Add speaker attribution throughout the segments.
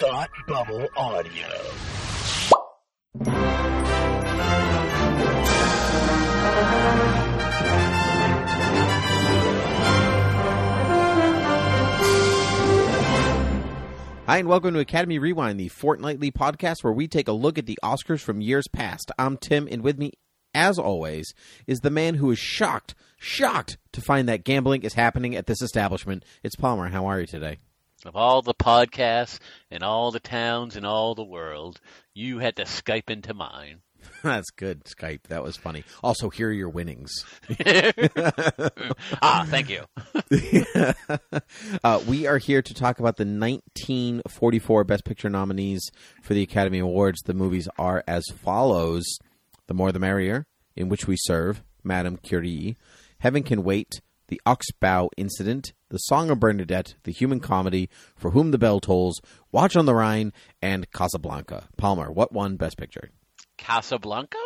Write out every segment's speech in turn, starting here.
Speaker 1: Thought Bubble Audio.
Speaker 2: Hi, and welcome to Academy Rewind, the fortnightly podcast where we take a look at the Oscars from years past. I'm Tim, and with me, as always, is the man who is shocked, shocked to find that gambling is happening at this establishment. It's Palmer. How are you today?
Speaker 3: Of all the podcasts in all the towns in all the world, you had to Skype into mine.
Speaker 2: That's good, Skype. That was funny. Also, here are your winnings.
Speaker 3: ah, thank you.
Speaker 2: uh, we are here to talk about the 1944 Best Picture nominees for the Academy Awards. The movies are as follows The More the Merrier, In Which We Serve, Madame Curie, Heaven Can Wait, The Oxbow Incident, The Song of Bernadette, The Human Comedy, For Whom the Bell Tolls, Watch on the Rhine, and Casablanca. Palmer, what won Best Picture?
Speaker 3: Casablanca?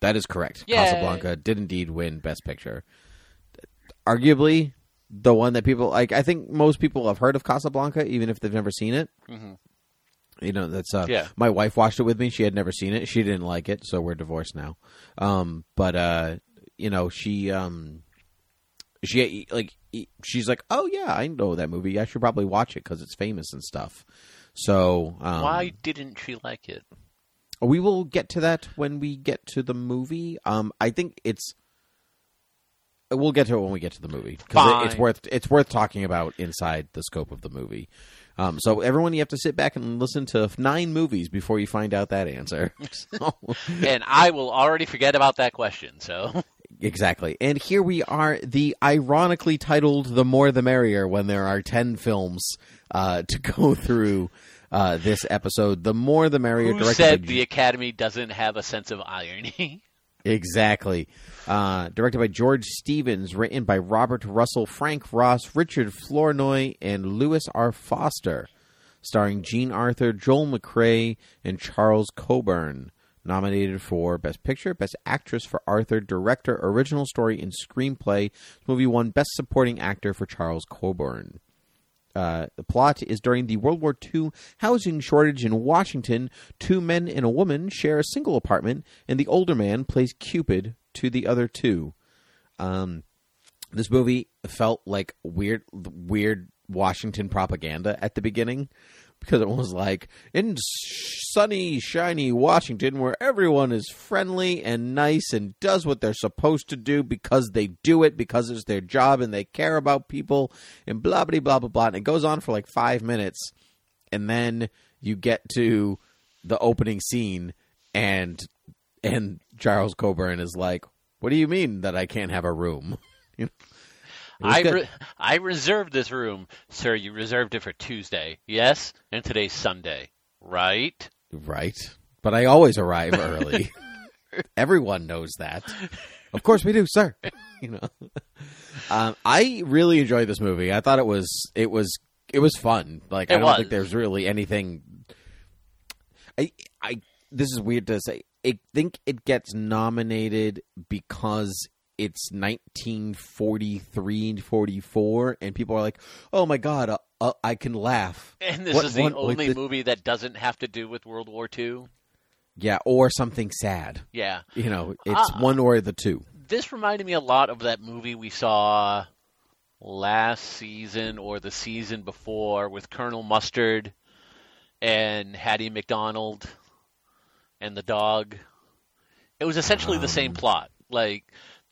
Speaker 2: That is correct.
Speaker 3: Yay.
Speaker 2: Casablanca did indeed win Best Picture. Arguably, the one that people like. I think most people have heard of Casablanca, even if they've never seen it.
Speaker 3: Mhm.
Speaker 2: You know, that's uh,
Speaker 3: Yeah.
Speaker 2: My wife watched it with me. She had never seen it. She didn't like it, so we're divorced now. Um, but uh, you know, she um, she like she's like, oh yeah, I know that movie. I should probably watch it because it's famous and stuff. So um,
Speaker 3: Why didn't she like it?
Speaker 2: we will get to that when we get to the movie. Um, I think it's. We'll get to it when we get to the movie because it's worth it's worth talking about inside the scope of the movie. Um, so everyone, you have to sit back and listen to nine movies before you find out that answer. So,
Speaker 3: And I will already forget about that question, so.
Speaker 2: Exactly. And here we are, the ironically titled "The More the Merrier" when there are ten films uh, to go through. Uh, this episode, the more the merrier.
Speaker 3: Who
Speaker 2: directed
Speaker 3: said
Speaker 2: by
Speaker 3: the Academy doesn't have a sense of irony?
Speaker 2: Exactly. Uh, directed by George Stevens, written by Robert Russell, Frank Ross, Richard Flournoy, and Louis R. Foster. Starring Jean Arthur, Joel McCrea, and Charles Coburn. Nominated for Best Picture, Best Actress for Arthur, Director, Original Story, and Screenplay. This movie won Best Supporting Actor for Charles Coburn. Uh, the plot is during the World War II housing shortage in Washington, two men and a woman share a single apartment, and the older man plays Cupid to the other two. Um, this movie felt like weird, weird Washington propaganda at the beginning because it was like in sunny, shiny Washington where everyone is friendly and nice and does what they're supposed to do because they do it because it's their job and they care about people and blah blah blah blah blah. And it goes on for like five minutes, and then you get to the opening scene and and Charles Coburn is like, "What do you mean that I can't have a room?" You know? It
Speaker 3: I, re- I reserved this room. Sir, you reserved it for Tuesday. Yes? And today's Sunday. Right?
Speaker 2: Right. But I always arrive early. Everyone knows that. Of course we do, sir. you know. Um, I really enjoyed this movie. I thought it was it was it was fun. Like I don't
Speaker 3: was.
Speaker 2: think there's really anything I I this is weird to say. I think it gets nominated because it's 1943 and 44 and people are like, "Oh my god, uh, uh, I can laugh."
Speaker 3: And this
Speaker 2: What
Speaker 3: is the only
Speaker 2: the-
Speaker 3: movie that doesn't have to do with World War II.
Speaker 2: Yeah, or something sad.
Speaker 3: Yeah.
Speaker 2: You know, it's
Speaker 3: Uh,
Speaker 2: one or the two.
Speaker 3: This reminded me a lot of that movie we saw last season or the season before with Colonel Mustard and Hattie McDonald and the dog. It was essentially the same
Speaker 2: Um,
Speaker 3: plot. Like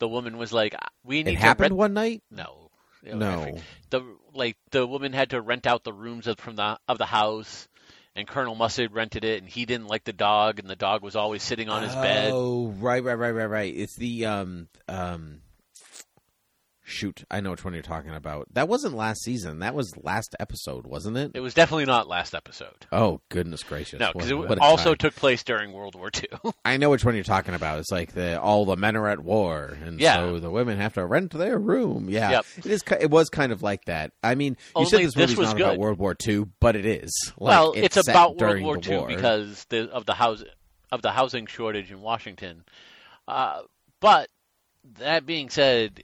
Speaker 3: the woman was like, "We need
Speaker 2: It
Speaker 3: to
Speaker 2: happened
Speaker 3: rent."
Speaker 2: one night.
Speaker 3: No,
Speaker 2: No.
Speaker 3: the like the woman had to rent out the rooms of, from the of the house, and Colonel Mustard rented it, and he didn't like the dog, and the dog was always sitting on his bed.
Speaker 2: Oh, right, right, right, right, right. It's the um um. Shoot, I know which one you're talking about. That wasn't last season. That was last episode, wasn't it?
Speaker 3: It was definitely not last episode.
Speaker 2: oh goodness gracious!
Speaker 3: No, because it
Speaker 2: what
Speaker 3: also
Speaker 2: time.
Speaker 3: took place during World War II.
Speaker 2: I know which one you're talking about. It's like the all the men are at war, and
Speaker 3: Yeah.
Speaker 2: so the women have to rent their room. Yeah,
Speaker 3: Yep.
Speaker 2: it is. It was kind of like that. I mean, you
Speaker 3: Only
Speaker 2: said this movie's
Speaker 3: was
Speaker 2: not about. World War II, but it is. Like,
Speaker 3: well, it's,
Speaker 2: set
Speaker 3: about World War II
Speaker 2: war.
Speaker 3: because the, of the house of the housing shortage in Washington. Uh, but that being said,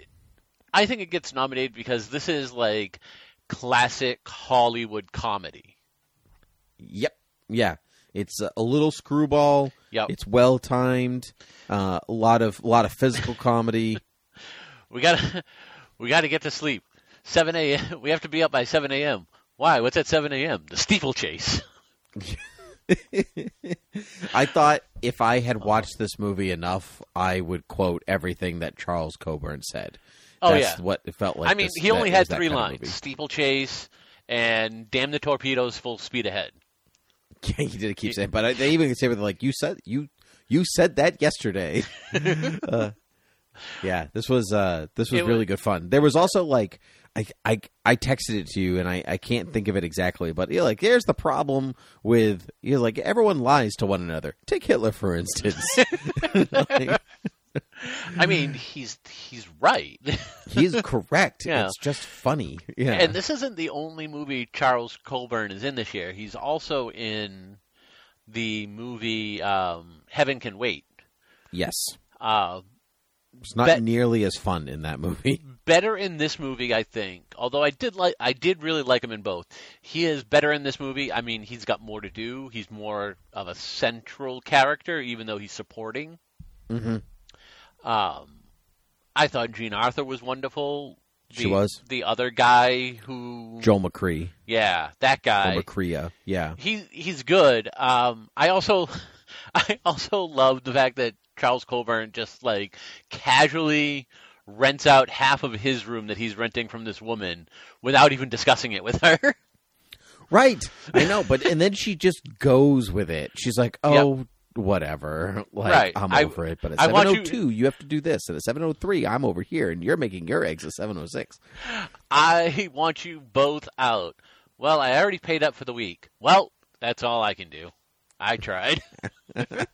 Speaker 3: I think it gets nominated because this is like classic Hollywood comedy.
Speaker 2: Yep. Yeah, it's a little screwball.
Speaker 3: Yep.
Speaker 2: It's well timed. Uh, a lot of a lot of physical comedy.
Speaker 3: We gotta we gotta get to sleep. Seven a.m. We have to be up by seven a.m. Why? What's at seven a.m.? The steeplechase.
Speaker 2: I thought if I had watched this movie enough, I would quote everything that Charles Coburn said.
Speaker 3: Oh,
Speaker 2: That's
Speaker 3: yeah.
Speaker 2: what it felt like.
Speaker 3: I mean,
Speaker 2: this-
Speaker 3: he only
Speaker 2: that
Speaker 3: had
Speaker 2: was
Speaker 3: three lines: steeplechase and damn the torpedoes, full speed ahead.
Speaker 2: Yeah, he did keep saying, but I, they even say with like you said you you said that yesterday. uh, yeah, this was uh this was
Speaker 3: It
Speaker 2: really good fun. There was also like I I I texted it to you and I I can't think of it exactly, but you're like here's the problem with you're like everyone lies to one another. Take Hitler for instance. Like,
Speaker 3: I mean, he's he's right.
Speaker 2: he's correct.
Speaker 3: Yeah.
Speaker 2: It's just funny. Yeah.
Speaker 3: And this isn't the only movie Charles Coburn is in this year. He's also in the movie um, Heaven Can Wait.
Speaker 2: yes.
Speaker 3: Uh,
Speaker 2: It's not
Speaker 3: Bet-
Speaker 2: nearly as fun in that movie.
Speaker 3: better in this movie, I think. Although I did like, I did really like him in both. He is better in this movie. I mean, he's got more to do. He's more of a central character, even though he's supporting.
Speaker 2: Mhm.
Speaker 3: Um, I thought Jean Arthur was wonderful.
Speaker 2: She was.
Speaker 3: the other guy who,
Speaker 2: Joel McCree.
Speaker 3: yeah, that guy.
Speaker 2: Joel McCrea. Yeah.
Speaker 3: he he's good. Um, I also I also love the fact that Charles Coburn just like casually rents out half of his room that he's renting from this woman without even discussing it with her.
Speaker 2: Right. I know, but and then she just goes with it. She's like, "Oh, whatever. Like
Speaker 3: Right.
Speaker 2: I'm
Speaker 3: I-
Speaker 2: over it." But at
Speaker 3: I want you-
Speaker 2: 702, you... have to do this, and at 703, I'm over here, and you're making your eggs at 706.
Speaker 3: I want you both out. Well, I already paid up for the week. Well, that's all I can do. I tried.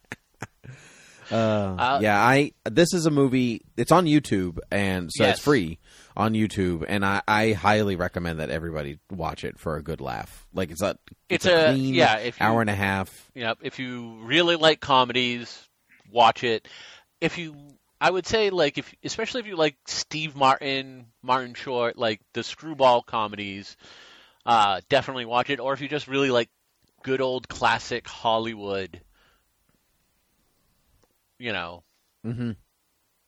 Speaker 2: Uh,
Speaker 3: Uh,
Speaker 2: yeah, I this is a movie. It's on YouTube, and so
Speaker 3: Yes.
Speaker 2: it's free on YouTube, and I, I highly recommend that everybody watch it for a good laugh. Like it's a
Speaker 3: It's
Speaker 2: a,
Speaker 3: a-
Speaker 2: clean
Speaker 3: yeah, if you-
Speaker 2: hour and a half.
Speaker 3: Yep. If you really like comedies, watch it. If you, I would say like if, especially if you like Steve Martin, Martin Short, like the screwball comedies, uh, definitely watch it. Or if you just really like good old classic Hollywood, you know,
Speaker 2: Mm-hmm.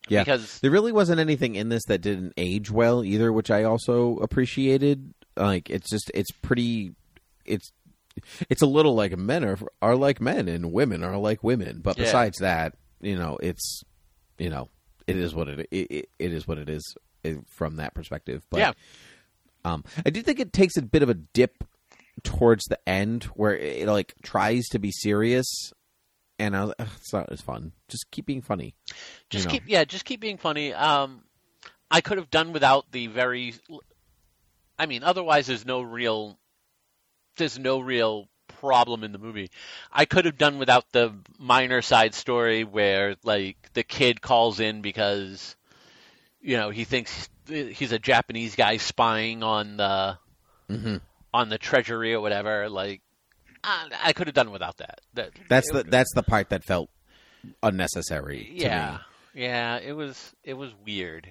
Speaker 2: Yeah.
Speaker 3: because
Speaker 2: There really wasn't anything in this that didn't age well either, which I also appreciated. Like it's just it's pretty it's it's a little like men are are like men and women are like women. But
Speaker 3: Yeah.
Speaker 2: besides that, you know, it's you know, it is what it it, it, is what it is eh, from that perspective. But
Speaker 3: Yeah.
Speaker 2: um I do think it takes a bit of a dip towards the end where it, like tries to be serious and I was, "Ugh, it's not as fun. Just keep being funny.
Speaker 3: just
Speaker 2: know.
Speaker 3: keep yeah, just keep being funny. Um, I could have done without the very. I mean, otherwise, there's no real. There's no real problem in the movie. I could have done without the minor side story where like the kid calls in because, you know, he thinks he's a Japanese guy spying on the
Speaker 2: Mhm.
Speaker 3: on the treasury or whatever. Like, I, I could have done without that. That
Speaker 2: That's the that's the part that felt unnecessary to
Speaker 3: yeah,
Speaker 2: me.
Speaker 3: yeah. It was it was weird,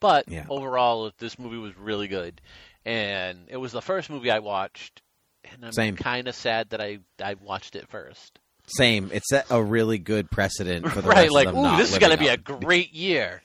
Speaker 3: but
Speaker 2: Yeah.
Speaker 3: overall, this movie was really good, and it was the first movie I watched, and I'm
Speaker 2: Same.
Speaker 3: kind of sad that I I watched it first.
Speaker 2: Same. It set a really good precedent for the
Speaker 3: right,
Speaker 2: rest
Speaker 3: like ooh, this is gonna be
Speaker 2: up.
Speaker 3: a great year.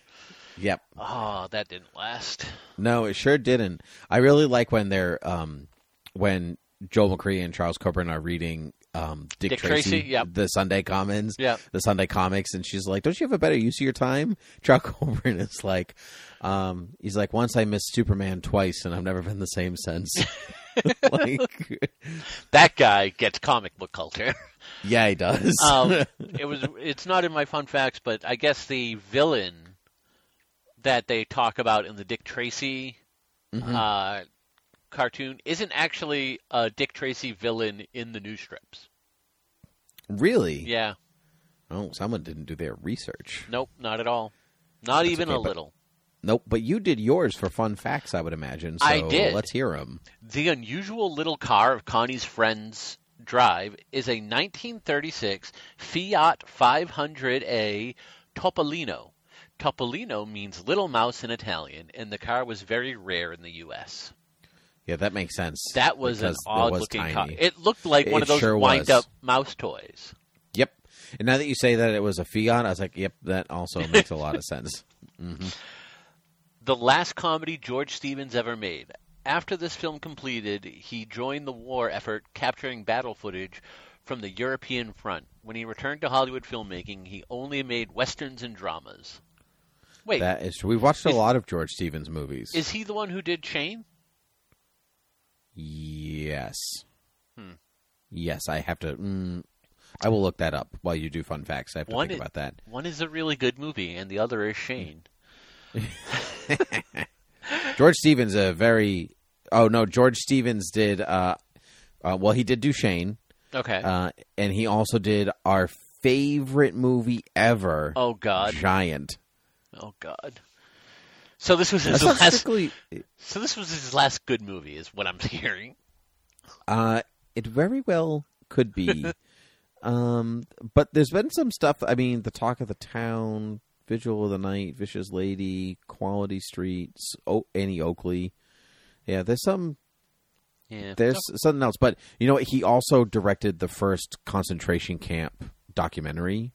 Speaker 2: Yep.
Speaker 3: Oh, that didn't last.
Speaker 2: No, it sure didn't. I really like when they're um when Joel McCree and Charles Coburn are reading um Dick,
Speaker 3: Dick
Speaker 2: Tracy,
Speaker 3: Tracy, yep.
Speaker 2: the Sunday Commons,
Speaker 3: Yep.
Speaker 2: the Sunday comics, and she's like, "Don't you have a better use of your time?" Charles Coburn is like, um, he's like, "Once I missed Superman twice, and I've never been the same since." like,
Speaker 3: That guy gets comic book culture.
Speaker 2: yeah, he does.
Speaker 3: um, it was. It's not in my fun facts, but I guess the villain that they talk about in the Dick Tracy
Speaker 2: Mhm.
Speaker 3: uh, cartoon isn't actually a Dick Tracy villain in the news strips.
Speaker 2: really?
Speaker 3: Yeah,
Speaker 2: Oh, someone didn't do their research.
Speaker 3: nope, not at all. Not
Speaker 2: That's
Speaker 3: even
Speaker 2: okay,
Speaker 3: a
Speaker 2: but-
Speaker 3: little.
Speaker 2: Nope, but you did yours for fun facts, I would imagine. So
Speaker 3: I did.
Speaker 2: Let's hear them.
Speaker 3: The unusual little car of Connie's friends drive is a 1936 Fiat 500A Topolino. Topolino means little mouse in Italian, and the car was very rare in the U.S.
Speaker 2: Yeah, that makes sense.
Speaker 3: That was an odd
Speaker 2: was
Speaker 3: looking car. It looked like one
Speaker 2: It
Speaker 3: of those
Speaker 2: sure
Speaker 3: wind
Speaker 2: was.
Speaker 3: up mouse toys.
Speaker 2: Yep. And now that you say that it was a Fiat, I was like, yep, that also makes a lot of sense. Mm-hmm.
Speaker 3: The last comedy George Stevens ever made. After this film completed, he joined the war effort capturing battle footage from the European front. When he returned to Hollywood filmmaking, he only made westerns and dramas. Wait,
Speaker 2: That is true. We've watched a
Speaker 3: Is-
Speaker 2: lot of George Stevens movies.
Speaker 3: is he the one who did Shane?
Speaker 2: Yes.
Speaker 3: Hmm.
Speaker 2: Yes, I have to. Mm, I will look that up while you do fun facts. I have to
Speaker 3: One
Speaker 2: think
Speaker 3: i-
Speaker 2: about that.
Speaker 3: One is a really good movie, and the other is Shane.
Speaker 2: George Stevens, a very. Oh no, George Stevens did. Uh, uh, well, he did do Shane,
Speaker 3: Okay.
Speaker 2: uh, and he also did our favorite movie ever,
Speaker 3: oh God.
Speaker 2: Giant.
Speaker 3: Oh God. So this was his
Speaker 2: That's
Speaker 3: last.
Speaker 2: strictly.
Speaker 3: So this was his last good movie, is what I'm hearing.
Speaker 2: Uh, it very well could be. um, but there's been some stuff. I mean, the talk of the town, Vigil of the Night, Vivacious Lady, Quality Streets, o- Annie Oakley. Yeah, there's some.
Speaker 3: Yeah.
Speaker 2: There's something else, but you know what? He also directed the first concentration camp documentary.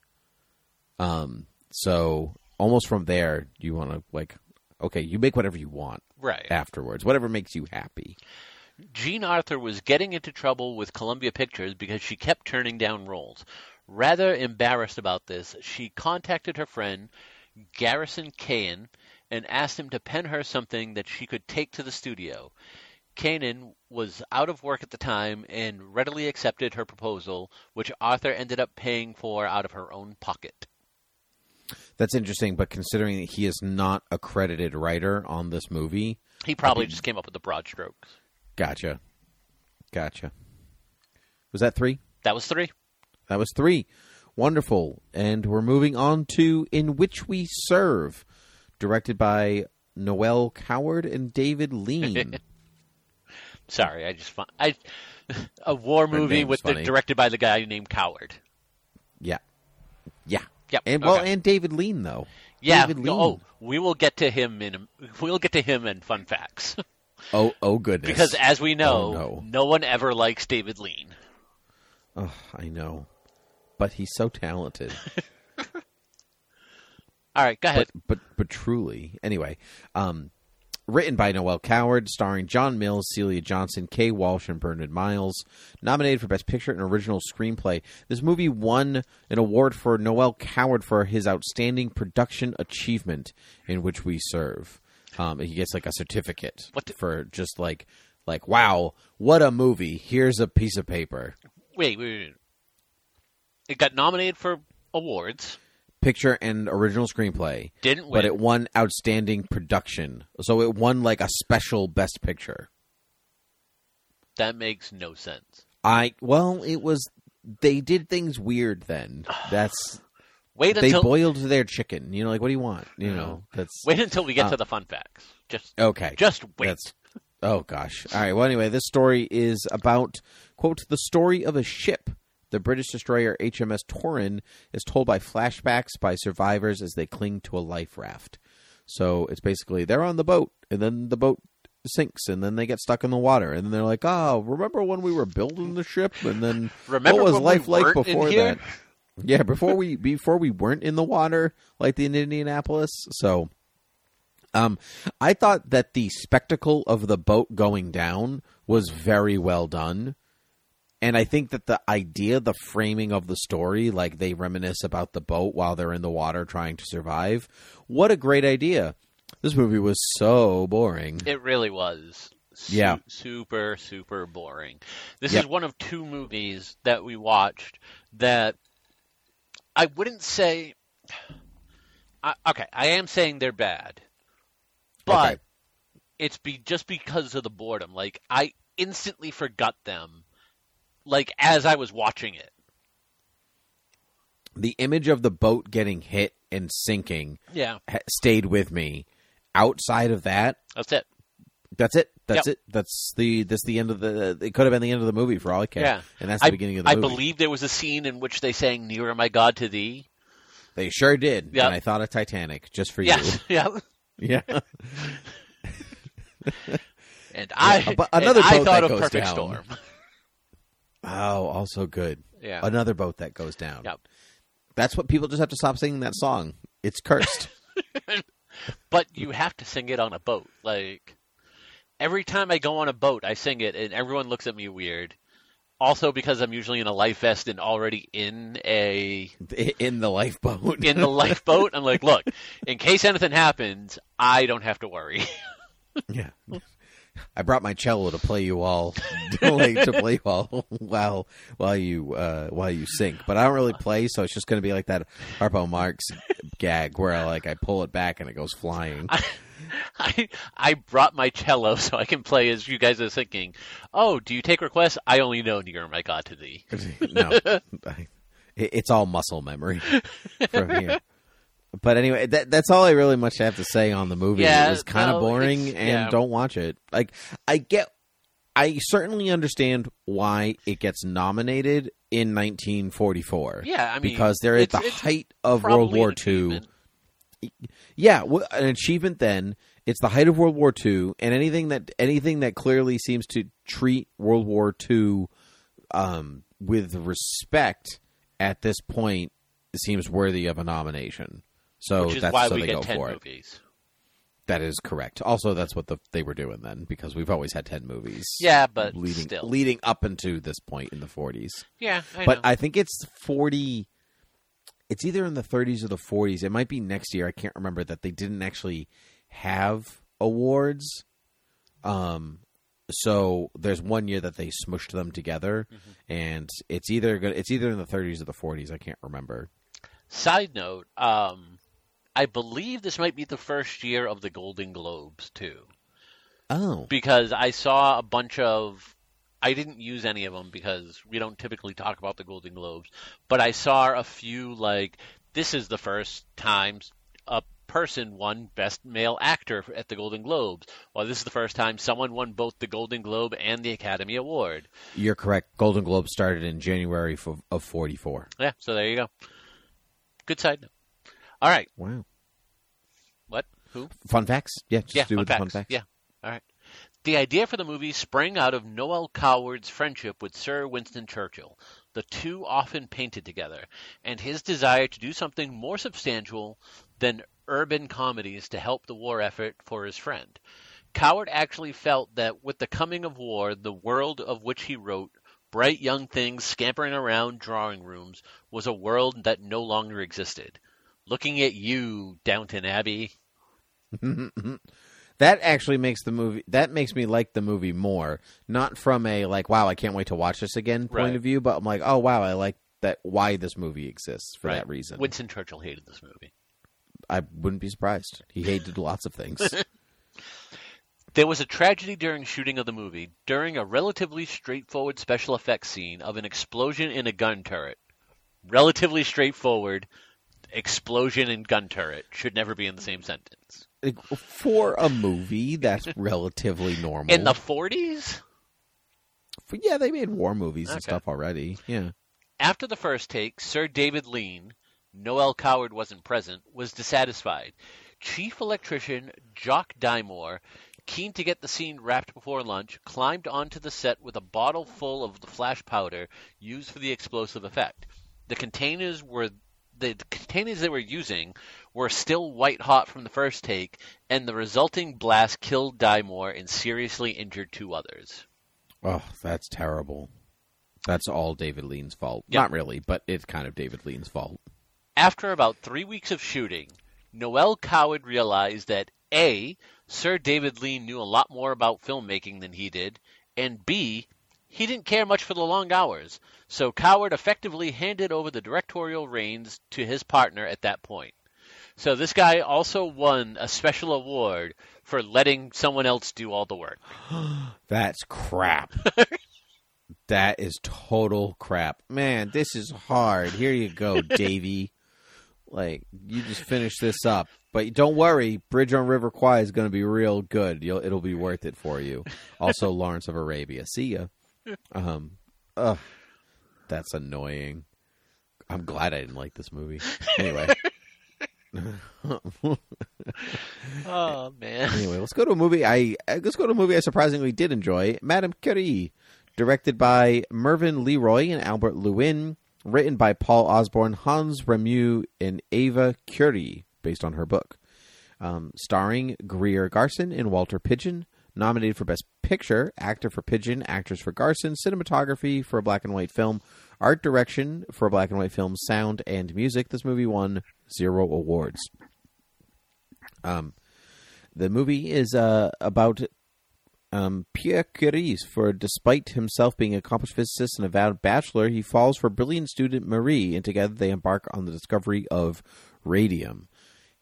Speaker 2: Um, so almost from there, you want to like, okay, you make whatever you want
Speaker 3: right.
Speaker 2: afterwards, whatever makes you happy.
Speaker 3: Jean Arthur was getting into trouble with Columbia Pictures because she kept turning down roles. Rather embarrassed about this, she contacted her friend Garson Kanin and asked him to pen her something that she could take to the studio. Kanin was out of work at the time and readily accepted her proposal, which Arthur ended up paying for out of her own pocket.
Speaker 2: That's interesting, but considering that he is not a credited writer on this movie,
Speaker 3: He probably just came up with the broad strokes.
Speaker 2: gotcha, gotcha. Was that three?
Speaker 3: That was three.
Speaker 2: That was three. Wonderful. And we're moving on to In Which We Serve, directed by Noel Coward and David Lean.
Speaker 3: Sorry, I just I a war
Speaker 2: Her
Speaker 3: movie with the directed by the guy named Coward.
Speaker 2: yeah. Yeah.
Speaker 3: Yep.
Speaker 2: And well,
Speaker 3: okay.
Speaker 2: and David Lean though.
Speaker 3: yeah.
Speaker 2: David Lean.
Speaker 3: Oh, we will get to him in we'll get to him in fun facts
Speaker 2: Oh, oh goodness.
Speaker 3: because as we know,
Speaker 2: Oh, no.
Speaker 3: one ever likes David Lean.
Speaker 2: oh, I know, but he's so talented.
Speaker 3: All right, go ahead.
Speaker 2: but but but truly anyway um written by noel coward starring john mills celia johnson kay walsh and bernard miles nominated for best picture and original screenplay this movie won an award for noel coward for his outstanding production achievement in which we serve um he gets like a certificate
Speaker 3: What the-
Speaker 2: for just like like wow what a movie here's a piece of paper
Speaker 3: wait, wait, wait. It got nominated for awards.
Speaker 2: Picture and original screenplay
Speaker 3: Didn't win.
Speaker 2: but it won outstanding production. So it won like a special best picture.
Speaker 3: that makes no sense.
Speaker 2: I well, it was they did things weird then. That's
Speaker 3: Wait
Speaker 2: they
Speaker 3: until
Speaker 2: boiled their chicken. You know, like what do you want? You know, that's
Speaker 3: wait until we get
Speaker 2: Uh,
Speaker 3: to the fun facts. Just
Speaker 2: okay.
Speaker 3: just wait.
Speaker 2: That's oh gosh. All right. Well, anyway, this story is about quote the story of a ship. The British destroyer HMS Torrin is told by flashbacks by survivors as they cling to a life raft. So it's basically they're on the boat, and then the boat sinks, and then they get stuck in the water, and then they're like, "Oh, remember when we were building the ship?" And then
Speaker 3: Remember
Speaker 2: what was
Speaker 3: when we
Speaker 2: life like before that? Yeah, before we before we weren't in the water like the in Indianapolis. So um, I thought that the spectacle of the boat going down was very well done. And I think that the idea, the framing of the story, like they reminisce about the boat while they're in the water trying to survive. What a great idea. This movie was so boring.
Speaker 3: It really was. Su-
Speaker 2: Yeah.
Speaker 3: Super, super boring. This
Speaker 2: Yep.
Speaker 3: is one of two movies that we watched that I wouldn't say. I, okay, I am saying they're bad, but
Speaker 2: Okay.
Speaker 3: it's be just because of the boredom. Like I instantly forgot them, like as I was watching it.
Speaker 2: The image of the boat getting hit and sinking
Speaker 3: Yeah,
Speaker 2: ha- stayed with me. Outside of that,
Speaker 3: that's it.
Speaker 2: that's it. That's
Speaker 3: Yep.
Speaker 2: it. That's the that's the end of the. It could have been the end of the movie for all I care.
Speaker 3: Yeah.
Speaker 2: and that's the
Speaker 3: I,
Speaker 2: beginning of the movie.
Speaker 3: I
Speaker 2: movie.
Speaker 3: believe there was a scene in which they sang "Nearer My God to Thee."
Speaker 2: They sure did.
Speaker 3: Yep.
Speaker 2: And I thought of Titanic just for
Speaker 3: Yes, yeah.
Speaker 2: you. Yeah.
Speaker 3: And I,
Speaker 2: Yeah, but
Speaker 3: and
Speaker 2: another
Speaker 3: I thought
Speaker 2: that
Speaker 3: of
Speaker 2: goes
Speaker 3: Perfect
Speaker 2: down.
Speaker 3: Storm.
Speaker 2: Oh, also good.
Speaker 3: Yeah.
Speaker 2: Another boat that goes down.
Speaker 3: Yep.
Speaker 2: That's what people just have to stop singing that song. It's cursed.
Speaker 3: But you have to sing it on a boat. Like every time I go on a boat, I sing it, and everyone looks at me weird. Also, because I'm usually in a life vest and already in a
Speaker 2: in the lifeboat.
Speaker 3: in the lifeboat, I'm like, look, in case anything happens, I don't have to worry.
Speaker 2: yeah. I brought my cello to play you all to play you all while while you uh, while you sink. But I don't really play, so it's just going to be like that Harpo Marx gag where I like I pull it back and it goes flying.
Speaker 3: I I brought my cello so I can play as you guys are thinking. Oh, do you take requests? I only know near my God to thee.
Speaker 2: no, I, it's all muscle memory from here. But anyway, that, that's all I really much have to say on the movie.
Speaker 3: Yeah,
Speaker 2: it was kind of
Speaker 3: no,
Speaker 2: boring, and
Speaker 3: yeah.
Speaker 2: don't watch it. Like, I get, I certainly understand why it gets nominated in 1944.
Speaker 3: Yeah, I mean,
Speaker 2: because they're at the height of World War II. Yeah, an achievement. Then it's the height of World War II, and anything that anything that clearly seems to treat World War II um, with respect at this point seems worthy of a nomination. So
Speaker 3: which is
Speaker 2: that's
Speaker 3: why
Speaker 2: so
Speaker 3: we
Speaker 2: they
Speaker 3: get
Speaker 2: go
Speaker 3: ten
Speaker 2: for it.
Speaker 3: movies.
Speaker 2: That is correct. Also, that's what the, they were doing then, because we've always had ten movies.
Speaker 3: Yeah, but
Speaker 2: leading
Speaker 3: still.
Speaker 2: leading up into this point in the forties.
Speaker 3: Yeah, I
Speaker 2: but
Speaker 3: know.
Speaker 2: I think it's forty. It's either in the 30s or the 40s. It might be next year. I can't remember that they didn't actually have awards. Um, so there's one year that they smushed them together,
Speaker 3: Mm-hmm.
Speaker 2: and it's either it's either in the 30s or the 40s. I can't remember.
Speaker 3: Side note, um, I believe this might be the first year of the Golden Globes too,
Speaker 2: Oh,
Speaker 3: because I saw a bunch of. I didn't use any of them because we don't typically talk about the Golden Globes, but I saw a few like this is the first time a person won Best Male Actor at the Golden Globes, Well, this is the first time someone won both the Golden Globe and the Academy Award.
Speaker 2: you're correct. Golden Globe started in January of, of 44.
Speaker 3: Yeah, so there you go. Good side note. All right,
Speaker 2: Wow.
Speaker 3: what? Who?
Speaker 2: Fun facts? Yeah, just
Speaker 3: yeah,
Speaker 2: do
Speaker 3: fun facts.
Speaker 2: fun facts.
Speaker 3: Yeah, all right. The idea for the movie sprang out of Noel Coward's friendship with Sir Winston Churchill. The two often painted together, and his desire to do something more substantial than urban comedies to help the war effort for his friend. Coward actually felt that with the coming of war, the world of which he wrote, bright young things scampering around drawing rooms, was a world that no longer existed. Looking at you, Downton Abbey.
Speaker 2: That actually makes the movie. That makes me like the movie more. Not from a like, wow, I can't wait to watch this again point
Speaker 3: Right.
Speaker 2: of view, but I'm like, oh wow, I like that. Why this movie exists for
Speaker 3: Right.
Speaker 2: that reason.
Speaker 3: Winston Churchill hated this movie.
Speaker 2: I wouldn't be surprised. He hated lots of things.
Speaker 3: There was a tragedy during shooting of the movie, during a relatively straightforward special effects scene of an explosion in a gun turret. Relatively straightforward explosion and gun turret should never be in the same sentence.
Speaker 2: For a movie, that's relatively normal.
Speaker 3: In the 40s?
Speaker 2: For- yeah, they made war movies and stuff already. Yeah.
Speaker 3: After the first take, Sir David Lean, Noel Coward wasn't present, was dissatisfied. Chief electrician Jock Dymore, keen to get the scene wrapped before lunch, climbed onto the set with a bottle full of the flash powder used for the explosive effect. The containers were the containers they were using were still white hot from the first take, and the resulting blast killed Dymore and seriously injured two others.
Speaker 2: Oh, that's terrible. That's all David Lean's fault.
Speaker 3: Yeah.
Speaker 2: Not really, but it's kind of David Lean's fault.
Speaker 3: After about three weeks of shooting, Noel Coward realized that A, Sir David Lean knew a lot more about filmmaking than he did, and B, he didn't care much for the long hours, so Coward effectively handed over the directorial reins to his partner at that point. So this guy also won a special award for letting someone else do all the work.
Speaker 2: That's crap. that is total crap. Man, this is hard. Here you go, Davy. Like, you just finish this up. But don't worry, Bridge on River Kwai is going to be real good. You'll, it'll be worth it for you. Also, Lawrence of Arabia. See ya. Um, ugh, that's annoying. I'm glad I didn't like this movie. Anyway,
Speaker 3: Oh man.
Speaker 2: Anyway, let's go to a movie. I uh, let's go to a movie I surprisingly did enjoy. Madame Curie, directed by Mervyn Leroy and Albert Lewin, written by Paul Osborn, Hans Rameau, and Ava Curie, based on her book. Um, starring Greer Garson and Walter Pidgeon. Nominated for Best Picture, actor for Pidgeon, actress for Garson, cinematography for a black and white film, art direction for a black and white film, sound and music. This movie won zero awards. Um, the movie is uh, about um, Pierre Curie. For despite himself being an accomplished physicist and avowed bachelor, he falls for brilliant student Marie, and together they embark on the discovery of radium.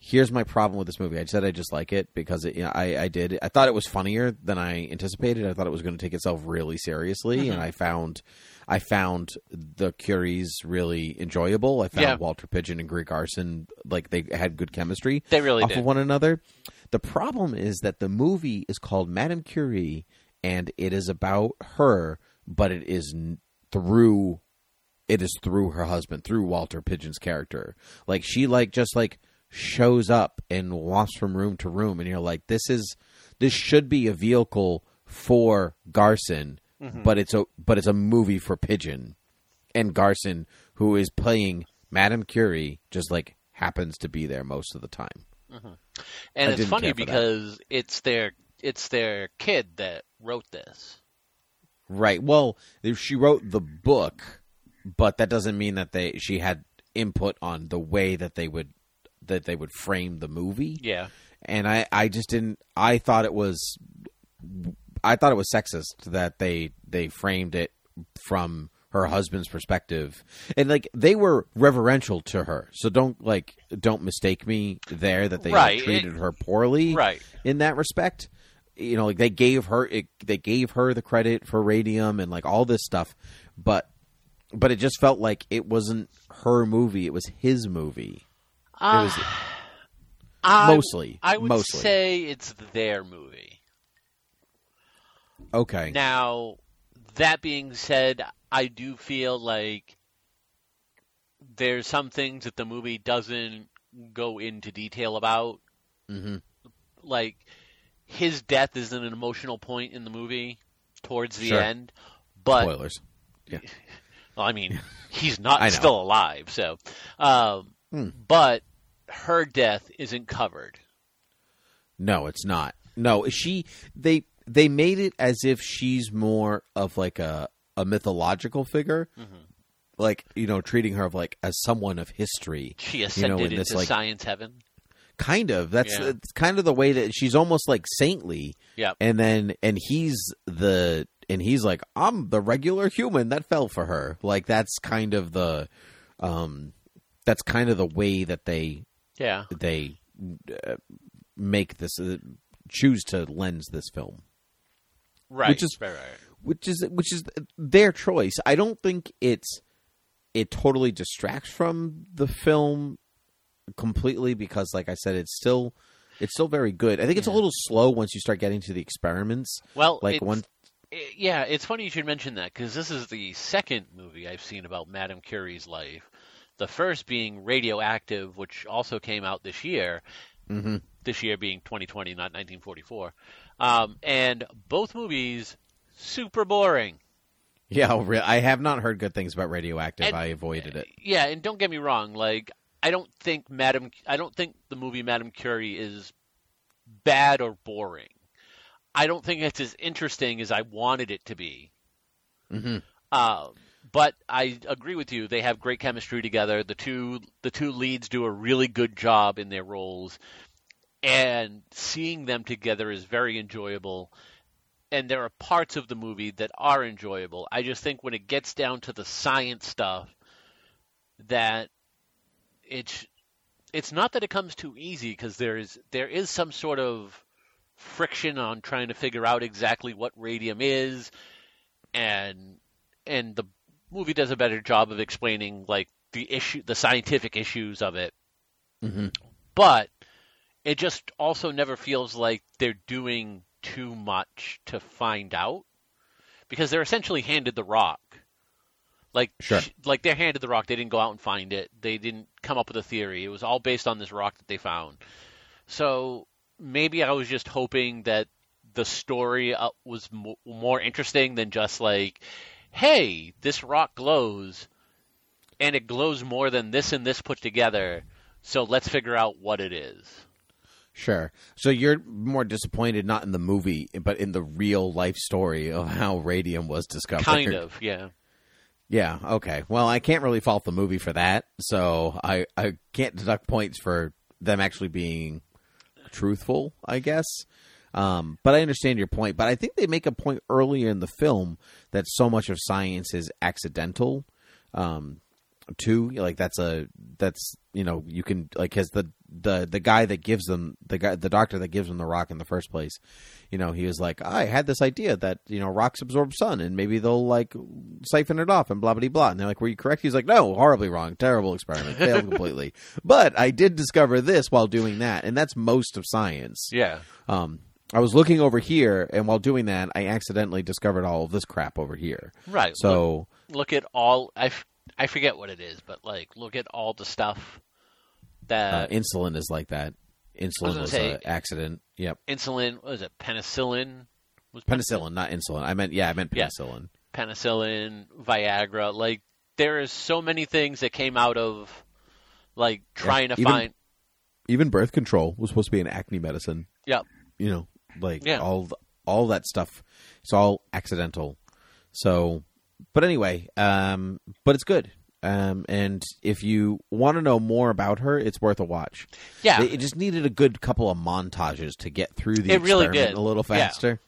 Speaker 2: Here's my problem with this movie. I said I just like it because it, you know, I, I did. I thought it was funnier than I anticipated. I thought it was going to take itself really seriously, and mm-hmm. I found, I found the Curies really enjoyable. I found
Speaker 3: Yeah.
Speaker 2: Walter Pidgeon and Greer Garson like they had good chemistry
Speaker 3: They really
Speaker 2: off
Speaker 3: did.
Speaker 2: of one another. The problem is that the movie is called Madame Curie, and it is about her, but it is through it is through her husband, through Walter Pidgeon's character. Like she like just like shows up and walks from room to room, and you're like, this is this should be a vehicle for Garson, mm-hmm. but it's a but it's a movie for Pidgeon, and Garson, who is playing Madame Curie, just like happens to be there most of the time. Mm-hmm.
Speaker 3: And
Speaker 2: I
Speaker 3: it's funny
Speaker 2: for that.
Speaker 3: because it's their it's their kid that wrote this.
Speaker 2: Right. Well, she wrote the book, but that doesn't mean that they she had input on the way that they would that they would frame the movie.
Speaker 3: Yeah.
Speaker 2: And I I just didn't I thought it was I thought it was sexist that they they framed it from her husband's perspective. And like they were reverential to her. So don't like don't mistake me there that they
Speaker 3: Right.
Speaker 2: treated her poorly
Speaker 3: Right.
Speaker 2: in that respect. You know, like they gave her it, they gave her the credit for radium and like all this stuff, but but it just felt like it wasn't her movie; it was his movie. It was
Speaker 3: I,
Speaker 2: mostly,
Speaker 3: I would
Speaker 2: mostly.
Speaker 3: say it's their movie.
Speaker 2: okay.
Speaker 3: Now, that being said, I do feel like there's some things that the movie doesn't go into detail about.
Speaker 2: hmm
Speaker 3: Like his death is an emotional point in the movie towards the
Speaker 2: Sure.
Speaker 3: end, but
Speaker 2: Spoilers.
Speaker 3: Well, I mean, he's not still alive, so. Um,
Speaker 2: Hmm.
Speaker 3: But her death isn't covered.
Speaker 2: No, it's not. No, she they they made it as if she's more of like a a mythological figure,
Speaker 3: Mm-hmm.
Speaker 2: like you know, treating her of like as someone of history.
Speaker 3: She
Speaker 2: You know,
Speaker 3: ascended
Speaker 2: in this
Speaker 3: into
Speaker 2: like
Speaker 3: science heaven.
Speaker 2: kind of that's
Speaker 3: Yeah.
Speaker 2: it's kind of the way that she's almost like saintly.
Speaker 3: Yep.
Speaker 2: and then and he's the and he's like i'm the regular human that fell for her like that's kind of the um that's kind of the way that they
Speaker 3: Yeah.
Speaker 2: they uh, make this uh, choose to lens this film
Speaker 3: Right.
Speaker 2: Which is-
Speaker 3: right, right.
Speaker 2: which is which is their choice i don't think it's it totally distracts from the film completely because like i said it's still it's still very good i think it's a little slow once you start getting to the experiments
Speaker 3: Well,
Speaker 2: like one
Speaker 3: it- yeah, it's funny you should mention that because this is the second movie I've seen about Madame Curie's life. The first being Radioactive, which also came out this year.
Speaker 2: Mhm.
Speaker 3: This year being 2020, not 1944. Um, and both movies super boring.
Speaker 2: Yeah, oh, I have not heard good things about Radioactive.
Speaker 3: And-
Speaker 2: I avoided it.
Speaker 3: Yeah, and don't get me wrong, like I don't think Madame I don't think the movie Madame Curie is bad or boring. I don't think it's as interesting as I wanted it to be.
Speaker 2: hmm
Speaker 3: Um, but I agree with you. They have great chemistry together. The two the two leads do a really good job in their roles, and seeing them together is very enjoyable. And there are parts of the movie that are enjoyable. I just think when it gets down to the science stuff, that it's it's not that it comes too easy because there is there is some sort of friction on trying to figure out exactly what radium is, and and the movie does a better job of explaining like the issue, the scientific issues of it.
Speaker 2: hmm
Speaker 3: But it just also never feels like they're doing too much to find out because they're essentially handed the rock. Like,
Speaker 2: Sure.
Speaker 3: like they're handed the rock. They didn't go out and find it. They didn't come up with a theory. It was all based on this rock that they found. So maybe I was just hoping that the story uh, was mo- more interesting than just like, hey, this rock glows, and it glows more than this and this put together. So let's figure out what it is.
Speaker 2: Sure. So you're more disappointed not in the movie, but in the real life story of how radium was discovered.
Speaker 3: Kind of, yeah.
Speaker 2: Yeah. Okay. Well, I can't really fault the movie for that, so I I can't deduct points for them actually being truthful. I guess. Um, but I understand your point. But I think they make a point earlier in the film that so much of science is accidental. Um, too like that's a that's you know you can like because the the the guy that gives them the guy the doctor that gives them the rock in the first place you know he was like i had this idea that you know rocks absorb sun and maybe they'll like siphon it off and blah blah blah and they're like were you correct he's like no horribly wrong terrible experiment failed completely but i did discover this while doing that and that's most of science
Speaker 3: Yeah.
Speaker 2: um I was looking over here, and while doing that, I accidentally discovered all of this crap over here.
Speaker 3: Right.
Speaker 2: So,
Speaker 3: look at all I, f- I forget what it is, but like look at all the stuff
Speaker 2: uh,
Speaker 3: that
Speaker 2: insulin is like that. Insulin was
Speaker 3: say-
Speaker 2: an accident. Yep.
Speaker 3: insulin what was it penicillin was
Speaker 2: Penicillin, not insulin. I meant yeah, I meant
Speaker 3: Yeah.
Speaker 2: penicillin.
Speaker 3: penicillin, Viagra, like there is so many things that came out of like trying to
Speaker 2: even-
Speaker 3: find
Speaker 2: Even birth control was supposed to be an acne medicine.
Speaker 3: Yep.
Speaker 2: You know, like
Speaker 3: Yeah.
Speaker 2: all all that stuff. It's all accidental. So, but anyway, um, but it's good. Um, and if you want to know more about her, it's worth a watch.
Speaker 3: Yeah.
Speaker 2: It, it just needed a good couple of montages to get through the
Speaker 3: It really did.
Speaker 2: a little
Speaker 3: Yeah.
Speaker 2: faster.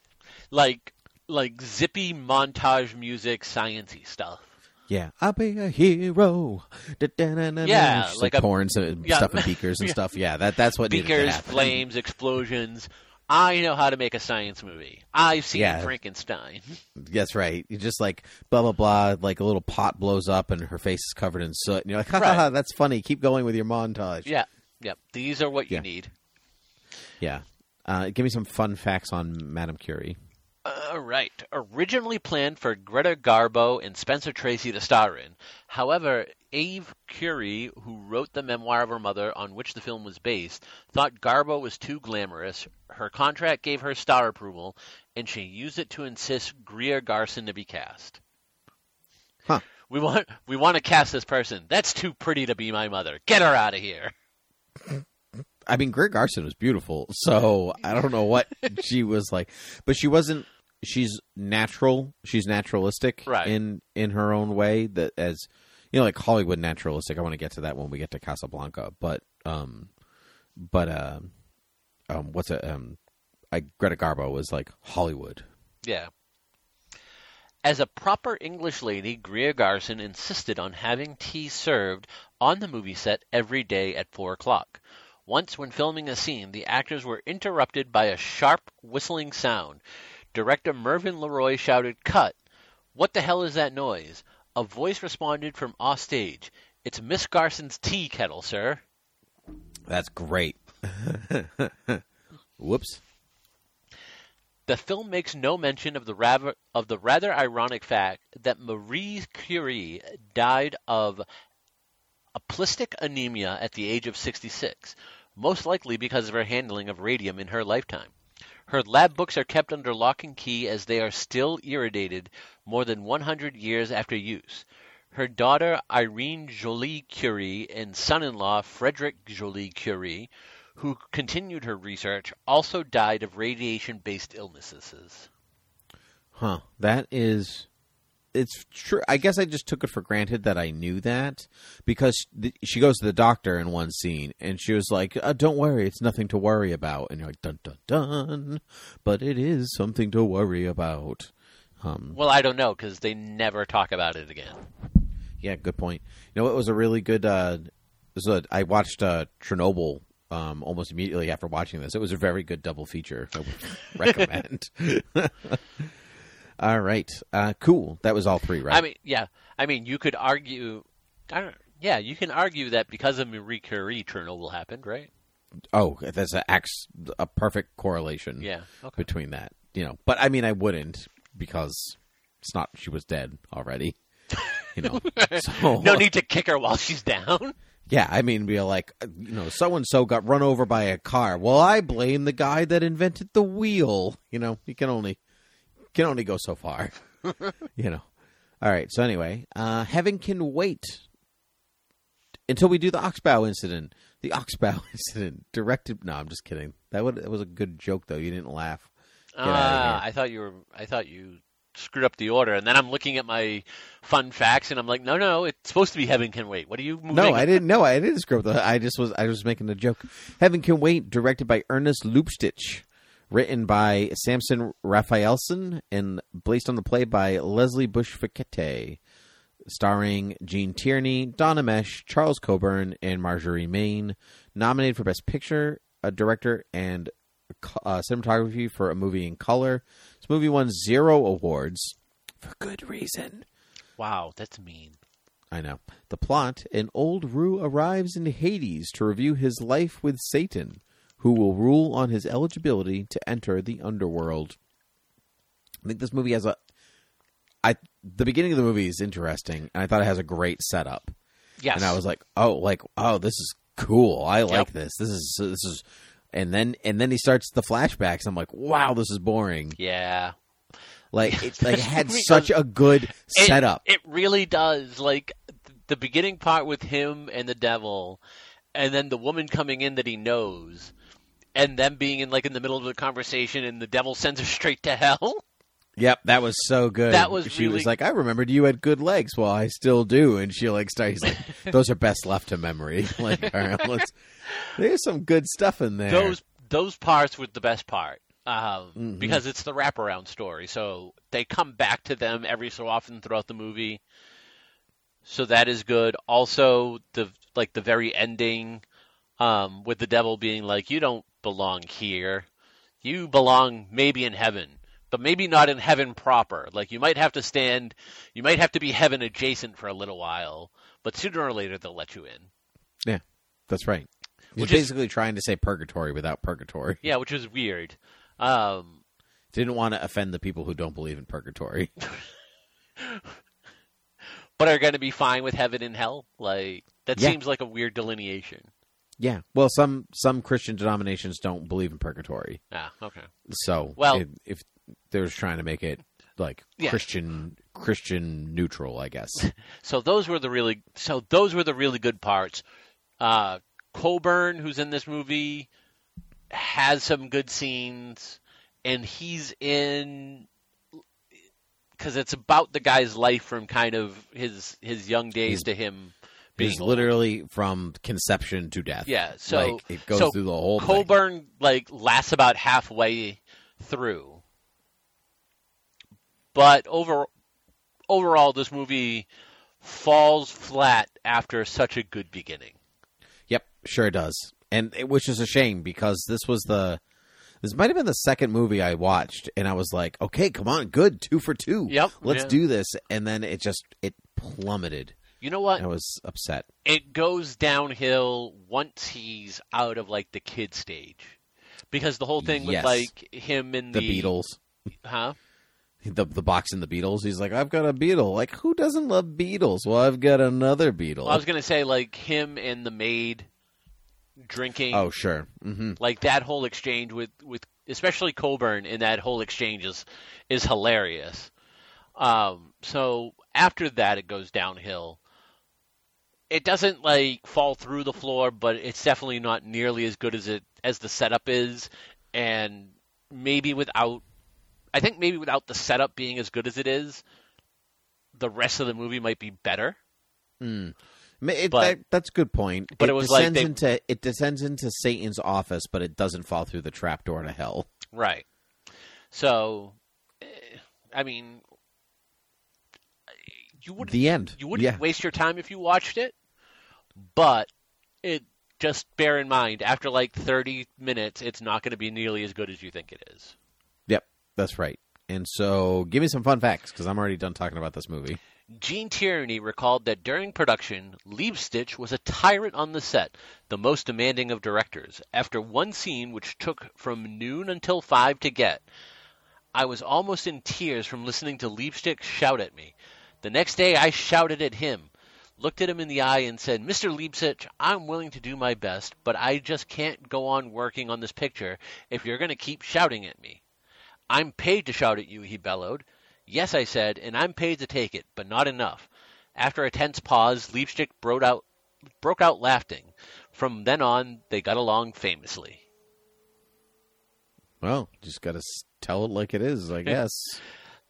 Speaker 3: like like zippy montage music sciency stuff.
Speaker 2: Yeah, I'll be a hero. Da-da-na-na-na.
Speaker 3: Yeah,
Speaker 2: Just,
Speaker 3: like
Speaker 2: like,
Speaker 3: a-
Speaker 2: pouring some
Speaker 3: yeah.
Speaker 2: stuff in beakers and
Speaker 3: Yeah.
Speaker 2: stuff. Yeah, that that's what needed to
Speaker 3: Beakers, flames, explosions. I know how to make a science movie. I've seen
Speaker 2: Yeah.
Speaker 3: Frankenstein.
Speaker 2: That's right. You just like blah blah blah. Like a little pot blows up and her face is covered in soot, and you're like, ha ha
Speaker 3: Right.
Speaker 2: ha, that's funny. Keep going with your montage.
Speaker 3: Yeah. Yep. These are what you
Speaker 2: Yeah.
Speaker 3: need.
Speaker 2: Yeah. Uh, give me some fun facts on Madame Curie.
Speaker 3: All right. Originally planned for Greta Garbo and Spencer Tracy to star in. However, Eve Curie, who wrote the memoir of her mother on which the film was based, thought Garbo was too glamorous. Her contract gave her star approval, and she used it to insist Greer Garson to be cast.
Speaker 2: Huh.
Speaker 3: We want we want to cast this person. That's too pretty to be my mother. Get her out of here.
Speaker 2: I mean, Greer Garson was beautiful, so I don't know what she was like, but she wasn't. She's natural. She's naturalistic
Speaker 3: Right.
Speaker 2: in in her own way. That as you know, like Hollywood naturalistic. I want to get to that when we get to Casablanca, but um, but uh, um, what's it? Um, I, Greta Garbo was like Hollywood.
Speaker 3: Yeah. As a proper English lady, Greer Garson insisted on having tea served on the movie set every day at four o'clock. Once, when filming a scene, the actors were interrupted by a sharp whistling sound. Director Mervyn Leroy shouted, Cut! What the hell is that noise? A voice responded from offstage. It's Miss Garson's tea kettle, sir.
Speaker 2: That's great. Whoops.
Speaker 3: The film makes no mention of the rather, of the rather ironic fact that Marie Curie died of aplastic anemia at the age of 66, most likely because of her handling of radium in her lifetime. Her lab books are kept under lock and key as they are still irradiated more than 100 years after use. Her daughter Irene Joliot-Curie and son-in-law Frederick Joliot-Curie, who continued her research, also died of radiation-based illnesses.
Speaker 2: Huh. That is. It's true. I guess I just took it for granted that I knew that because she goes to the doctor in one scene and she was like, uh, "Don't worry, it's nothing to worry about." And you're like, "Dun dun dun," but it is something to worry about. Um,
Speaker 3: Well, I don't know because they never talk about it again.
Speaker 2: yeah, good point. You know, it was a really good. Uh, a, I watched uh, Chernobyl um, almost immediately after watching this. It was a very good double feature. I would recommend. all right, uh, cool. That was all three, right?
Speaker 3: I mean, yeah, I mean, you could argue, I don't, yeah, you can argue that because of Marie Curie, Chernobyl happened, right?
Speaker 2: Oh, that's a, a perfect correlation
Speaker 3: Yeah. Okay.
Speaker 2: between that. You know, but I mean, I wouldn't because it's not. She was dead already. You know, so
Speaker 3: No need to kick her while she's down.
Speaker 2: Yeah, I mean, be like, uh, you know, so and so got run over by a car. Well, I blame the guy that invented the wheel. You know, you can only can only go so far. you know. All right. So anyway, uh, heaven can wait until we do the Oxbow incident. The Oxbow incident, directed. No, I'm just kidding. That would that was a good joke though. You didn't laugh.
Speaker 3: Ah,
Speaker 2: here.
Speaker 3: I thought you were. I thought you screwed up the order, and then I'm looking at my fun facts, and I'm like, no, no, it's supposed to be Heaven Can Wait. What are you moving?
Speaker 2: No, I didn't. No, I didn't screw up. The, I just was. I was making a joke. Heaven Can Wait, directed by Ernest Lubitsch, written by Samson Raphaelson, and based on the play by Leslie Bush-Fekete, starring Gene Tierney, Donna Mesh, Charles Coburn, and Marjorie Main. Nominated for Best Picture, a director, and uh, cinematography for a movie in color. This movie won zero awards for good reason.
Speaker 3: Wow, that's mean.
Speaker 2: I know. The plot an old Rue arrives in Hades to review his life with Satan, who will rule on his eligibility to enter the underworld. I think this movie has a. I the beginning of the movie is interesting, and I thought it has a great setup.
Speaker 3: Yes.
Speaker 2: And I was like, oh, like, oh, this is cool. I like
Speaker 3: Yep.
Speaker 2: this. This is this is, and then and then he starts the flashbacks. I'm like, wow, this is boring.
Speaker 3: yeah.
Speaker 2: Like it, like had such
Speaker 3: does-
Speaker 2: a good
Speaker 3: It-
Speaker 2: setup.
Speaker 3: It really does. Like the beginning part with him and the devil, and then the woman coming in that he knows, and them being in like in the middle of the conversation, and the devil sends her straight to hell.
Speaker 2: Yep, that was so good.
Speaker 3: That was
Speaker 2: she
Speaker 3: really-
Speaker 2: was like, I remembered you had good legs. Well, I still do. And she like starts like, those are best left to memory. like, all right, let's. There's some good stuff in there.
Speaker 3: Those those parts were the best part. Um,
Speaker 2: Mhm.
Speaker 3: because it's the wraparound story. So they come back to them every so often throughout the movie. So that is good. Also, the like the very ending, um, with the devil being like, "You don't belong here. You belong maybe in heaven, but maybe not in heaven proper. Like you might have to stand, you might have to be heaven adjacent for a little while, but sooner or later they'll let you in."
Speaker 2: Yeah, that's right. He's
Speaker 3: Which is-
Speaker 2: basically trying to say purgatory without purgatory.
Speaker 3: Yeah, which is weird. Um,
Speaker 2: Didn't want to offend the people who don't believe in purgatory.
Speaker 3: but are going to be fine with heaven and hell. Like that
Speaker 2: Yeah.
Speaker 3: seems like a weird delineation.
Speaker 2: Yeah. Well, some some Christian denominations don't believe in purgatory.
Speaker 3: Ah, okay.
Speaker 2: So,
Speaker 3: Well-
Speaker 2: if, if they're trying to make it like
Speaker 3: Yeah.
Speaker 2: Christian Christian neutral, I guess.
Speaker 3: So those were the really so those were the really good parts. Uh, Coburn, who's in this movie, has some good scenes, and he's in because it's about the guy's life from kind of his his young days
Speaker 2: He's-
Speaker 3: to him being
Speaker 2: It's literally from conception to death.
Speaker 3: Yeah, so-
Speaker 2: like, it goes
Speaker 3: so
Speaker 2: through the whole thing.
Speaker 3: Coburn like lasts about halfway through, but over overall, this movie falls flat after such a good beginning.
Speaker 2: Yep, sure it does. And it, which is a shame because this was the this might have been the second movie I watched, and I was like, okay, come on, good, two for two.
Speaker 3: Yep,
Speaker 2: let's
Speaker 3: yeah.
Speaker 2: do this. And then it just it plummeted.
Speaker 3: You know what?
Speaker 2: I was upset.
Speaker 3: It goes downhill once he's out of like the kid stage, because the whole thing
Speaker 2: Yes.
Speaker 3: with like him and
Speaker 2: The,
Speaker 3: the,
Speaker 2: Beatles,
Speaker 3: huh?
Speaker 2: the the box in the Beatles. He's like, I've got a Beatle. Like, who doesn't love Beatles? Well, I've got another Beatle.
Speaker 3: Well, I was gonna say like him and the maid drinking.
Speaker 2: oh, sure. hmm
Speaker 3: like that whole exchange with with especially Coburn in that whole exchange is is hilarious. Um, so after that, it goes downhill. It doesn't like fall through the floor, but it's definitely not nearly as good as it as the setup is, and maybe without, I think maybe without the setup being as good as it is, the rest of the movie might be better.
Speaker 2: Mm. It,
Speaker 3: But-
Speaker 2: that, that's a good point.
Speaker 3: but it was like
Speaker 2: descends
Speaker 3: they-
Speaker 2: into it descends into Satan's office, but it doesn't fall through the trapdoor to hell.
Speaker 3: Right. So, eh, I mean, you wouldn't
Speaker 2: The end.
Speaker 3: you wouldn't
Speaker 2: yeah.
Speaker 3: waste your time if you watched it, but it just bear in mind after like 30 minutes, it's not going to be nearly as good as you think it is.
Speaker 2: Yep, that's right. And so, give me some fun facts because I'm already done talking about this movie.
Speaker 3: Gene Tierney recalled that during production, Lubitsch was a tyrant on the set, the most demanding of directors. After one scene, which took from noon until 5 to get, I was almost in tears from listening to Lubitsch shout at me. The next day, I shouted at him, looked at him in the eye, and said, Mr. Lubitsch, I'm willing to do my best, but I just can't go on working on this picture if you're going to keep shouting at me. I'm paid to shout at you, he bellowed. Yes, I said, and I'm paid to take it, but not enough. After a tense pause, Lubitsch broke out, broke out laughing. From then on, they got along famously.
Speaker 2: Well, just got to tell it like it is, I guess.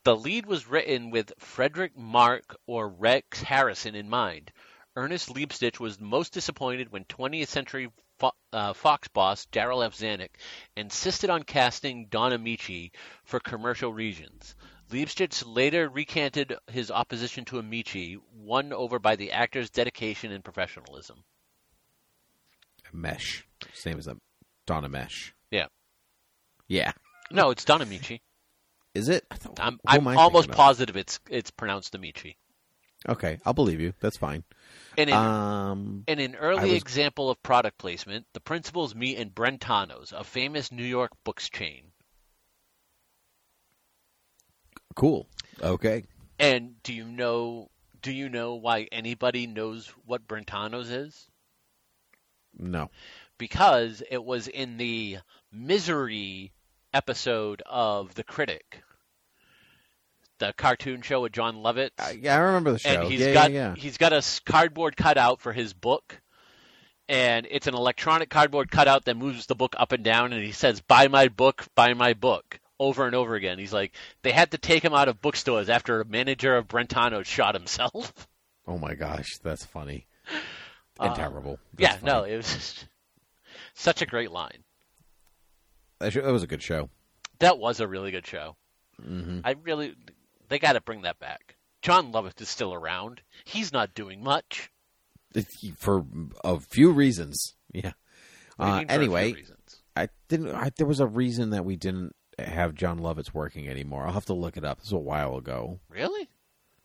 Speaker 3: The lead was written with Fredric March or Rex Harrison in mind. Ernest Lubitsch was most disappointed when 20th Century Fo- uh, Fox boss Darryl F. Zanuck insisted on casting Don Ameche for commercial reasons. Lubitsch later recanted his opposition to Amici, won over by the actor's dedication and professionalism.
Speaker 2: Mesh. Same as a Donna Mesh.
Speaker 3: Yeah.
Speaker 2: Yeah.
Speaker 3: No, it's Don Ameche.
Speaker 2: Is it? I thought-
Speaker 3: I'm, I'm
Speaker 2: I
Speaker 3: almost
Speaker 2: thinking of?
Speaker 3: positive it's it's pronounced Ameche.
Speaker 2: Okay, I'll believe you. That's fine.
Speaker 3: And in,
Speaker 2: Um,
Speaker 3: in an early
Speaker 2: was-
Speaker 3: example of product placement, the principals meet in Brentano's, a famous New York books chain.
Speaker 2: cool. Okay.
Speaker 3: And do you know do you know why anybody knows what Brentano's is?
Speaker 2: No.
Speaker 3: Because it was in the Misery episode of The Critic. The cartoon show with Jon Lovitz.
Speaker 2: Uh, yeah, I remember the show.
Speaker 3: and he's
Speaker 2: yeah,
Speaker 3: got
Speaker 2: yeah, yeah.
Speaker 3: he's got a cardboard cutout for his book, and it's an electronic cardboard cutout that moves the book up and down, and he says, "Buy my book, buy my book." Over and over again. He's like, they had to take him out of bookstores after a manager of Brentano shot himself.
Speaker 2: Oh my gosh, that's funny and
Speaker 3: Uh,
Speaker 2: terrible.
Speaker 3: yeah,
Speaker 2: That's
Speaker 3: no, it was just such a great line.
Speaker 2: That, that was a good show.
Speaker 3: That was a really good show.
Speaker 2: hmm
Speaker 3: I really, they got to bring that back. Jon Lovitz is still around. He's not doing much.
Speaker 2: For a few reasons. Yeah.
Speaker 3: What do you
Speaker 2: Uh,
Speaker 3: mean for a few
Speaker 2: anyway,
Speaker 3: reasons?
Speaker 2: I didn't. I, there was a reason that we didn't have Jon Lovitz working anymore. I'll have to look it up. This was a while ago.
Speaker 3: really?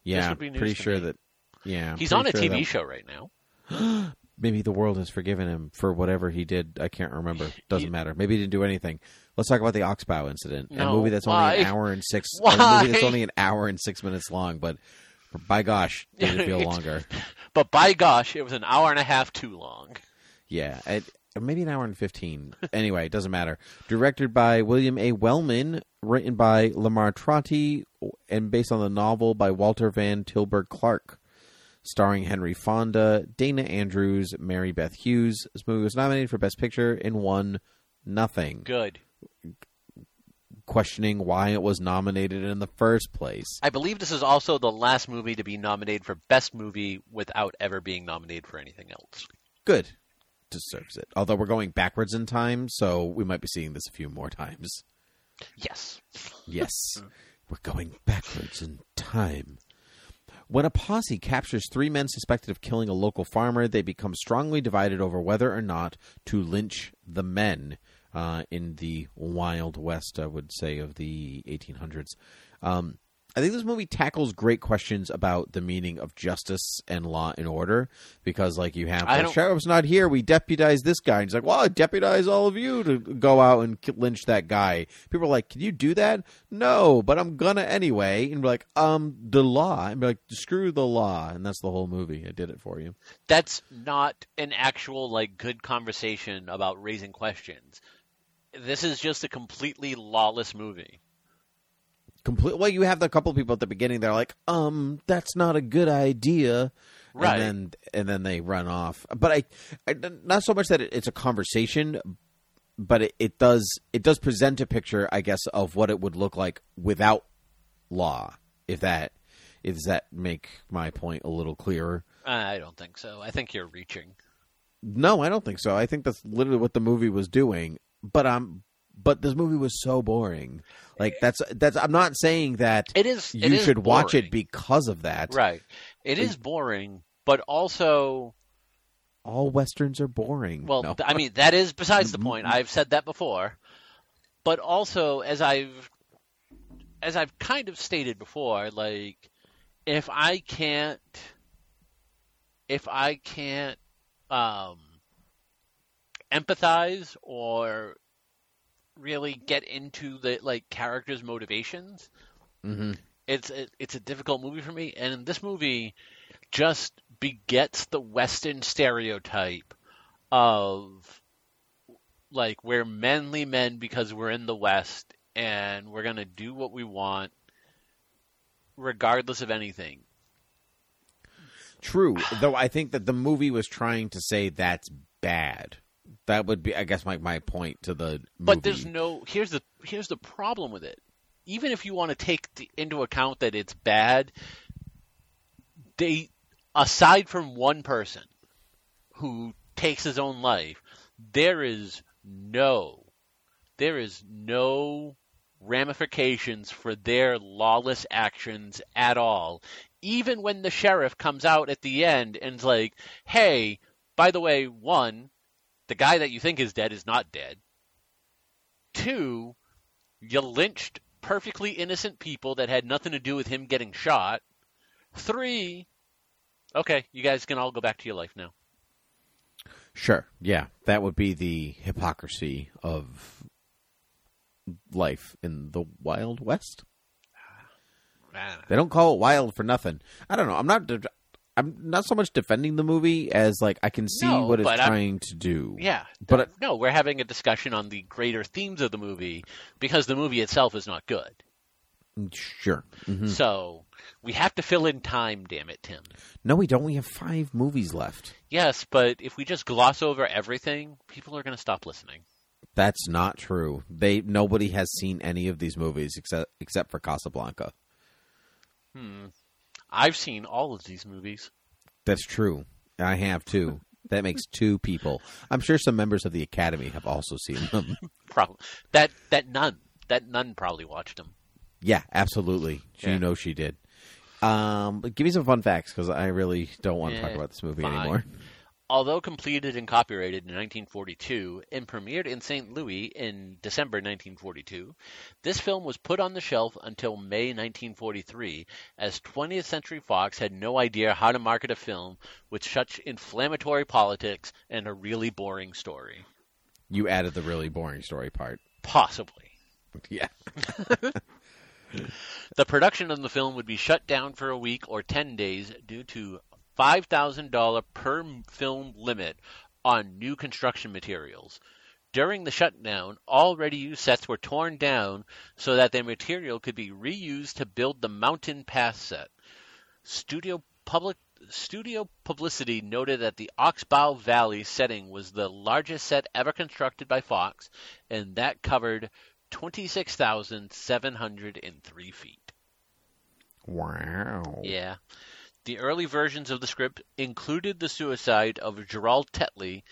Speaker 2: Yeah,
Speaker 3: would be news
Speaker 2: pretty sure
Speaker 3: me.
Speaker 2: that. Yeah,
Speaker 3: He's on a TV
Speaker 2: that-
Speaker 3: show right now.
Speaker 2: Maybe the world has forgiven him for whatever he did. I can't remember. Doesn't matter. Maybe he didn't do anything. Let's talk about the Oxbow incident. a movie that's only
Speaker 3: why?
Speaker 2: an hour and six. A
Speaker 3: Why?
Speaker 2: movie that's only an hour and six minutes long, but by gosh, did it feel longer?
Speaker 3: But by gosh, it was an hour and a half too long.
Speaker 2: Yeah, it, maybe an hour and fifteen. anyway, it doesn't matter. Directed by William A. Wellman, written by Lamar Trotti, and based on the novel by Walter Van Tilburg Clark. Starring Henry Fonda, Dana Andrews, Mary Beth Hughes. This movie was nominated for Best Picture and won nothing.
Speaker 3: Good.
Speaker 2: Questioning why it was nominated in the first place.
Speaker 3: I believe this is also the last movie to be nominated for Best Movie without ever being nominated for anything else.
Speaker 2: Good. Deserves it. Although we're going backwards in time, so we might be seeing this a few more times.
Speaker 3: Yes.
Speaker 2: Yes, we're going backwards in time. When a posse captures three men suspected of killing a local farmer, they become strongly divided over whether or not to lynch the men. Uh, in the Wild West, I would say, of the 1800s. Um, I think this movie tackles great questions about the meaning of justice and law and order because, like, you have
Speaker 3: I
Speaker 2: the
Speaker 3: don't-
Speaker 2: sheriff's not here. We deputize this guy. And he's like, "Well, I deputize all of you to go out and lynch that guy." People are like, "Can you do that?" No, but I'm gonna anyway. And be like, "Um, the law." And be like, "Screw the law," and that's the whole movie. I did it for you.
Speaker 3: That's not an actual like good conversation about raising questions. This is just a completely lawless movie.
Speaker 2: Complete. Well, you have the couple people at the beginning. They're like, "Um, that's not a good idea."
Speaker 3: Right.
Speaker 2: And then and then they run off. But I, I not so much that it, it's a conversation, but it, it does it does present a picture, I guess, of what it would look like without law. If that if that make my point a little clearer.
Speaker 3: I don't think so. I think you're reaching.
Speaker 2: No, I don't think so. I think that's literally what the movie was doing. But um, but this movie was so boring. Like that's that's. I'm not saying that
Speaker 3: It is.
Speaker 2: you
Speaker 3: it is
Speaker 2: should watch it because of that.
Speaker 3: Right. It is boring, but also,
Speaker 2: All westerns are boring.
Speaker 3: well,
Speaker 2: No.
Speaker 3: I mean, that is besides the point. I've said that before, but also as I've as I've kind of stated before, like if I can't if I can't um, empathize or really get into the like characters' motivations,
Speaker 2: hmm
Speaker 3: it's it, it's a difficult movie for me, and this movie just begets the Western stereotype of like we're manly men because we're in the West and we're gonna do what we want regardless of anything.
Speaker 2: True, though I think that the movie was trying to say that's bad. That would be, I guess, my my point to the movie.
Speaker 3: But there's no here's the here's the problem with it. Even if you want to take the, into account that it's bad, they aside from one person who takes his own life, there is no there is no ramifications for their lawless actions at all. Even when the sheriff comes out at the end and's like, "Hey, by the way, one, the guy that you think is dead is not dead. Two, you lynched perfectly innocent people that had nothing to do with him getting shot. Three, okay, you guys can all go back to your life now.
Speaker 2: Sure, yeah, that would be the hypocrisy of life in the Wild West.
Speaker 3: Ah,
Speaker 2: they don't call it wild for nothing. I don't know. I'm not. I'm not so much defending the movie as like I can see
Speaker 3: No,
Speaker 2: what it's
Speaker 3: but I'm-
Speaker 2: trying to do.
Speaker 3: Yeah,
Speaker 2: But I-
Speaker 3: no, we're having a discussion on the greater themes of the movie because the movie itself is not good.
Speaker 2: Sure. Mhm.
Speaker 3: So we have to fill in time, damn it, Tim.
Speaker 2: No, we don't. We have five movies left.
Speaker 3: Yes, but if we just gloss over everything, people are going to stop listening.
Speaker 2: That's not true. They nobody has seen any of these movies except except for Casablanca.
Speaker 3: Hmm. I've seen all of these movies.
Speaker 2: That's true. I have too. That makes two people. I'm sure some members of the Academy have also seen them.
Speaker 3: Probably that that nun that nun probably watched them.
Speaker 2: yeah, absolutely. She
Speaker 3: Yeah.
Speaker 2: knows she did. Um, give me some fun facts because I really don't want to talk
Speaker 3: Eh,
Speaker 2: about this movie
Speaker 3: fine.
Speaker 2: anymore.
Speaker 3: Although completed and copyrighted in 1942 and premiered in St. Louis in December 1942, this film was put on the shelf until May 1943 as 20th Century Fox had no idea how to market a film with such inflammatory politics and a really boring story.
Speaker 2: You added the really boring story part.
Speaker 3: Possibly.
Speaker 2: Yeah.
Speaker 3: The production of the film would be shut down for a week or 10 days due to $5,000 per film limit on new construction materials. During the shutdown, already used sets were torn down so that their material could be reused to build the Mountain Pass set. Studio public studio publicity noted that the Oxbow Valley setting was the largest set ever constructed by Fox, and that covered 26,703 feet.
Speaker 2: Wow.
Speaker 3: Yeah. The early versions of the script included the suicide of Gerald Tetley,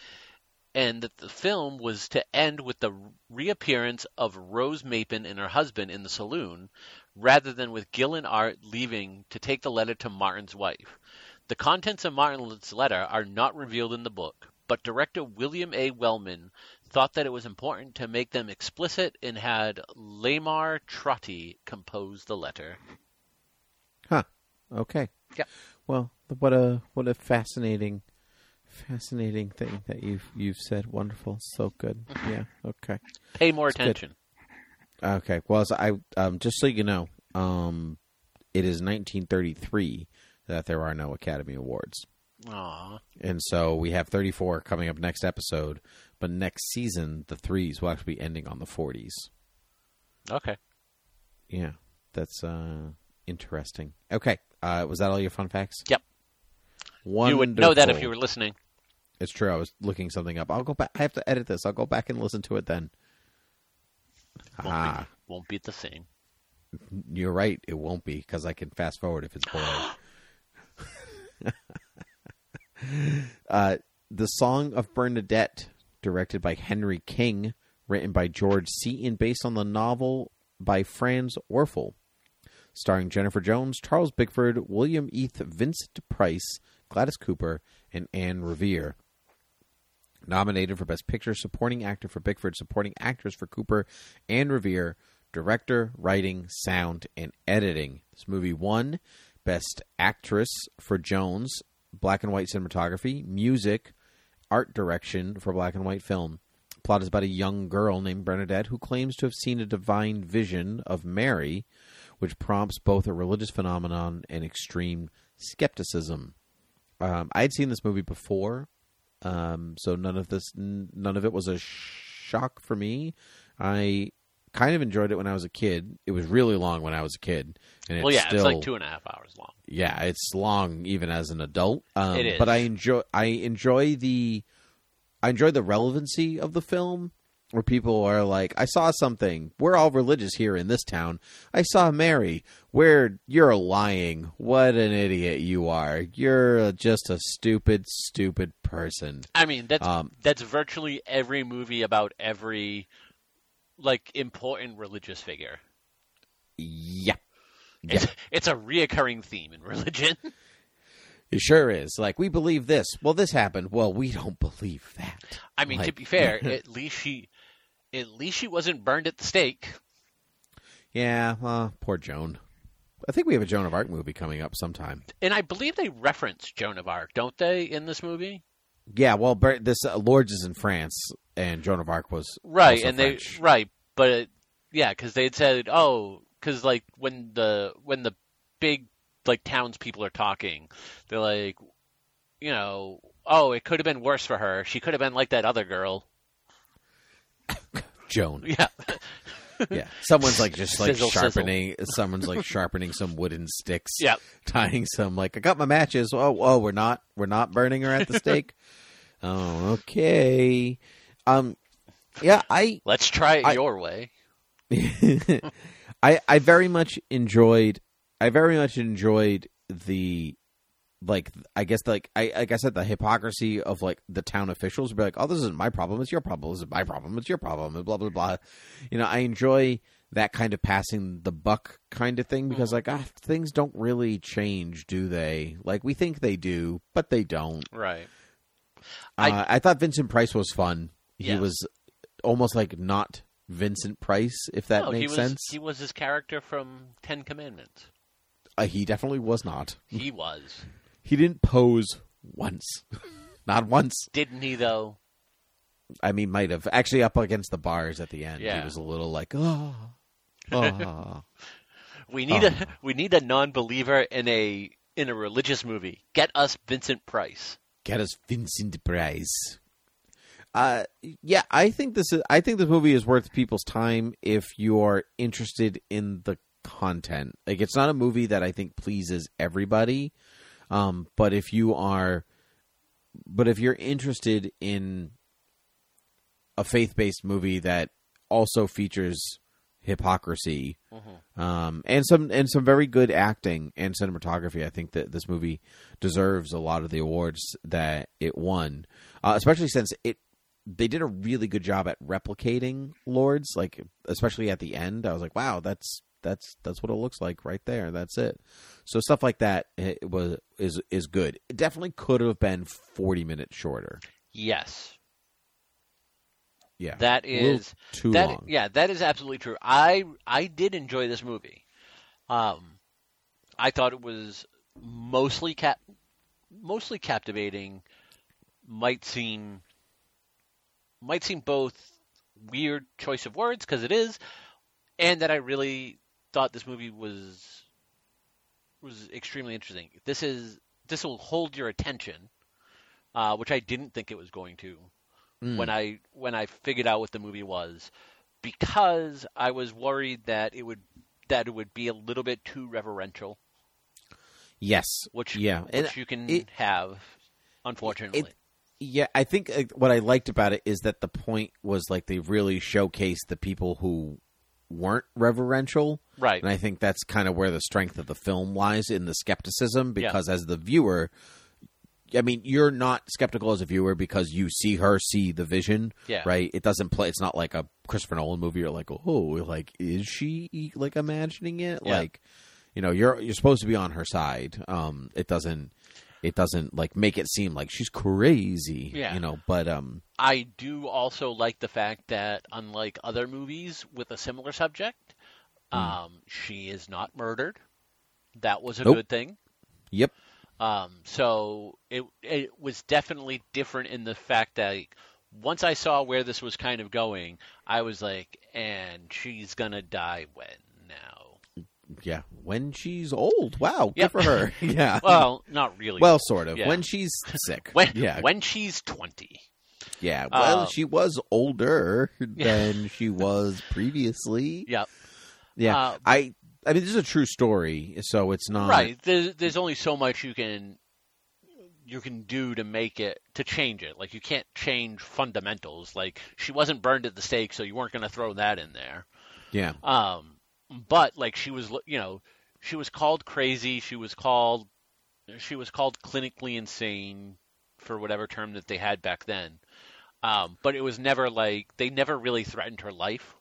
Speaker 3: and that the film was to end with the reappearance of Rose Mapen and her husband in the saloon, rather than with Gil and Art leaving to take the letter to Martin's wife. The contents of Martin's letter are not revealed in the book, but director William A. Wellman thought that it was important to make them explicit and had Lamar Trotti compose the letter.
Speaker 2: Huh. Okay.
Speaker 3: Yep.
Speaker 2: Well, what a what a fascinating, fascinating thing that you've you've said. Wonderful. So good. Yeah. Okay.
Speaker 3: Pay more
Speaker 2: It's good.
Speaker 3: attention.
Speaker 2: Okay. Well, so I um, just so you know, um, it is 1933 that there are no Academy Awards,
Speaker 3: Aw.
Speaker 2: and so we have 34 coming up next episode. But next season, the threes will actually be ending on the 40s.
Speaker 3: Okay.
Speaker 2: Yeah, that's uh, interesting. Okay. Uh, was that all your fun facts?
Speaker 3: Yep.
Speaker 2: Wonderful.
Speaker 3: You would know that if you were listening.
Speaker 2: It's true. I was looking something up. I'll go back. I have to edit this. I'll go back and listen to it then.
Speaker 3: Won't,
Speaker 2: Ah,
Speaker 3: be, won't be the same.
Speaker 2: you're right. It won't be because I can fast forward if it's boring. uh, the Song of Bernadette, directed by Henry King, written by George Seaton, based on the novel by Franz Werfel, starring Jennifer Jones, Charles Bickford, William Eythe, Vincent Price, Gladys Cooper, and Anne Revere. Nominated for Best Picture, Supporting Actor for Bickford, Supporting Actress for Cooper and Revere, Director, Writing, Sound, and Editing. This movie won Best Actress for Jones, Black and White Cinematography, Music, Art Direction for Black and White Film. Plot is about a young girl named Bernadette who claims to have seen a divine vision of Mary, which prompts both a religious phenomenon and extreme skepticism. Um, I had seen this movie before, um, so none of this, n- none of it was a shock for me. I kind of enjoyed it when I was a kid. It was really long when I was a kid, and it's
Speaker 3: well, yeah,
Speaker 2: still,
Speaker 3: it's like two and a half hours long.
Speaker 2: yeah, it's long even as an adult. Um,
Speaker 3: It is.
Speaker 2: But I enjoy I enjoy the I enjoy the relevancy of the film where people are like, I saw something. We're all religious here in this town. I saw Mary. Where you're lying. What an idiot you are. You're just a stupid, stupid person.
Speaker 3: I mean, that's
Speaker 2: Um,
Speaker 3: that's virtually every movie about every like important religious figure.
Speaker 2: Yeah.
Speaker 3: It's it's a reoccurring theme in religion.
Speaker 2: It sure is. Like, we believe this. Well, this happened. Well, we don't believe that.
Speaker 3: I mean, to be fair, at least she at least she wasn't burned at the stake.
Speaker 2: Yeah, uh, poor Joan. I think we have a Joan of Arc movie coming up sometime.
Speaker 3: And I believe they reference Joan of Arc, don't they, in this movie?
Speaker 2: Yeah, well, this uh, Lourdes is in France, and Joan of Arc was
Speaker 3: Right, and
Speaker 2: French.
Speaker 3: they right, but it, yeah, because they had said, oh, because like when the when the big like townspeople are talking, they're like, you know, oh, it could have been worse for her. She could have been like that other girl.
Speaker 2: Joan.
Speaker 3: Yeah,
Speaker 2: Yeah, someone's like just like
Speaker 3: Sizzle, sizzle.
Speaker 2: sharpening. Someone's like sharpening some wooden sticks.
Speaker 3: yeah.
Speaker 2: tying some like I got my matches. Oh, oh, we're not we're not burning her at the stake. oh, okay. Um, yeah, I
Speaker 3: Let's try it
Speaker 2: I-
Speaker 3: your way.
Speaker 2: I I very much enjoyed I very much enjoyed the like I guess like I like I said the hypocrisy of like the town officials would be like oh this isn't my problem it's your problem this is my problem it's your problem and blah blah blah. You know I enjoy that kind of passing the buck kind of thing because like ah, things don't really change do they? Like we think they do but they don't.
Speaker 3: Right.
Speaker 2: I,
Speaker 3: I-
Speaker 2: uh, I thought Vincent Price was fun. He was almost like not Vincent Price if that
Speaker 3: no, he
Speaker 2: makes
Speaker 3: was
Speaker 2: sense.
Speaker 3: he was his character from Ten Commandments.
Speaker 2: Uh, he definitely was not.
Speaker 3: He was,
Speaker 2: He didn't pose once. not once.
Speaker 3: didn't he? Though.
Speaker 2: I mean, might have. Actually, up against the bars at the end, he was a little like, oh. oh.
Speaker 3: We need
Speaker 2: Oh.
Speaker 3: a um. we need a non-believer in a in a religious movie. Get us Vincent Price.
Speaker 2: Get us Vincent Price. Uh, yeah, I think this is. I think this movie is worth people's time if you are interested in the content. Like, it's not a movie that I think pleases everybody. Um, but if you are, but if you're interested in a faith-based movie that also features hypocrisy um, and some and some very good acting and cinematography. I think that this movie deserves a lot of the awards that it won, uh, especially since it they did a really good job at replicating Lourdes. Like especially at the end, I was like, wow, that's that's that's what it looks like right there. That's it. So stuff like that it was is is good. It definitely could have been forty minutes shorter.
Speaker 3: Yes,
Speaker 2: Yeah,
Speaker 3: that is
Speaker 2: too
Speaker 3: that.
Speaker 2: long.
Speaker 3: Yeah, that is absolutely true. I I did enjoy this movie. Um, I thought it was mostly cap mostly captivating. Might seem might seem both weird choice of words because it is, and that I really thought this movie was was extremely interesting. This is this will hold your attention, uh, which I didn't think it was going to
Speaker 2: Mm.
Speaker 3: when I when I figured out what the movie was, because I was worried that it would that it would be a little bit too reverential,
Speaker 2: yes,
Speaker 3: which
Speaker 2: yeah, and
Speaker 3: which you can
Speaker 2: it-
Speaker 3: have, unfortunately.
Speaker 2: Yeah, I think uh, what I liked about it is that the point was like they really showcased the people who weren't reverential.
Speaker 3: right.
Speaker 2: And I think that's kind of where the strength of the film lies in the skepticism because as the viewer, I mean, you're not skeptical as a viewer because you see her see the vision,
Speaker 3: Yeah.
Speaker 2: right? It doesn't play. It's not like a Christopher Nolan movie. You're like, oh, like is she like imagining it?
Speaker 3: Yeah.
Speaker 2: Like, you know, you're you're supposed to be on her side. Um, it doesn't. It doesn't like make it seem like she's crazy,
Speaker 3: Yeah.
Speaker 2: you know. But um,
Speaker 3: I do also like the fact that, unlike other movies with a similar subject,
Speaker 2: Hmm.
Speaker 3: um, she is not murdered. That was a
Speaker 2: Nope.
Speaker 3: good thing.
Speaker 2: yep,
Speaker 3: Um, so it it was definitely different in the fact that once I saw where this was kind of going, I was like, and she's gonna die when?
Speaker 2: Yeah, when she's old. Wow, good
Speaker 3: Yep.
Speaker 2: for her. yeah.
Speaker 3: Well, not really.
Speaker 2: Well, sort of.
Speaker 3: Yeah.
Speaker 2: When she's sick.
Speaker 3: when
Speaker 2: yeah.
Speaker 3: when she's twenty.
Speaker 2: yeah. Well,
Speaker 3: Um,
Speaker 2: she was older than she was previously.
Speaker 3: Yep.
Speaker 2: Yeah.
Speaker 3: Uh,
Speaker 2: I I mean this is a true story, so it's not
Speaker 3: right. There's there's only so much you can you can do to make it to change it. Like you can't change fundamentals. Like she wasn't burned at the stake, so you weren't going to throw that in there.
Speaker 2: Yeah.
Speaker 3: Um, but like she was, you know, she was called crazy. She was called, she was called clinically insane for whatever term that they had back then. Um, but it was never like they never really threatened her life.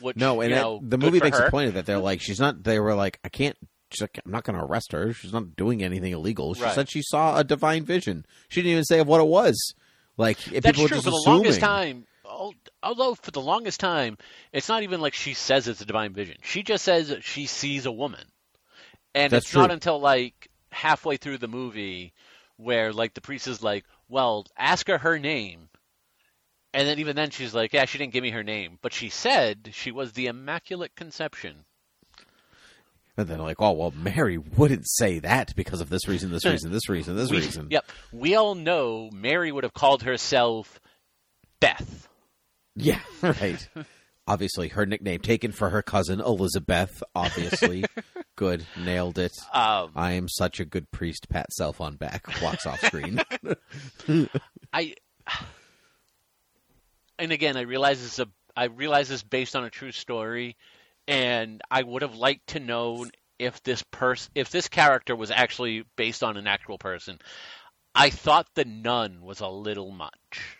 Speaker 3: Which,
Speaker 2: No, and that-
Speaker 3: know,
Speaker 2: the movie makes
Speaker 3: her.
Speaker 2: a point of that. They're like, she's not. They were like, I can't. She's like, I'm not going to arrest her. She's not doing anything illegal. She
Speaker 3: Right.
Speaker 2: said she saw a divine vision. She didn't even say of what it was. Like if
Speaker 3: That's
Speaker 2: people
Speaker 3: true for the
Speaker 2: assuming.
Speaker 3: longest time. Al- Although for the longest time, it's not even like she says it's a divine vision. She just says she sees a woman, and
Speaker 2: That's
Speaker 3: it's not until like halfway through the movie where like the priest is like, "Well, ask her her name," and then even then she's like, "Yeah, she didn't give me her name, but she said she was the Immaculate Conception."
Speaker 2: And then like, oh well, Mary wouldn't say that because of this reason, this reason, this reason, this
Speaker 3: We-
Speaker 2: reason.
Speaker 3: Yep, we all know Mary would have called herself Beth.
Speaker 2: Yeah, right. obviously, her nickname taken for her cousin Elizabeth. Obviously, good, nailed it.
Speaker 3: Um,
Speaker 2: I am such a good priest. Pat self on back, walks off screen.
Speaker 3: I and again, I realize this is a I realize this based on a true story, and I would have liked to know if this person if this character was actually based on an actual person. I thought the nun was a little much.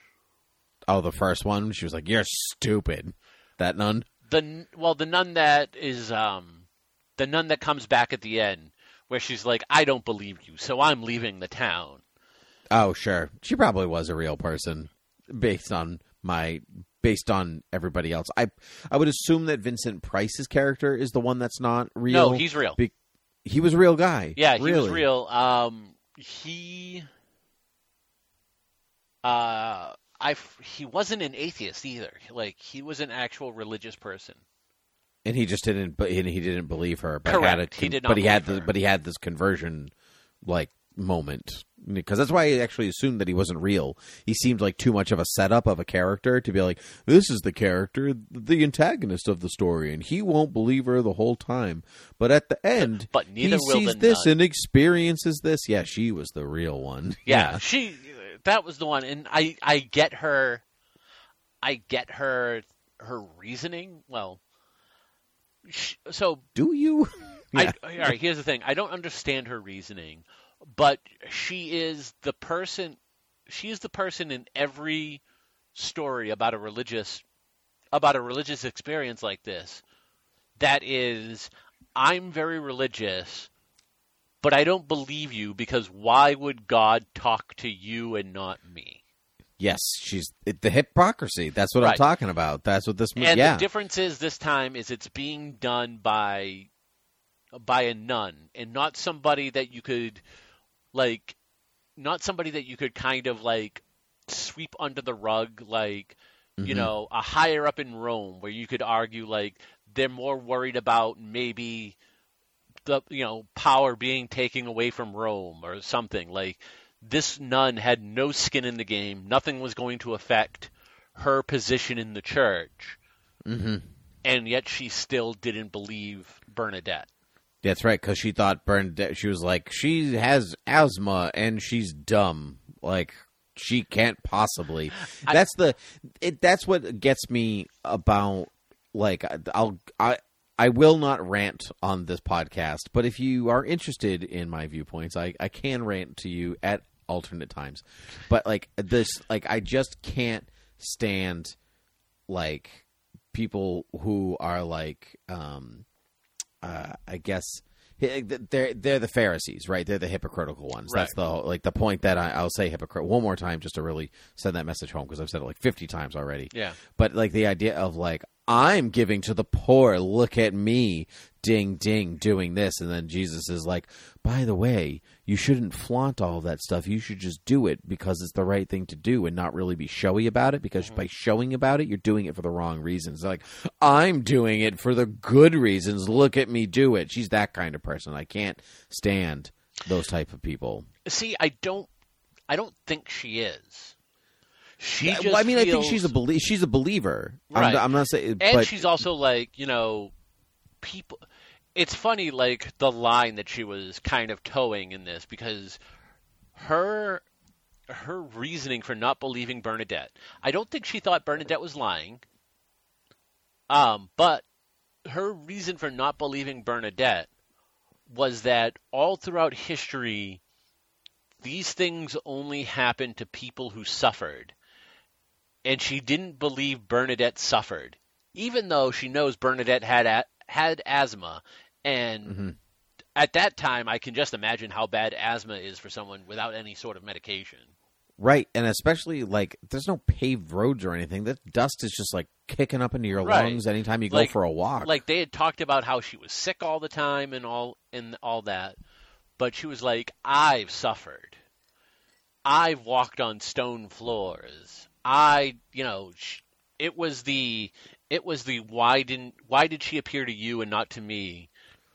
Speaker 2: Oh, the first one, she was like, "You're stupid." That nun.
Speaker 3: The well, the nun that is um the nun that comes back at the end where she's like, "I don't believe you, so I'm leaving the town."
Speaker 2: Oh, sure. She probably was a real person based on my based on everybody else. I I would assume that Vincent Price's character is the one that's not real.
Speaker 3: No, he's real.
Speaker 2: Be- he was a real guy.
Speaker 3: Yeah, he was real. Um, he, uh, I he wasn't an atheist either. Like he was an actual religious person.
Speaker 2: and he just didn't but he didn't believe her but
Speaker 3: Correct.
Speaker 2: had a
Speaker 3: He did not
Speaker 2: but he had the but he had this conversion like moment because that's why I actually assumed that he wasn't real. He seemed like too much of a setup of a character to be like, this is the character, the antagonist of the story, and he won't believe her the whole time. But at the end,
Speaker 3: But neither
Speaker 2: he
Speaker 3: will
Speaker 2: sees this
Speaker 3: nun.
Speaker 2: and experiences this. Yeah, she was the real one.
Speaker 3: Yeah, she that was the one, and I I get her, I get her her reasoning. Well, sh- so
Speaker 2: Do you?
Speaker 3: I, all right, here's the thing. I don't understand her reasoning, but she is the person. She is the person in every story about a religious about a religious experience like this. That is, I'm very religious, but I don't believe you because why would God talk to you and not me?
Speaker 2: Yes, she's it, the hypocrisy. That's what I'm talking about. That's what this movie.
Speaker 3: And
Speaker 2: yeah,
Speaker 3: the difference is this time is it's being done by by a nun and not somebody that you could like not somebody that you could kind of like sweep under the rug like you
Speaker 2: Mhm.
Speaker 3: know a higher up in Rome where you could argue like they're more worried about maybe the you know power being taken away from Rome or something like this nun had no skin in the game nothing was going to affect her position in the church
Speaker 2: hmm
Speaker 3: and yet she still didn't believe Bernadette.
Speaker 2: That's right, because she thought Bernadette. She was like, she has asthma and she's dumb. Like she can't possibly.
Speaker 3: I-
Speaker 2: that's the. It, that's what gets me about. Like I'll I. I will not rant on this podcast, but if you are interested in my viewpoints, I, I can rant to you at alternate times. But like this, like I just can't stand like people who are like um uh, I guess they're they're the Pharisees, right? They're the hypocritical ones. That's the like the point that I, I'll say hypocrite one more time just to really send that message home because I've said it like fifty times already.
Speaker 3: Yeah.
Speaker 2: But like the idea of like I'm giving to the poor, look at me, ding ding, doing this, and then Jesus is like, by the way, you shouldn't flaunt all that stuff. You should just do it because it's the right thing to do and not really be showy about it because mm-hmm. by showing about it, you're doing it for the wrong reasons. Like, I'm doing it for the good reasons. Look at me do it. She's that kind of person. I can't stand those type of people.
Speaker 3: See, I don't, I don't think she is. She just
Speaker 2: well, I mean, I think she's a belie- she's a believer.
Speaker 3: Right.
Speaker 2: I'm, I'm not saying,
Speaker 3: and
Speaker 2: but
Speaker 3: she's also like you know people it's funny like the line that she was kind of towing in this because her her reasoning for not believing Bernadette I don't think she thought Bernadette was lying um but her reason for not believing Bernadette was that all throughout history these things only happened to people who suffered and she didn't believe Bernadette suffered, even though she knows Bernadette had a- had asthma, and
Speaker 2: Mhm.
Speaker 3: at that time, I can just imagine how bad asthma is for someone without any sort of medication.
Speaker 2: right, and especially like there's no paved roads or anything. That dust is just like kicking up into your
Speaker 3: Right.
Speaker 2: lungs anytime you go for a walk.
Speaker 3: Like they had talked about how she was sick all the time and all and all that, but she was like, "I've suffered. I've walked on stone floors. I, you know, it was the it was the why didn't why did she appear to you and not to me?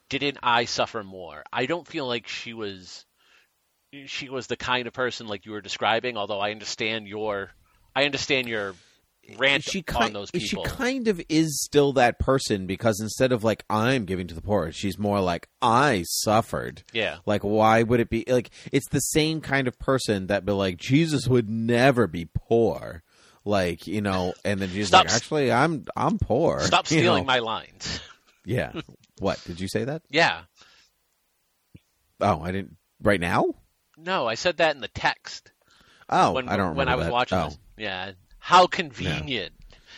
Speaker 3: Didn't I suffer more? I don't feel like she was she was the kind of person like you were describing, although I understand your I understand your rant
Speaker 2: she
Speaker 3: on
Speaker 2: kind,
Speaker 3: those
Speaker 2: she kind of is still that person because instead of like I'm giving to the poor, she's more like I suffered.
Speaker 3: yeah.
Speaker 2: Like why would it be like it's the same kind of person that be like Jesus would never be poor. Like, you know, and then she's
Speaker 3: Stop
Speaker 2: like actually I'm I'm poor.
Speaker 3: Stop
Speaker 2: you
Speaker 3: stealing
Speaker 2: know?
Speaker 3: my lines.
Speaker 2: Yeah. what? Did you say that?
Speaker 3: Yeah.
Speaker 2: Oh, I didn't right now?
Speaker 3: No, I said that in the text
Speaker 2: Oh,
Speaker 3: when
Speaker 2: I don't remember
Speaker 3: when I was
Speaker 2: that.
Speaker 3: watching
Speaker 2: oh.
Speaker 3: this. Yeah. How convenient.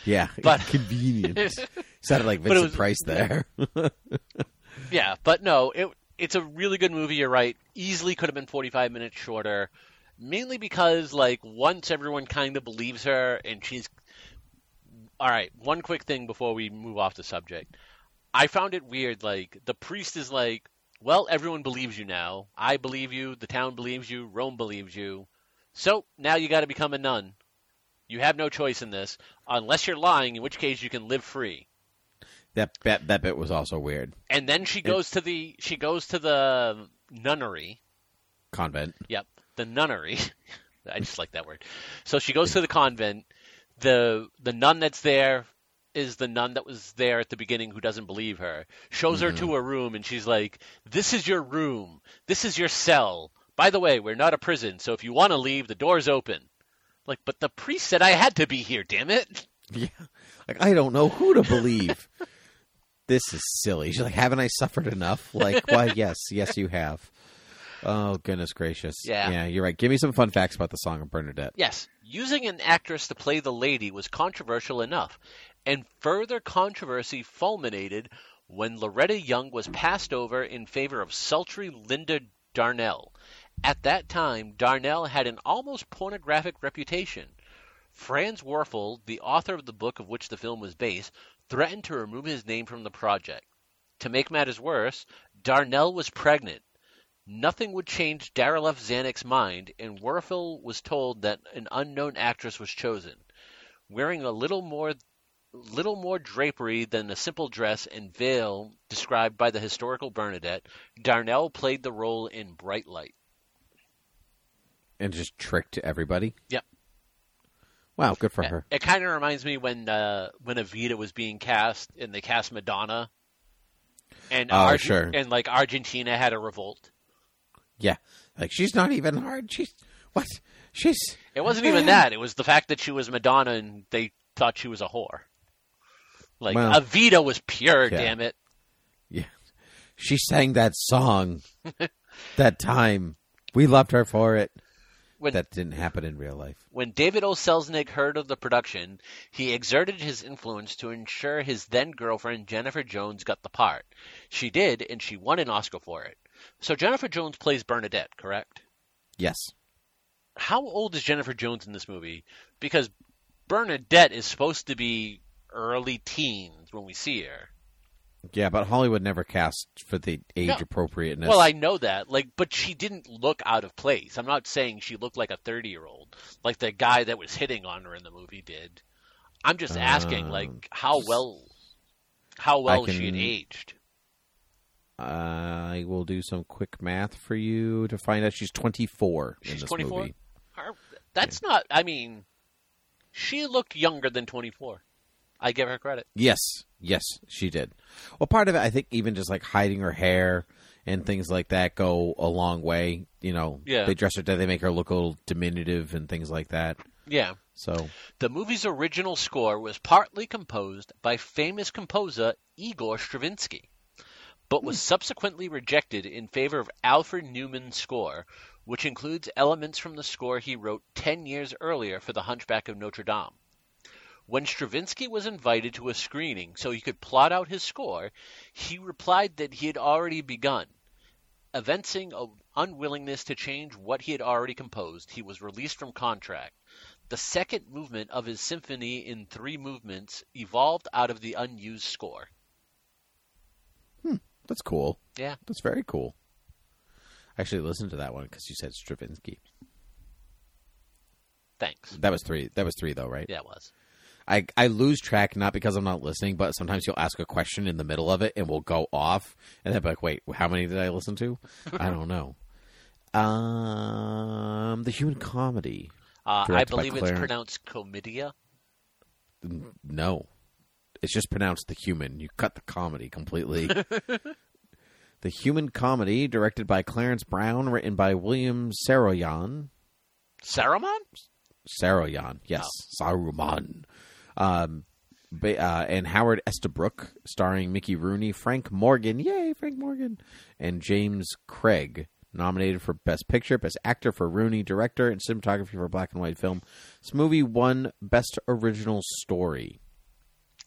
Speaker 2: Yeah,
Speaker 3: But-
Speaker 2: convenient. Sounded like Vincent
Speaker 3: was-
Speaker 2: Price there.
Speaker 3: Yeah, but no, it it's a really good movie. You're right. Easily could have been 45 minutes shorter, mainly because like once everyone kind of believes her and she's. All right, one quick thing before we move off the subject. I found it weird. Like the priest is like, "Well, everyone believes you now. I believe you. The town believes you. Rome believes you. So now you got to become a nun. You have no choice in this, unless you're lying, in which case you can live free."
Speaker 2: that that that bit was also weird.
Speaker 3: And then she goes to the she goes to the nunnery.
Speaker 2: Convent.
Speaker 3: Yep, the nunnery. I just like that word. So she goes to the convent. The the nun that's there is the nun that was there at the beginning who doesn't believe her. Shows her to mm-hmm. a room and she's like, "This is your room. This is your cell. By the way, we're not a prison, so if you want to leave, the door's open." Like, but the priest said I had to be here. Damn it!
Speaker 2: Yeah. Like I don't know who to believe. this is silly. She's like, haven't I suffered enough? Like, why yes, yes you have. Oh goodness gracious.
Speaker 3: Yeah.
Speaker 2: Yeah, you're right. Give me some fun facts about the song of Bernadette.
Speaker 3: Yes, using an actress to play the lady was controversial enough, and further controversy fulminated when Loretta Young was passed over in favor of sultry Linda Darnell. At that time, Darnell had an almost pornographic reputation. Franz Werfel, the author of the book of which the film was based, threatened to remove his name from the project. To make matters worse, Darnell was pregnant. Nothing would change Darryl F. Zanuck's mind, and Werfel was told that an unknown actress was chosen. Wearing a little more little more drapery than a simple dress and veil described by the historical Bernadette, Darnell played the role in Bright Light.
Speaker 2: And just tricked everybody.
Speaker 3: Yep.
Speaker 2: Wow, good for her.
Speaker 3: It kind of reminds me when uh, when Evita was being cast and they cast Madonna, and
Speaker 2: Oh,
Speaker 3: Arge-
Speaker 2: sure.
Speaker 3: and like Argentina had a revolt.
Speaker 2: Yeah. Like she's not even hard. She's what? She's
Speaker 3: It wasn't even that; it was the fact that she was Madonna and they thought she was a whore. Like
Speaker 2: Well,
Speaker 3: Evita was pure,
Speaker 2: yeah.
Speaker 3: damn it.
Speaker 2: Yeah. She sang that song that time. We loved her for it.
Speaker 3: When
Speaker 2: That didn't happen in real life.
Speaker 3: When David O. Selznick heard of the production, he exerted his influence to ensure his then girlfriend Jennifer Jones got the part. She did, and she won an Oscar for it. So Jennifer Jones plays Bernadette, correct?
Speaker 2: Yes.
Speaker 3: How old is Jennifer Jones in this movie? Because Bernadette is supposed to be early teens when we see her.
Speaker 2: Yeah, but Hollywood never cast for the age
Speaker 3: No.
Speaker 2: appropriateness.
Speaker 3: Well, I know that, like, but she didn't look out of place. I'm not saying she looked like a 30 year old, like the guy that was hitting on her in the movie did. I'm just asking,
Speaker 2: Um,
Speaker 3: like, how well, how well she had aged.
Speaker 2: I will do some quick math for you to find out she's 24 in
Speaker 3: She's
Speaker 2: this
Speaker 3: 24.
Speaker 2: movie.
Speaker 3: That's not. I mean, she looked younger than 24. I give her credit.
Speaker 2: Yes, yes, she did. Well, part of it, I think, even just like hiding her hair and things like that go a long way. You know,
Speaker 3: Yeah.
Speaker 2: they dress her down, they make her look a little diminutive and things like that.
Speaker 3: Yeah.
Speaker 2: So,
Speaker 3: The movie's original score was partly composed by famous composer Igor Stravinsky, but was subsequently rejected in favor of Alfred Newman's score, which includes elements from the score he wrote 10 years earlier for The Hunchback of Notre Dame. When Stravinsky was invited to a screening so he could plot out his score, he replied that he had already begun. Evincing an unwillingness to change what he had already composed, he was released from contract. The second movement of his symphony in three movements evolved out of the unused score.
Speaker 2: Hmm, that's cool.
Speaker 3: Yeah.
Speaker 2: That's very cool. I actually listened to that one because you said Stravinsky.
Speaker 3: Thanks.
Speaker 2: That was three. That was three, though, right?
Speaker 3: Yeah, it was.
Speaker 2: I, I lose track not because I'm not listening, but sometimes you'll ask a question in the middle of it and we'll go off, and then be like, "Wait, how many did I listen to?" I don't know. Um, the human comedy.
Speaker 3: Uh, I believe it's pronounced comedia.
Speaker 2: No, it's just pronounced the human. You cut the comedy completely. the human comedy, directed by Clarence Brown, written by William Saroyan.
Speaker 3: Saruman?
Speaker 2: Saroyan, yes, Saruman. Um, ba- uh, and Howard Estabrook, starring Mickey Rooney, Frank Morgan, yay, Frank Morgan, and James Craig, nominated for Best Picture, Best Actor for Rooney, Director, and Cinematography for Black and White Film. This movie won Best Original Story,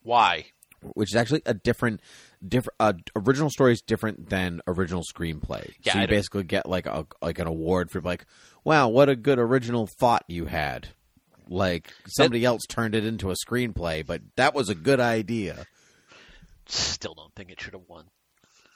Speaker 3: Why?
Speaker 2: which is actually a different, different. Uh, original story is different than original screenplay.
Speaker 3: Yeah,
Speaker 2: so you basically get like a like an award for like, wow, what a good original thought you had. Like somebody else turned it into a screenplay, but that was a good idea.
Speaker 3: Still don't think it should have won.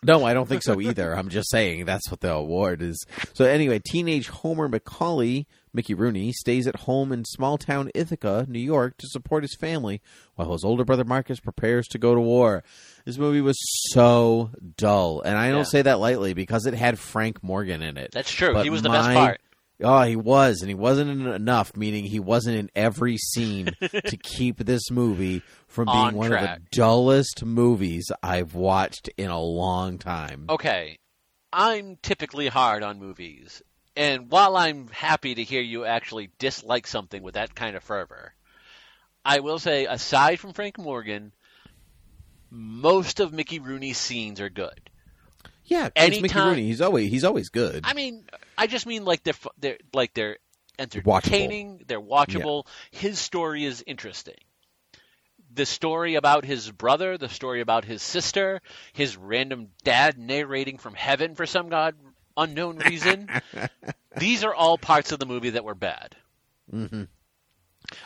Speaker 2: No, I don't think so either. I'm just saying that's what the award is. So anyway, teenage Homer Macaulay, Mickey Rooney, stays at home in small town Ithaca, New York, to support his family while his older brother Marcus prepares to go to war. This movie was so dull, and I don't
Speaker 3: Yeah.
Speaker 2: say that lightly because it had Frank Morgan in it.
Speaker 3: That's true.
Speaker 2: But
Speaker 3: he was the best part.
Speaker 2: Oh, he was, and he wasn't in enough, meaning he wasn't in every scene to keep this movie from being
Speaker 3: On
Speaker 2: one of the dullest movies I've watched in a long time.
Speaker 3: Okay, I'm typically hard on movies, and while I'm happy to hear you actually dislike something with that kind of fervor, I will say, aside from Frank Morgan, most of Mickey Rooney's scenes are good.
Speaker 2: Yeah, it's Mickey
Speaker 3: Anytime-
Speaker 2: Rooney. He's always he's always good.
Speaker 3: I mean, I just mean like they're fu- they're like they're entertaining, they're watchable. His story is interesting. The story about his brother, the story about his sister, his random dad narrating from heaven for some god unknown reason. These are all parts of the movie that were bad.
Speaker 2: hmm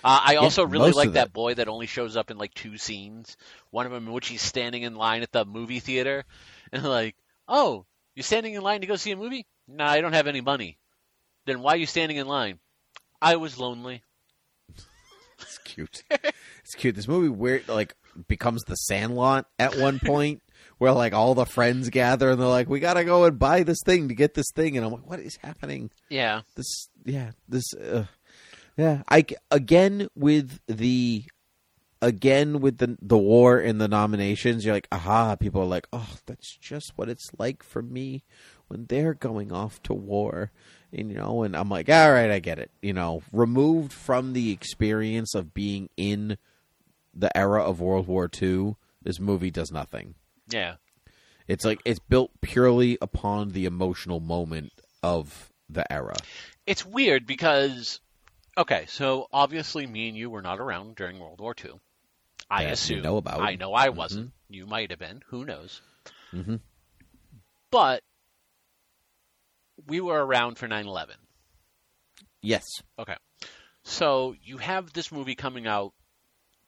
Speaker 3: Uh, I also really like that boy that only shows up in like two scenes. One of them in which he's standing in line at the movie theater, and like, oh, you're standing in line to go see a movie? Nah, I don't have any money. Then why are you standing in line? I was lonely.
Speaker 2: It's cute. it's cute. This movie weird like becomes the Sandlot at one point, where like all the friends gather and they're like, "We gotta go and buy this thing to get this thing," and I'm like, "What is happening?"
Speaker 3: Yeah,
Speaker 2: This, yeah, this, uh, yeah. I again with the. Again with the the war and the nominations, you're like, aha! People are like, oh, that's just what it's like for me when they're going off to war, and, you know. And I'm like, all right, I get it. You know, removed from the experience of being in the era of World War II, this movie does nothing.
Speaker 3: yeah.
Speaker 2: It's like it's built purely upon the emotional moment of the era.
Speaker 3: It's weird because, okay, so obviously me and you were not around during World War II. I
Speaker 2: That you
Speaker 3: assume.
Speaker 2: know about.
Speaker 3: I know I wasn't. You might have been. Who knows?
Speaker 2: Mhm.
Speaker 3: But we were around for 9 11.
Speaker 2: Yes.
Speaker 3: Okay. So you have this movie coming out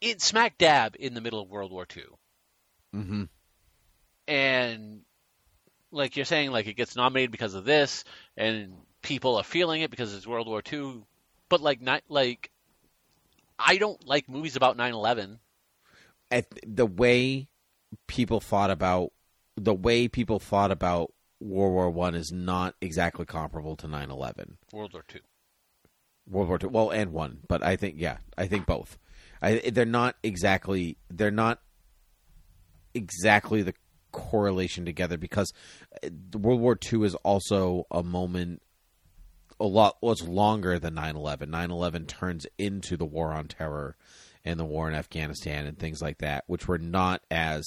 Speaker 3: in smack dab in the middle of World War II.
Speaker 2: Mm-hmm.
Speaker 3: and like you're saying, like it gets nominated because of this, and people are feeling it because it's World War II. But like, not like, I don't like movies about 9/11.
Speaker 2: At the way people thought about the way people thought about World War One is not exactly comparable to 9/11.
Speaker 3: World War II.
Speaker 2: World War Two, well, and one, but I think yeah, I think both. I, they're not exactly they're not exactly the correlation together because uh, World War Two is also a moment a lot was longer than 9/11. 9/11 turns into the war on terror and the war in Afghanistan and things like that, which were not as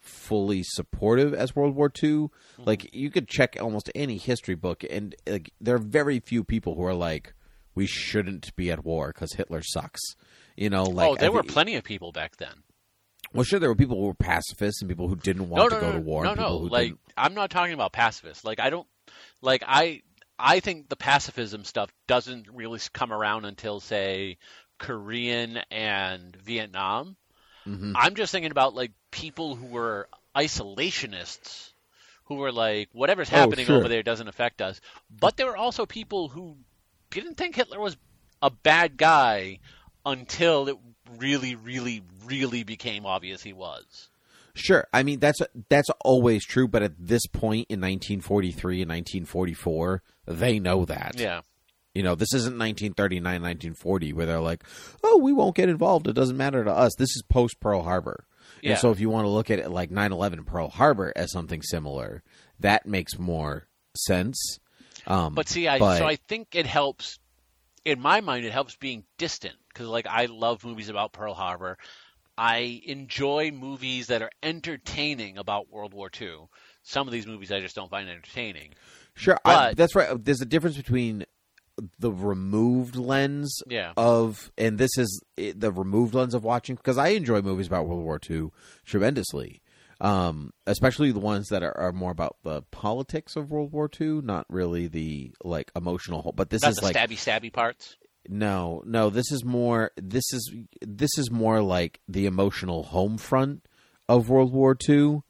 Speaker 2: fully supportive as World War II. Mm-hmm. Like you could check almost any history book, and like there are very few people who are like, "We shouldn't be at war because Hitler sucks." You know, like
Speaker 3: oh, there
Speaker 2: I
Speaker 3: were plenty of people back then.
Speaker 2: Well, sure, there were people who were pacifists and people who didn't want
Speaker 3: no,
Speaker 2: to go
Speaker 3: no,
Speaker 2: to war.
Speaker 3: No, no. Like
Speaker 2: didn't.
Speaker 3: I'm not talking about pacifists. Like I don't like I I think the pacifism stuff doesn't really come around until say Korean and Vietnam.
Speaker 2: Mhm.
Speaker 3: I'm just thinking about like people who were isolationists who were like whatever's
Speaker 2: Oh,
Speaker 3: happening
Speaker 2: sure.
Speaker 3: over there doesn't affect us. But there were also people who didn't think Hitler was a bad guy until it really really really became obvious he was.
Speaker 2: Sure, I mean that's that's always true, but at this point in 1943 and 1944, they know that.
Speaker 3: Yeah.
Speaker 2: You know, this isn't 1939, 1940, where they're like, "Oh, we won't get involved. It doesn't matter to us." This is post Pearl Harbor,
Speaker 3: Yeah.
Speaker 2: and so if you want to look at it like 9/11 Pearl Harbor as something similar, that makes more sense. Um,
Speaker 3: But see, I
Speaker 2: but-
Speaker 3: so I think it helps. In my mind, it helps being distant because, like, I love movies about Pearl Harbor. I enjoy movies that are entertaining about World War II. Some of these movies I just don't find entertaining.
Speaker 2: Sure, I, that's right. There's a difference between the removed lens
Speaker 3: Yeah.
Speaker 2: of, and this is the removed lens of watching because I enjoy movies about World War II tremendously, um, especially the ones that are, are more about the politics of World War II, not really the like emotional. whole- But this
Speaker 3: Not
Speaker 2: is
Speaker 3: the
Speaker 2: like
Speaker 3: stabby stabby parts.
Speaker 2: no, no. This is more. This is this is more like the emotional home front of World War II,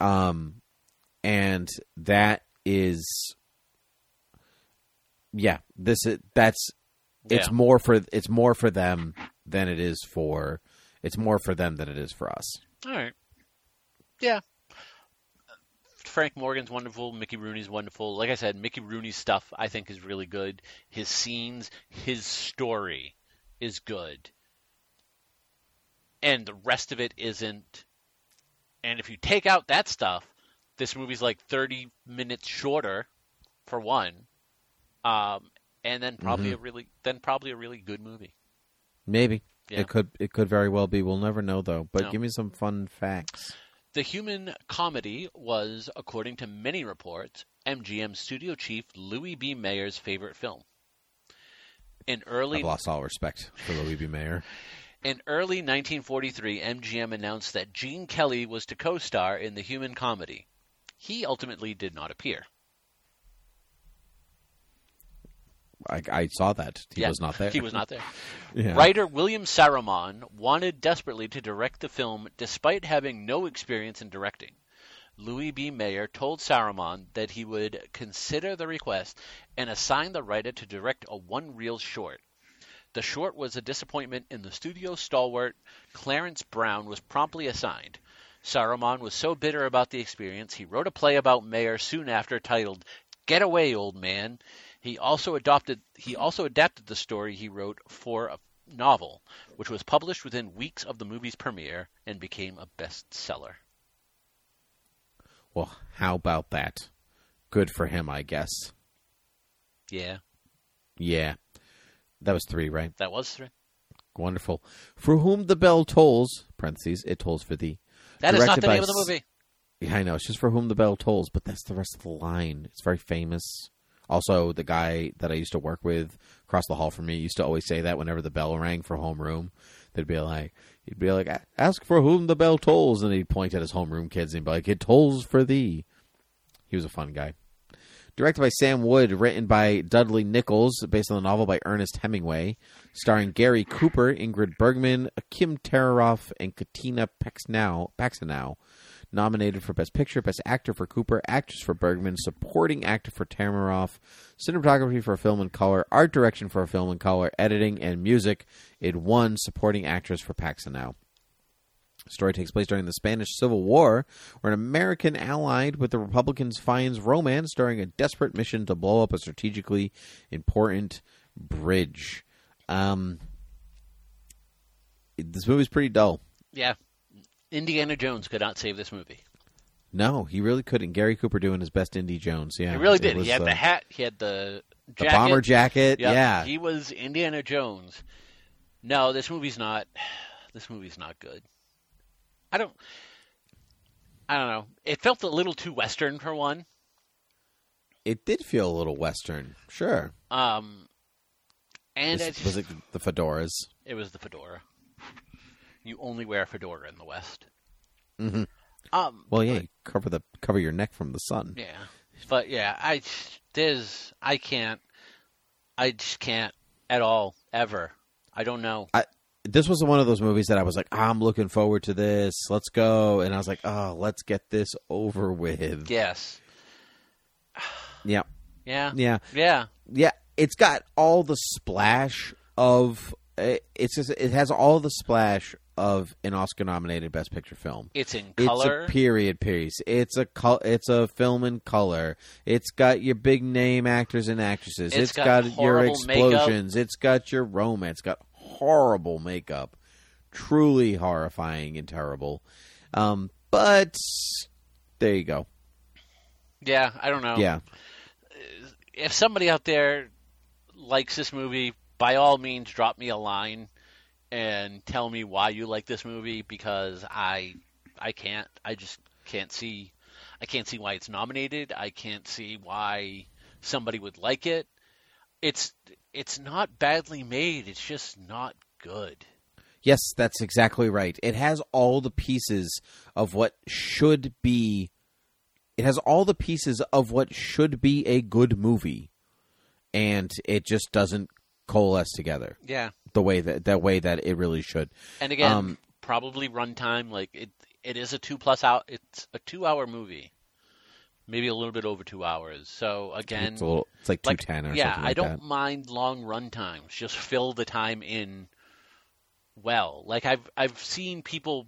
Speaker 2: um, and that is, yeah. This is that's it's
Speaker 3: Yeah.
Speaker 2: more for it's more for them than it is for it's more for them than it is for us.
Speaker 3: All right. Yeah. Frank Morgan's wonderful. Mickey Rooney's wonderful. Like I said, Mickey Rooney's stuff I think is really good. His scenes, his story is good. And the rest of it isn't. And if you take out that stuff, this movie's like 30 minutes shorter for one. Um, and then probably a really then probably a really good movie.
Speaker 2: Maybe
Speaker 3: Yeah.
Speaker 2: it could it could very well be. We'll never know though. But
Speaker 3: No.
Speaker 2: give me some fun facts.
Speaker 3: The human comedy was, according to many reports, MGM studio chief Louis B. Mayer's favorite film. In early
Speaker 2: I've lost all respect for Louis B. Mayer.
Speaker 3: in early 1943, MGM announced that Gene Kelly was to co-star in the human comedy. He ultimately did not appear.
Speaker 2: I, I saw that he
Speaker 3: Yeah,
Speaker 2: was not there.
Speaker 3: He was not there.
Speaker 2: Yeah.
Speaker 3: Writer William Saruman wanted desperately to direct the film despite having no experience in directing. Louis B. Mayer told Saruman that he would consider the request and assign the writer to direct a one reel short. The short was a disappointment, and the studio stalwart Clarence Brown was promptly assigned. Saruman was so bitter about the experience, he wrote a play about Mayer soon after titled Get Away, Old Man. He also adopted he also adapted the story he wrote for a novel, which was published within weeks of the movie's premiere and became a bestseller.
Speaker 2: Well, how about that? Good for him, I guess.
Speaker 3: Yeah,
Speaker 2: Yeah. That was three, right?
Speaker 3: that was three.
Speaker 2: Wonderful. For whom the bell tolls, parentheses, it tolls for thee.
Speaker 3: That is not the name of the movie.
Speaker 2: Yeah, I know. It's just for whom the bell tolls, but that's the rest of the line. It's very famous. Also, the guy that I used to work with across the hall from me used to always say that whenever the bell rang for homeroom. They'd be like, he'd be like, ask for whom the bell tolls. And he'd point at his homeroom kids and be like, it tolls for thee. He was a fun guy. Directed by Sam Wood, written by Dudley Nichols, based on the novel by Ernest Hemingway, starring Gary Cooper, Ingrid Bergman, Kim Tamiroff, and Katina Paxnow. Paxanow. Nominated for Best Picture, Best Actor for Cooper, Actress for Bergman, Supporting Actor for Tamiroff, Cinematography for a Film in Color, Art Direction for a Film in Color, Editing, and Music. It won Supporting Actress for Paxanow. Story takes place during the Spanish Civil War, where an American allied with the Republicans finds romance during a desperate mission to blow up a strategically important bridge. Um, this movie's pretty dull.
Speaker 3: Yeah. Indiana Jones could not save this movie.
Speaker 2: No, he really couldn't. Gary Cooper doing his best Indy Jones. Yeah,
Speaker 3: He really did.
Speaker 2: was,
Speaker 3: he had
Speaker 2: uh,
Speaker 3: the hat. He had the
Speaker 2: the bomber jacket.
Speaker 3: Yep,
Speaker 2: Yeah,
Speaker 3: He was Indiana Jones. No, this movie's not. This movie's not good. I don't. I don't know. It felt a little too western for one.
Speaker 2: it did feel a little western. Sure,
Speaker 3: Um, and
Speaker 2: This-
Speaker 3: I just-
Speaker 2: was it the fedoras?
Speaker 3: It was the fedora. You only wear a fedora in the West.
Speaker 2: Mhm.
Speaker 3: Um.
Speaker 2: Well, yeah,
Speaker 3: but-
Speaker 2: you cover the cover your neck from the sun.
Speaker 3: yeah. But yeah, I there's I can't. I just can't at all ever. I don't know.
Speaker 2: This was one of those movies that I was like, I'm looking forward to this. Let's go, and I was like, oh, let's get this over with.
Speaker 3: Yes.
Speaker 2: Yeah,
Speaker 3: Yeah.
Speaker 2: yeah,
Speaker 3: Yeah.
Speaker 2: yeah. It's got all the splash of. it- It's just it has all the splash of an Oscar-nominated Best Picture film.
Speaker 3: It's in color.
Speaker 2: It's a period piece. It's a col- It's a film in color. It's got your big name actors and actresses.
Speaker 3: It's
Speaker 2: it's
Speaker 3: got
Speaker 2: got, your
Speaker 3: horrible makeup.
Speaker 2: explosions. It's got your romance. It's got horrible makeup. Truly horrifying and terrible. Um, but there you go.
Speaker 3: yeah. I don't know.
Speaker 2: Yeah.
Speaker 3: If somebody out there likes this movie, by all means, drop me a line and tell me why you like this movie because I I can't. I just can't see. I can't see why it's nominated. I can't see why somebody would like it. It's it's not badly made. It's just not good.
Speaker 2: Yes, that's exactly right. It has all the pieces of what should be. It has all the pieces of what should be a good movie, and it just doesn't coalesce together
Speaker 3: Yeah.
Speaker 2: The way that that way that it really should.
Speaker 3: And again,
Speaker 2: Um,
Speaker 3: probably runtime. Like it, it is a two plus out. It's a two hour movie, maybe a little bit over two hours. So again,
Speaker 2: it's little, it's like 210
Speaker 3: like
Speaker 2: or
Speaker 3: yeah,
Speaker 2: something
Speaker 3: I
Speaker 2: like
Speaker 3: don't
Speaker 2: that.
Speaker 3: mind long run times. Just fill the time in well. Like I've I've seen people,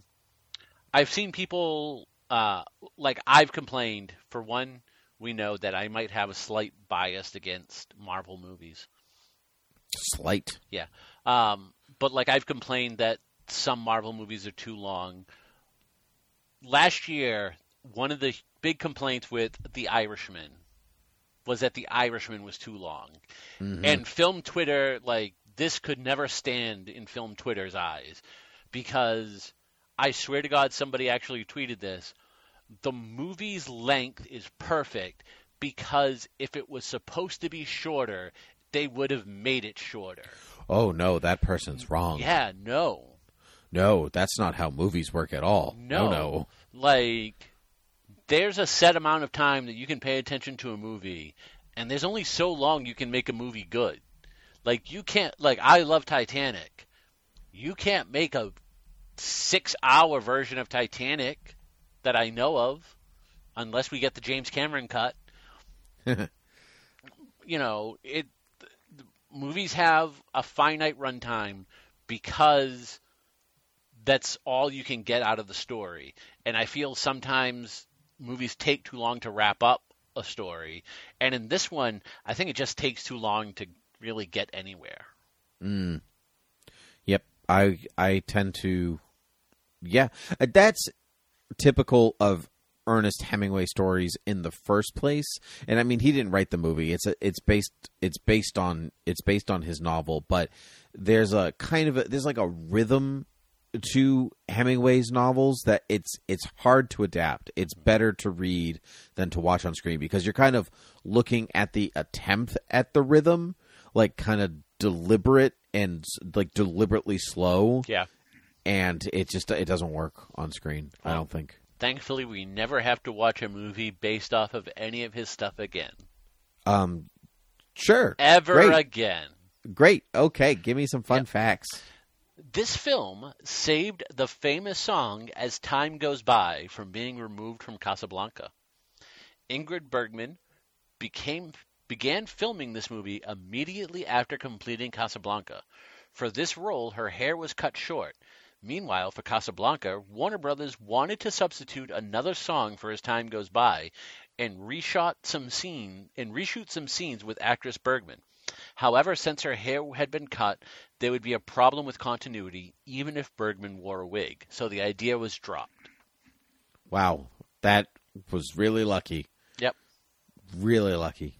Speaker 3: I've seen people. Uh, like I've complained for one. We know that I might have a slight bias against Marvel movies.
Speaker 2: Slight.
Speaker 3: Um, but like I've complained that some Marvel movies are too long. Last year, one of the big complaints with The Irishman was that The Irishman was too long.
Speaker 2: Mhm.
Speaker 3: And film Twitter, like this could never stand in film Twitter's eyes because I swear to God somebody actually tweeted this. The movie's length is perfect because if it was supposed to be shorter, they would have made it shorter.
Speaker 2: oh no, that person's wrong.
Speaker 3: Yeah, no.
Speaker 2: No, that's not how movies work at all.
Speaker 3: No.
Speaker 2: no. no.
Speaker 3: Like there's a set amount of time that you can pay attention to a movie and there's only so long you can make a movie good. Like you can't like I love Titanic. You can't make a 6-hour version of Titanic that I know of unless we get the James Cameron cut. you know, it movies have a finite runtime because that's all you can get out of the story. And I feel sometimes movies take too long to wrap up a story. And in this one, I think it just takes too long to really get anywhere.
Speaker 2: Mm. Yep, I I tend to, yeah, Uh, that's typical of Ernest Hemingway stories in the first place. And I mean, he didn't write the movie. It's a, it's based it's based on it's based on his novel, but there's a kind of a, there's like a rhythm to Hemingway's novels that it's it's hard to adapt. It's better to read than to watch on screen because you're kind of looking at the attempt at the rhythm, like kind of deliberate and like deliberately slow,
Speaker 3: Yeah.
Speaker 2: and it just it doesn't work on screen. I don't think.
Speaker 3: Thankfully, we never have to watch a movie based off of any of his stuff again.
Speaker 2: Um, sure,
Speaker 3: Ever
Speaker 2: Great.
Speaker 3: again.
Speaker 2: great. Okay, give me some fun facts.
Speaker 3: This film saved the famous song As Time Goes By from being removed from Casablanca. Ingrid Bergman became began filming this movie immediately after completing Casablanca. For this role, her hair was cut short. Meanwhile, for Casablanca, Warner Brothers wanted to substitute another song for As Time Goes By and reshot some scene and reshoot some scenes with actress Bergman. However, since her hair had been cut, there would be a problem with continuity even if Bergman wore a wig. So the idea was dropped.
Speaker 2: Wow, that was really lucky.
Speaker 3: Yep.
Speaker 2: Really lucky.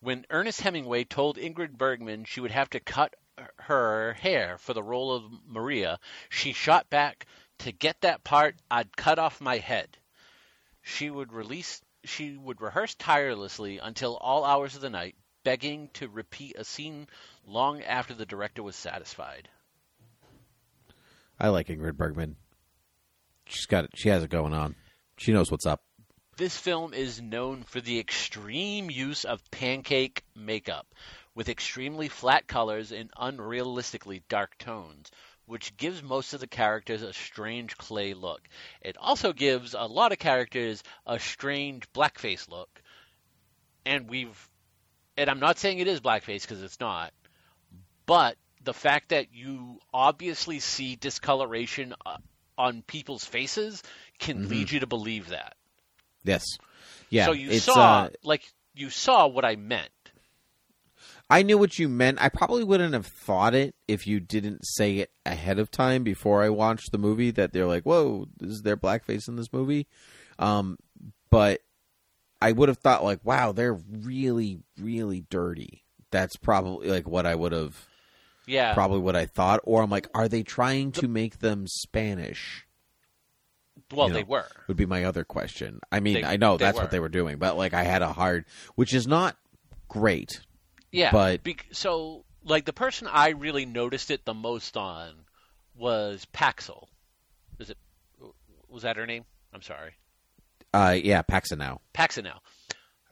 Speaker 3: When Ernest Hemingway told Ingrid Bergman she would have to cut her hair for the role of Maria, she shot back, "To get that part, I'd cut off my head." She would release she would rehearse tirelessly until all hours of the night, begging to repeat a scene long after the director was satisfied.
Speaker 2: I like Ingrid Bergman. She's got it. She has it going on. She knows what's up.
Speaker 3: This film is known for the extreme use of pancake makeup, with extremely flat colors and unrealistically dark tones, which gives most of the characters a strange clay look. It also gives a lot of characters a strange blackface look. And we've and I'm not saying it is blackface because it's not, but the fact that you obviously see discoloration uh, on people's faces can
Speaker 2: Mhm.
Speaker 3: lead you to believe that.
Speaker 2: Yes. Yeah.
Speaker 3: so you saw
Speaker 2: uh,
Speaker 3: like you saw what I meant.
Speaker 2: I knew what you meant. I probably wouldn't have thought it if you didn't say it ahead of time before I watched the movie. That they're like, "Whoa, is there blackface in this movie?" Um, but I would have thought like, "Wow, they're really, really dirty." That's probably like what I would have
Speaker 3: Yeah.
Speaker 2: probably what I thought. Or I'm like, are they trying to make them Spanish?
Speaker 3: well,
Speaker 2: you
Speaker 3: they were.
Speaker 2: Would be my other question. I mean,
Speaker 3: They-
Speaker 2: I know that's
Speaker 3: were.
Speaker 2: what they were doing, but like I had a hard, which is not great.
Speaker 3: Yeah.
Speaker 2: but-
Speaker 3: bec- so like the person I really noticed it the most on was Paxil. Is it was that her name? I'm sorry.
Speaker 2: Uh, yeah, Paxanow.
Speaker 3: Paxinel.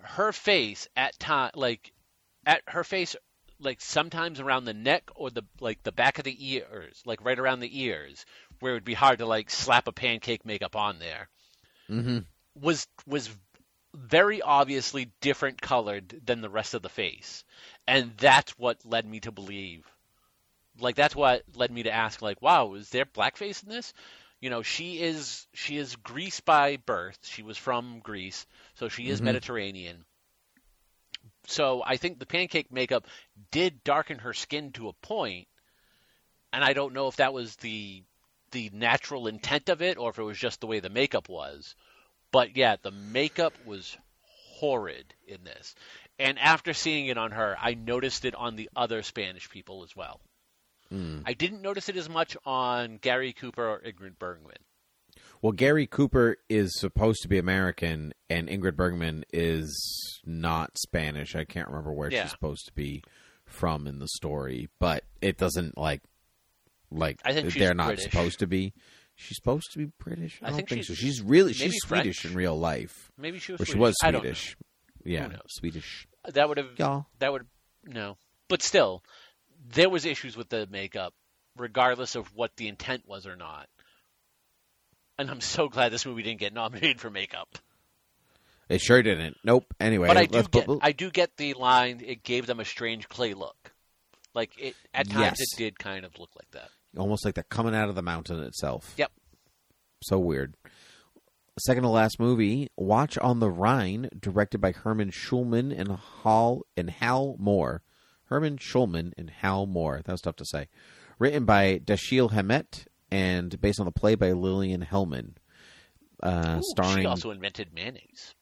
Speaker 3: Her face at time like at her face like sometimes around the neck or the like the back of the ears, like right around the ears, where it would be hard to like slap a pancake makeup on there.
Speaker 2: Mm-hmm.
Speaker 3: was was very obviously different colored than the rest of the face. And that's what led me to believe like that's what led me to ask like wow is there blackface in this? You know she is she is greece by birth. She was from greece so she is
Speaker 2: Mhm.
Speaker 3: mediterranean. So i think the pancake makeup did darken her skin to a point and i don't know if that was the the natural intent of it or if it was just the way the makeup was but yeah, the makeup was horrid in this. And after seeing it on her, I noticed it on the other Spanish people as well.
Speaker 2: Mm.
Speaker 3: I didn't notice it as much on Gary Cooper or Ingrid Bergman.
Speaker 2: Well, Gary Cooper is supposed to be American, and Ingrid Bergman is not Spanish. I can't remember where
Speaker 3: Yeah.
Speaker 2: she's supposed to be from in the story, but it doesn't like like
Speaker 3: I think
Speaker 2: they're not
Speaker 3: British.
Speaker 2: supposed to be. She's supposed to be British. I,
Speaker 3: I
Speaker 2: don't
Speaker 3: think
Speaker 2: think, so.
Speaker 3: she's
Speaker 2: She's really she's Swedish
Speaker 3: French.
Speaker 2: in real life.
Speaker 3: Maybe she was.
Speaker 2: Or she
Speaker 3: Swedish.
Speaker 2: was
Speaker 3: I don't know.
Speaker 2: Swedish. Yeah? Swedish.
Speaker 3: Uh, that would have.
Speaker 2: Yeah.
Speaker 3: That would no. But still, there was issues with the makeup, regardless of what the intent was or not. And I'm so glad this movie didn't get nominated for makeup.
Speaker 2: It sure didn't. Nope. Anyway,
Speaker 3: But I do get, I do get the line. It gave them a strange clay look. Like it at times,
Speaker 2: Yes.
Speaker 3: it did kind of look like that.
Speaker 2: Almost like they're coming out of the mountain itself.
Speaker 3: Yep.
Speaker 2: So weird. Second to last movie, Watch on the Rhine, directed by Herman Shumlin and Hal and Hal Mohr. Herman Shumlin and Hal Mohr. That was tough to say. Written by Dashiell Hammett and based on the play by Lillian Hellman. Uh,
Speaker 3: Ooh,
Speaker 2: starring.
Speaker 3: She also invented mayonnaise.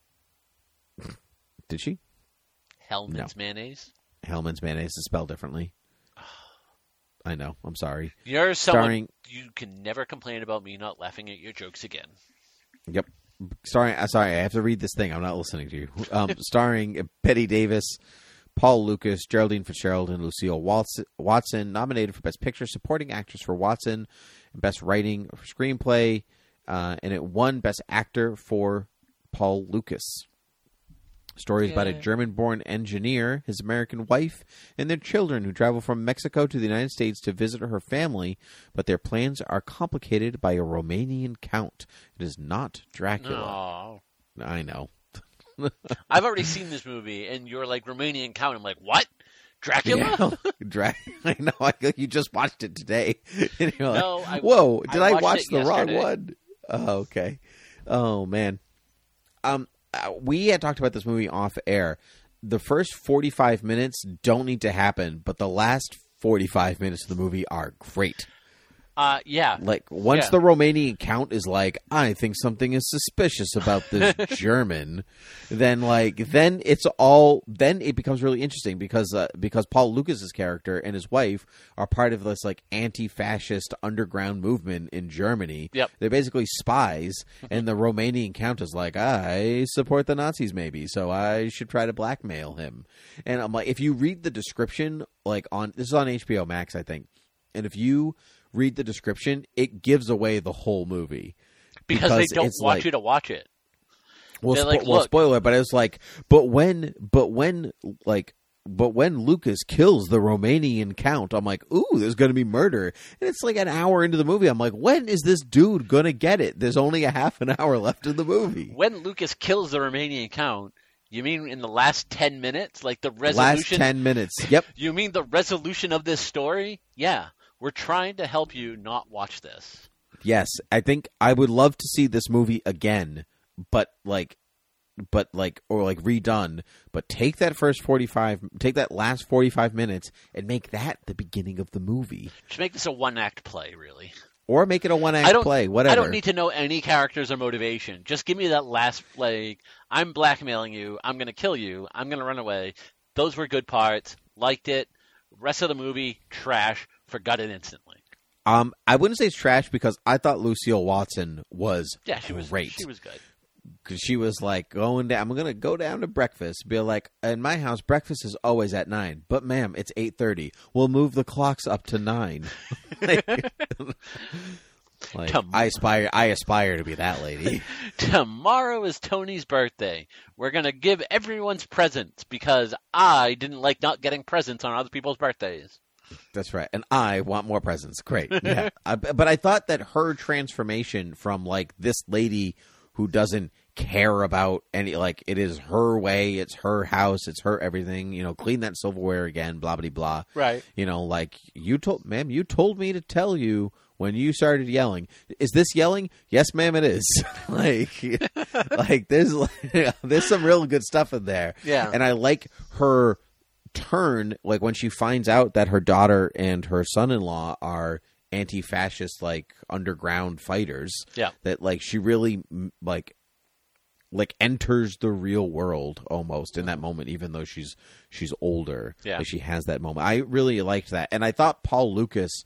Speaker 2: Did she?
Speaker 3: Hellman's mayonnaise.
Speaker 2: Hellman's mayonnaise is spelled differently. I know. I'm sorry.
Speaker 3: You're someone
Speaker 2: Starring.
Speaker 3: you can never complain about me not laughing at your jokes again.
Speaker 2: Yep. Sorry, uh, sorry. I have to read this thing. I'm not listening to you. Um, starring Bette Davis, Paul Lukas, Geraldine Fitzgerald, and Lucile Watson, Watson. Nominated for Best Picture, Supporting Actress for Watson, and Best Writing for Screenplay, uh, and it won Best Actor for Paul Lukas. Story is about a German born engineer, his American wife, and their children who travel from Mexico to the United States to visit her family, but their plans are complicated by a Romanian count. It is not Dracula.
Speaker 3: No.
Speaker 2: I know.
Speaker 3: I've already seen this movie, and you're like Romanian count. I'm like, what? Dracula?
Speaker 2: Yeah. Dra- I know. I, you just watched it today. And you're like,
Speaker 3: No, I-
Speaker 2: Whoa, did I,
Speaker 3: watched
Speaker 2: watch the wrong one? Oh, okay. Oh man. Um, Uh, we had talked about this movie off air. The first forty-five minutes don't need to happen, but the last forty-five minutes of the movie are great.
Speaker 3: Uh, yeah.
Speaker 2: Like once
Speaker 3: Yeah.
Speaker 2: the Romanian count is like, I think something is suspicious about this German, then like then it's all then it becomes really interesting because uh, because Paul Lukas's character and his wife are part of this like anti-fascist underground movement in Germany.
Speaker 3: Yep.
Speaker 2: They're basically spies, and the Romanian count is like, I support the Nazis, maybe, so I should try to blackmail him. And I'm like, if you read the description, like on this is on HBO Max, I think, and if you read the description, it gives away the whole movie.
Speaker 3: Because, they don't want
Speaker 2: like-
Speaker 3: you to watch it.
Speaker 2: Well, spo-
Speaker 3: like,
Speaker 2: well, spoiler, but it's like, but when, but when, like, but when Lukas kills the Romanian count, I'm like, ooh, there's going to be murder, and it's like an hour into the movie. I'm like, when is this dude going to get it? There's only a half an hour left in the movie.
Speaker 3: When Lukas kills the Romanian count, you mean in the last 10 minutes? Like the
Speaker 2: Last
Speaker 3: resolution?
Speaker 2: ten minutes. Yep.
Speaker 3: You mean the resolution of this story? Yeah. We're trying to help you not watch this.
Speaker 2: Yes, I think I would love to see this movie again, but like, but like, or like redone. But take that first forty-five, take that last forty-five minutes, and make that the beginning of the movie,
Speaker 3: Just make this a one act play, really.
Speaker 2: or make it a one-act play. Whatever.
Speaker 3: I don't need to know any characters or motivation. Just give me that last like I'm blackmailing you, I'm gonna kill you, I'm gonna run away. Those were good parts. Liked it. Rest of the movie, trash. Forgot it instantly.
Speaker 2: Um, I wouldn't say it's trash because I thought Lucile Watson was
Speaker 3: Yeah, she was
Speaker 2: great.
Speaker 3: She was good.
Speaker 2: because she was like going down. I'm gonna go down to breakfast. Be like, in my house, breakfast is always at nine. But ma'am, it's eight thirty. We'll move the clocks up to nine. like, I aspire. I aspire to be that lady.
Speaker 3: Tomorrow is Tony's birthday. We're gonna give everyone's presents because I didn't like not getting presents on other people's birthdays.
Speaker 2: That's right. And I want more presents. Great. Yeah. I, but I thought that her transformation from like this lady who doesn't care about any like it is her way, it's her house, it's her everything, you know, clean that silverware again, blah blah blah.
Speaker 3: Right.
Speaker 2: You know, like you told ma'am, you told me to tell you when you started yelling. Is this yelling? Yes, ma'am, it is. like like there's like, there's some real good stuff in there.
Speaker 3: Yeah.
Speaker 2: And I like her turn like when she finds out that her daughter and her son-in-law are anti-fascist like underground fighters
Speaker 3: Yeah.
Speaker 2: that like she really like like enters the real world almost in that moment even though she's she's older
Speaker 3: Yeah.
Speaker 2: like she has that moment i really liked that and i thought paul lukas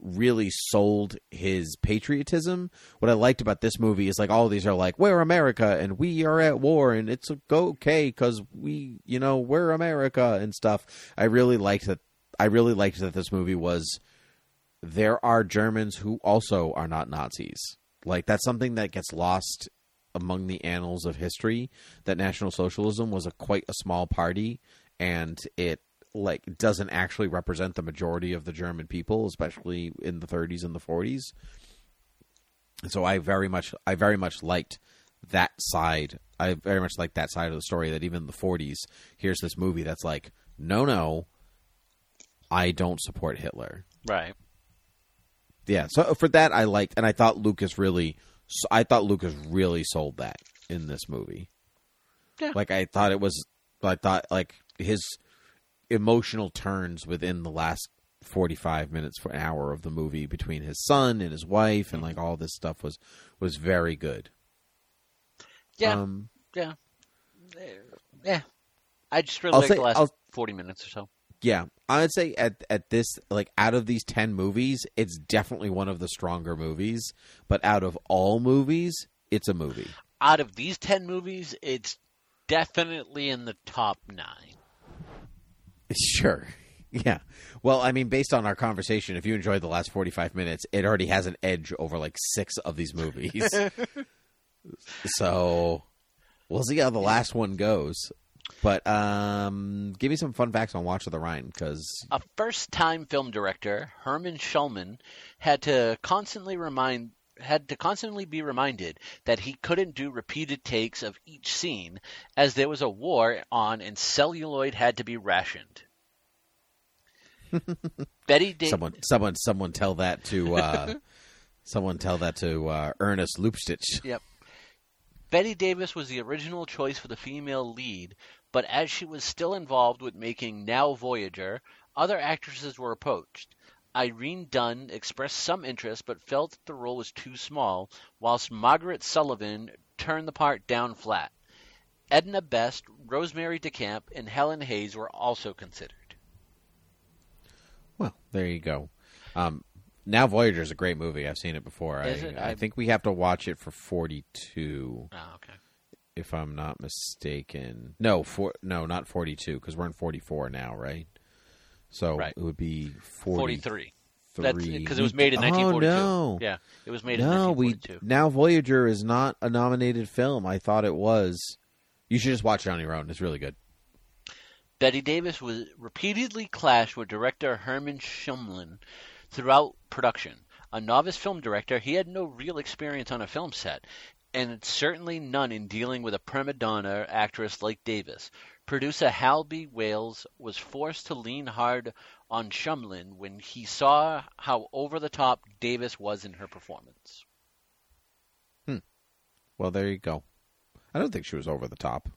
Speaker 2: really sold his patriotism. What I liked about this movie is like all these are like we're America and we are at war and it's okay because we you know we're America and stuff. I really liked that. I really liked that this movie was there are Germans who also are not Nazis. Like that's something that gets lost among the annals of history. That National Socialism was a quite a small party and it like doesn't actually represent the majority of the German people, especially in the 30s and the 40s. And so I very much I very much liked that side. I very much liked that side of the story that even in the 40s here's this movie that's like no no I don't support Hitler.
Speaker 3: Right.
Speaker 2: Yeah, so for that I liked and I thought Lukas really I thought Lukas really sold that in this movie.
Speaker 3: Yeah.
Speaker 2: Like I thought it was I thought like his emotional turns within the last 45 minutes for an hour of the movie between his son and his wife and like all this stuff was was very good.
Speaker 3: Yeah.
Speaker 2: Um
Speaker 3: yeah. Yeah. I just really
Speaker 2: I'll
Speaker 3: like
Speaker 2: say-
Speaker 3: the last
Speaker 2: I'll-
Speaker 3: 40 minutes or so.
Speaker 2: yeah, I would say at at this like out of these 10 movies, it's definitely one of the stronger movies, but out of all movies, it's a movie.
Speaker 3: Out of these 10 movies, it's definitely in the top nine.
Speaker 2: Sure. Yeah. Well, I mean, based on our conversation, if you enjoyed the last 45 minutes, it already has an edge over like six of these movies. so, we'll see how the last one goes. But um, give me some fun facts on Watch of the Rhine because
Speaker 3: A first-time film director, Herman Shumlin, had to constantly remind had to constantly be reminded that he couldn't do repeated takes of each scene as there was a war on and celluloid had to be rationed. Betty Da-
Speaker 2: someone, someone, someone tell that to uh, someone tell that to uh, Ernest Lubitsch.
Speaker 3: Yep. Bette Davis was the original choice for the female lead, but as she was still involved with making Now Voyager, other actresses were approached. Irene Dunne expressed some interest but felt that the role was too small, whilst Margaret Sullavan turned the part down flat. Edna Best, Rosemary DeCamp, and Helen Hayes were also considered.
Speaker 2: Well, there you go. Um, now Voyager is a great movie. I've seen it before.
Speaker 3: Is
Speaker 2: I,
Speaker 3: it?
Speaker 2: I
Speaker 3: I-
Speaker 2: think we have to watch it for forty-two,
Speaker 3: Oh, okay.
Speaker 2: if I'm not mistaken. No, for no, not forty-two, because we're in forty-four now, right? So
Speaker 3: Right.
Speaker 2: it would be 40,
Speaker 3: 43. That's because it was made in 1942.
Speaker 2: oh,
Speaker 3: 1942.
Speaker 2: no.
Speaker 3: Yeah, it was made in
Speaker 2: No, we
Speaker 3: 1942.
Speaker 2: now Voyager is not a nominated film. I thought it was. You should just watch it on your own. It's really good.
Speaker 3: Bette Davis was repeatedly clashed with director Herman Shumlin throughout production. A novice film director, he had no real experience on a film set, and certainly none in dealing with a prima donna actress like Davis. Producer Hal B. Wallis was forced to lean hard on Shumlin when he saw how over the top Davis was in her performance. Hmm.
Speaker 2: Well, there you go. I don't think she was over the top.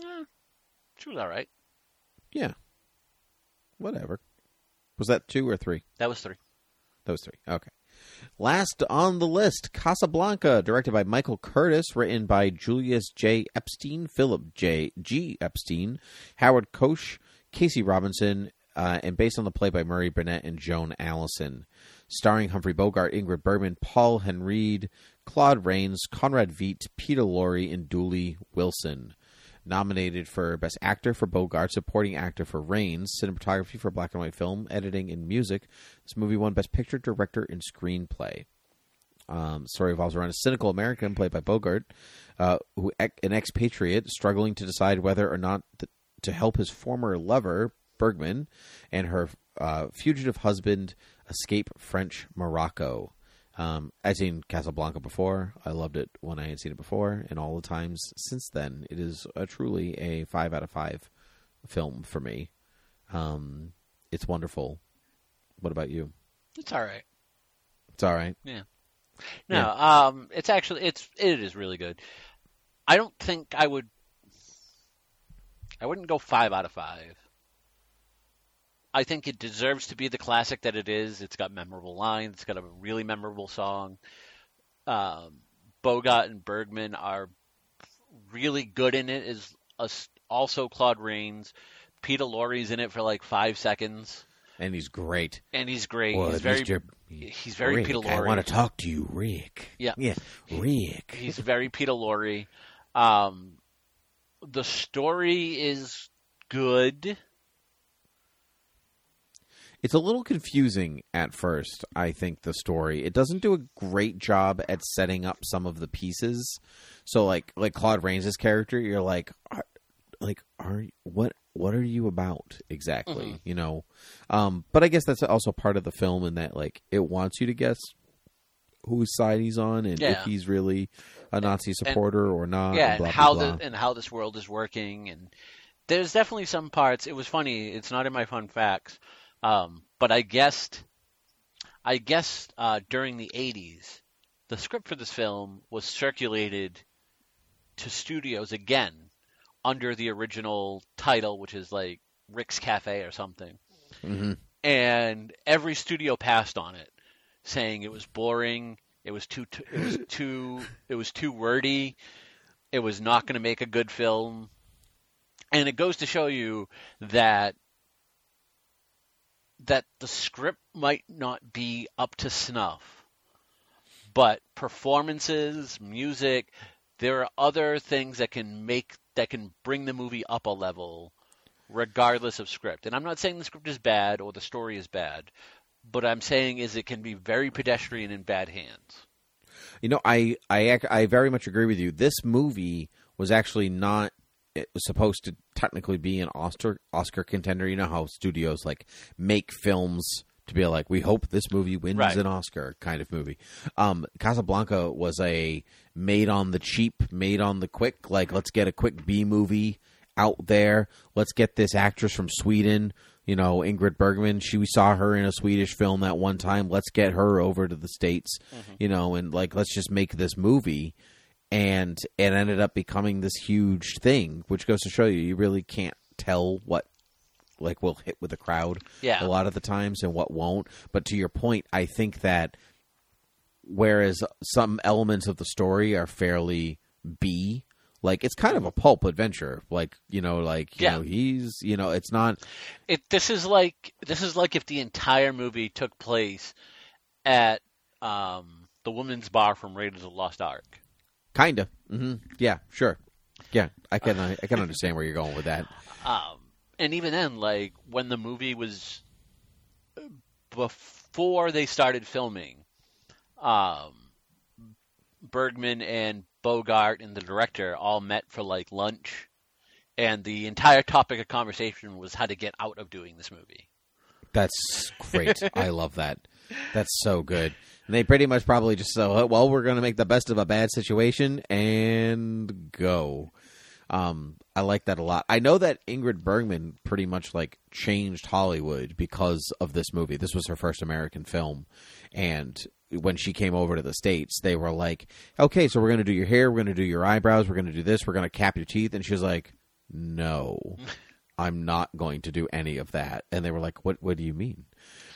Speaker 3: Eh, she was all right.
Speaker 2: Yeah. Whatever. Was that two or three?
Speaker 3: That was three.
Speaker 2: Those three. Okay. Last on the list, Casablanca, directed by Michael Curtiz, written by Julius J. Epstein, Philip J. G. Epstein, Howard Koch, Casey Robinson, uh, and based on the play by Murray Burnett and Joan Allison. Starring Humphrey Bogart, Ingrid Bergman, Paul Henreid, Claude Rains, Conrad Veidt, Peter Lorre, and Dooley Wilson. Nominated for Best Actor for Bogart, Supporting Actor for Rains, Cinematography for Black and White Film, Editing and Music. This movie won Best Picture, Director, and Screenplay. Um, story revolves around a cynical American played by Bogart, uh, who an expatriate struggling to decide whether or not th- to help his former lover Bergman and her uh, fugitive husband escape French Morocco. Um, I'd seen Casablanca before. I loved it when I had seen it before, and all the times since then, it is a truly a five out of five film for me. Um, it's wonderful. What about you?
Speaker 3: It's all right.
Speaker 2: It's all right. Yeah.
Speaker 3: No, um, it's actually it's it is really good. I don't think I would. I wouldn't go five out of five. I think it deserves to be the classic that it is. It's got memorable lines. It's got a really memorable song. Um, Bogart and Bergman are really good in it. Is also Claude Rains. Peter Lorre's in it for like five seconds,
Speaker 2: And he's great.
Speaker 3: and he's great.
Speaker 2: Well,
Speaker 3: he's very
Speaker 2: Mr.
Speaker 3: he's very
Speaker 2: Rick,
Speaker 3: Peter Lorre.
Speaker 2: I want to talk to you, Rick.
Speaker 3: Yeah.
Speaker 2: Yeah, Rick.
Speaker 3: He's very Peter Lorre. Um, the story is good.
Speaker 2: It's a little confusing at first, I think, the story. It doesn't do a great job at setting up some of the pieces. So like like Claude Rains' character, you're like are, like are what what are you about exactly?
Speaker 3: Mhm.
Speaker 2: You know? Um but I guess that's also part of the film in that like it wants you to guess whose side he's on and if he's really a Nazi supporter or not.
Speaker 3: yeah,
Speaker 2: and blah,
Speaker 3: and
Speaker 2: blah,
Speaker 3: how
Speaker 2: blah.
Speaker 3: the and how this world is working, and there's definitely some parts. It was funny. It's not in my fun facts, um, but I guessed, I guessed uh, during the '80s, the script for this film was circulated to studios again under the original title, which is like Rick's Cafe or something.
Speaker 2: Mhm.
Speaker 3: and every studio passed on it, saying it was boring, it was too, t- it was too, it was too wordy, it was not going to make a good film, and it goes to show you that that the script might not be up to snuff, but performances, music, there are other things that can make that can bring the movie up a level regardless of script. And I'm not saying the script is bad or the story is bad, but I'm saying is it can be very pedestrian in bad hands.
Speaker 2: You know, I I I very much agree with you. This movie was actually not. It was supposed to technically be an Oscar Oscar contender. You know how studios like make films to be like, we hope this movie wins
Speaker 3: Right.
Speaker 2: an Oscar kind of movie. Um, Casablanca was a made on the cheap, made on the quick. Like, let's get a quick B movie out there. Let's get this actress from Sweden. You know, Ingrid Bergman. She we saw her in a Swedish film that one time. Let's get her over to the states. You know, and like let's just make this movie. And it ended up becoming this huge thing, which goes to show you you really can't tell what like will hit with the crowd
Speaker 3: Yeah.
Speaker 2: a lot of the times and what won't. But to your point, I think that whereas some elements of the story are fairly B, like it's kind of a pulp adventure. Like you know, like you
Speaker 3: Yeah.
Speaker 2: know, he's you know, it's not
Speaker 3: It this is like this is like if the entire movie took place at um, the woman's bar from Raiders of the Lost Ark.
Speaker 2: Kind of. hmm Yeah, sure. Yeah, I can I, can understand where you're going with that.
Speaker 3: Um, and even then, like when the movie was before they started filming, um, Bergman and Bogart and the director all met for like lunch, and the entire topic of conversation was how to get out of doing this movie.
Speaker 2: That's great. I love that. That's so good. And they pretty much probably just so well, we're going to make the best of a bad situation and go. Um, I like that a lot. I know that Ingrid Bergman pretty much like changed Hollywood because of this movie. This was her first American film, and when she came over to the states, they were like, "Okay, so we're going to do your hair, we're going to do your eyebrows, we're going to do this, we're going to cap your teeth," and she was like, "No." I'm not going to do any of that. And they were like, "What? What do you mean?"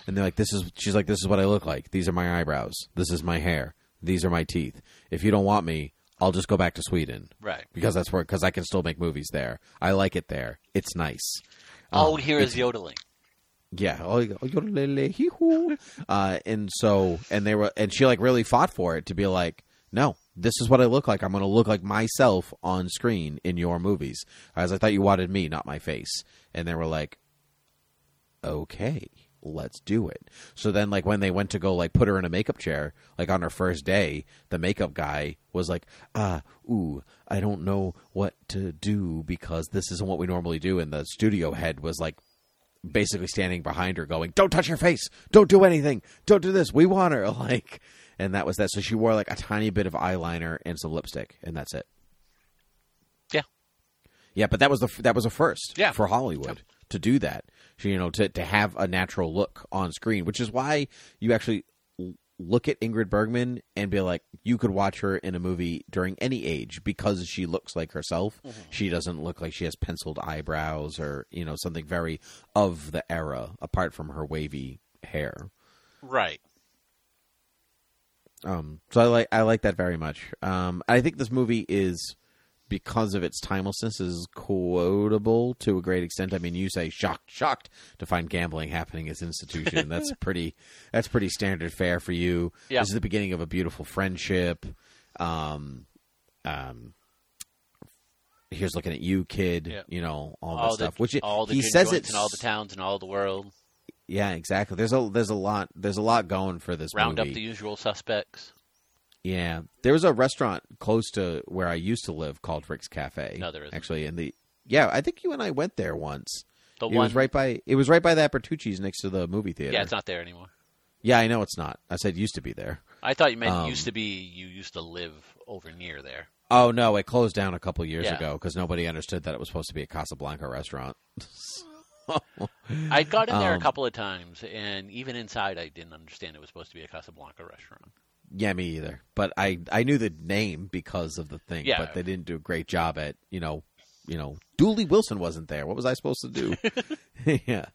Speaker 2: And they're like, "This is." She's like, "This is what I look like. These are my eyebrows. This is my hair. These are my teeth. If you don't want me, I'll just go back to Sweden
Speaker 3: Right.
Speaker 2: because that's where because I can still make movies there. I like it there. It's nice."
Speaker 3: All
Speaker 2: Um,
Speaker 3: we hear is yodeling.
Speaker 2: yeah. Oh, oh. Uh, and so, and they were, and she like really fought for it to be like, no, this is what I look like. I'm going to look like myself on screen in your movies. As I thought you wanted me, not my face. And they were like, okay, let's do it. So then, like, when they went to go, like, put her in a makeup chair, like, on her first day, the makeup guy was like, ah, ooh, I don't know what to do because this isn't what we normally do. And the studio head was like, basically standing behind her going don't touch her face don't do anything don't do this we want her like and that was that so she wore like a tiny bit of eyeliner and some lipstick and that's it
Speaker 3: Yeah.
Speaker 2: yeah but that was the that was a first
Speaker 3: Yeah.
Speaker 2: for hollywood to do that you know to to have a natural look on screen which is why you actually look at ingrid bergman and be like you could watch her in a movie during any age because she looks like herself she doesn't look like she has penciled eyebrows or you know something very of the era apart from her wavy hair
Speaker 3: Right.
Speaker 2: um, so I like I like that very much. Um, I think this movie is because of its timelessness is quotable to a great extent. I mean, you say shocked, shocked to find gambling happening as an institution. that's pretty that's pretty standard fare for you.
Speaker 3: Yeah.
Speaker 2: This is the beginning of a beautiful friendship. Um, um, here's looking at you, kid.
Speaker 3: Yeah.
Speaker 2: You know all,
Speaker 3: all
Speaker 2: that stuff. Which it,
Speaker 3: all the
Speaker 2: he says it's
Speaker 3: in all the towns and all the world.
Speaker 2: yeah, exactly. There's a there's a lot there's a lot going for this
Speaker 3: Round
Speaker 2: movie.
Speaker 3: up the usual suspects.
Speaker 2: Yeah, there was a restaurant close to where I used to live called Rick's Cafe.
Speaker 3: No, there isn't.
Speaker 2: Actually, in the yeah, I think you and I went there once.
Speaker 3: The
Speaker 2: it
Speaker 3: one,
Speaker 2: was right by it was right by that Bertucci's next to the movie theater.
Speaker 3: yeah, it's not there anymore.
Speaker 2: Yeah, I know it's not. I said used to be there.
Speaker 3: I thought you meant
Speaker 2: Um,
Speaker 3: used to be you used to live over near there.
Speaker 2: Oh no, it closed down a couple years
Speaker 3: Yeah.
Speaker 2: ago because nobody understood that it was supposed to be a Casablanca restaurant.
Speaker 3: I got in there
Speaker 2: Um,
Speaker 3: a couple of times, and even inside, I didn't understand it was supposed to be a Casablanca restaurant.
Speaker 2: Yeah, me either. But I I knew the name because of the thing.
Speaker 3: Yeah.
Speaker 2: But they didn't do a great job at you know you know Dooley Wilson wasn't there. What was I supposed to do? yeah.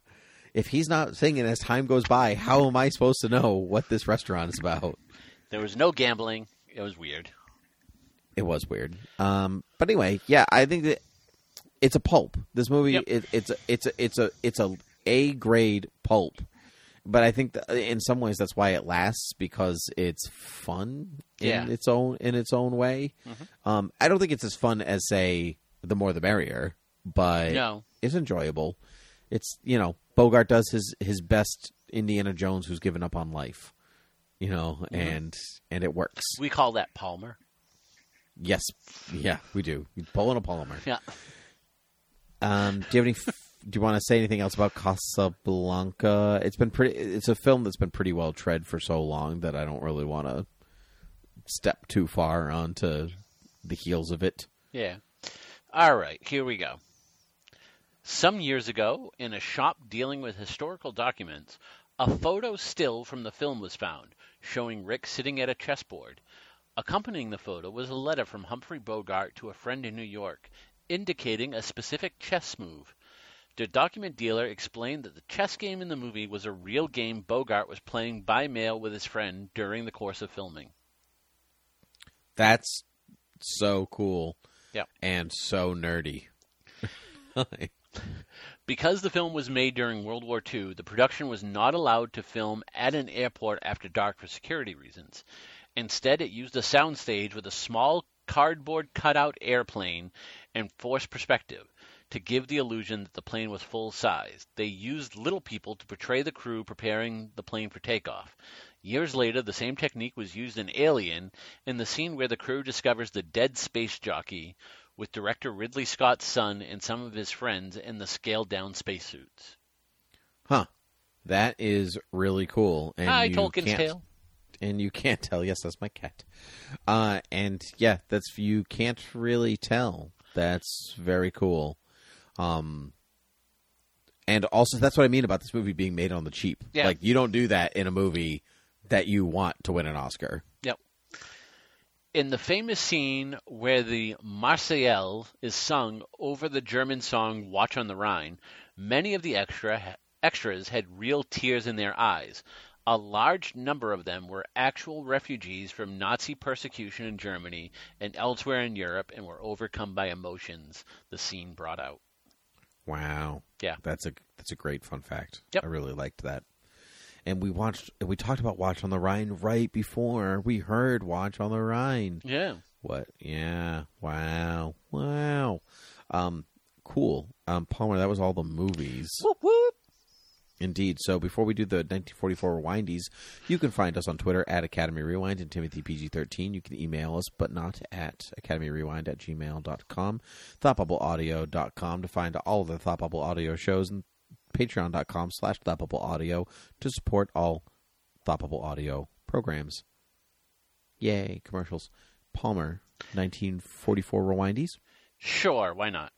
Speaker 2: If he's not singing as time goes by, how am I supposed to know what this restaurant is about?
Speaker 3: There was no gambling. It was weird.
Speaker 2: It was weird. Um, but anyway, yeah, I think that it's a pulp. This movie,
Speaker 3: Yep.
Speaker 2: it, it's a, it's a, it's a, it's a A grade pulp. But I think that in some ways that's why it lasts because it's fun in
Speaker 3: Yeah.
Speaker 2: its own in its own way. Um, I don't think it's as fun as say the more the merrier, but
Speaker 3: No.
Speaker 2: it's enjoyable. It's you know Bogart does his his best Indiana Jones who's given up on life, you know, and and it works.
Speaker 3: We call that Palmer.
Speaker 2: Yes, yeah, we do. We pull a polymer.
Speaker 3: Yeah.
Speaker 2: Um, do you have any? Do you want to say anything else about Casablanca? It's been pretty. It's a film that's been pretty well tread for so long that I don't really want to step too far onto the heels of it.
Speaker 3: Yeah. All right, here we go. Some years ago, in a shop dealing with historical documents, a photo still from the film was found, showing Rick sitting at a chessboard. Accompanying the photo was a letter from Humphrey Bogart to a friend in New York, indicating a specific chess move. The document dealer explained that the chess game in the movie was a real game Bogart was playing by mail with his friend during the course of filming.
Speaker 2: That's so cool.
Speaker 3: Yep.
Speaker 2: And so nerdy.
Speaker 3: Because the film was made during World War II, the production was not allowed to film at an airport after dark for security reasons. Instead, it used a soundstage with a small cardboard cutout airplane and forced perspective to give the illusion that the plane was full size. They used little people to portray the crew preparing the plane for takeoff. Years later, the same technique was used in Alien in the scene where the crew discovers the dead space jockey with director Ridley Scott's son and some of his friends in the scaled down spacesuits.
Speaker 2: Huh. That is really cool. And
Speaker 3: Hi,
Speaker 2: you
Speaker 3: Tolkien's
Speaker 2: can't-
Speaker 3: Tale.
Speaker 2: And you can't tell. Yes, that's my cat. Uh, and yeah, that's you can't really tell. That's very cool. Um, and also that's what I mean about this movie being made on the cheap.
Speaker 3: Yeah.
Speaker 2: Like you don't do that in a movie that you want to win an Oscar.
Speaker 3: Yep. In the famous scene where the Marseillaise is sung over the German song Watch on the Rhine, many of the extra extras had real tears in their eyes. A large number of them were actual refugees from Nazi persecution in Germany and elsewhere in Europe and were overcome by emotions the scene brought out.
Speaker 2: Wow.
Speaker 3: Yeah.
Speaker 2: That's a that's a great fun fact.
Speaker 3: Yep.
Speaker 2: I really liked that. And we watched we talked about Watch on the Rhine right before we heard Watch on the Rhine.
Speaker 3: Yeah.
Speaker 2: What? Yeah. Wow. Wow. Um cool. Um Palmer, that was all the movies.
Speaker 3: Whoop whoop.
Speaker 2: Indeed. So before we do the 1944 Rewindies, you can find us on Twitter at Academy Rewind and Timothy PG13. You can email us, but not at academyrewind at gmail.com, thoughtbubbleaudio.com to find all of the Thought Bubble Audio shows, and patreon.com slash thoughtbubbleaudio to support all Thought Bubble Audio programs. Yay, commercials. Palmer, 1944 Rewindies.
Speaker 3: Sure, why not?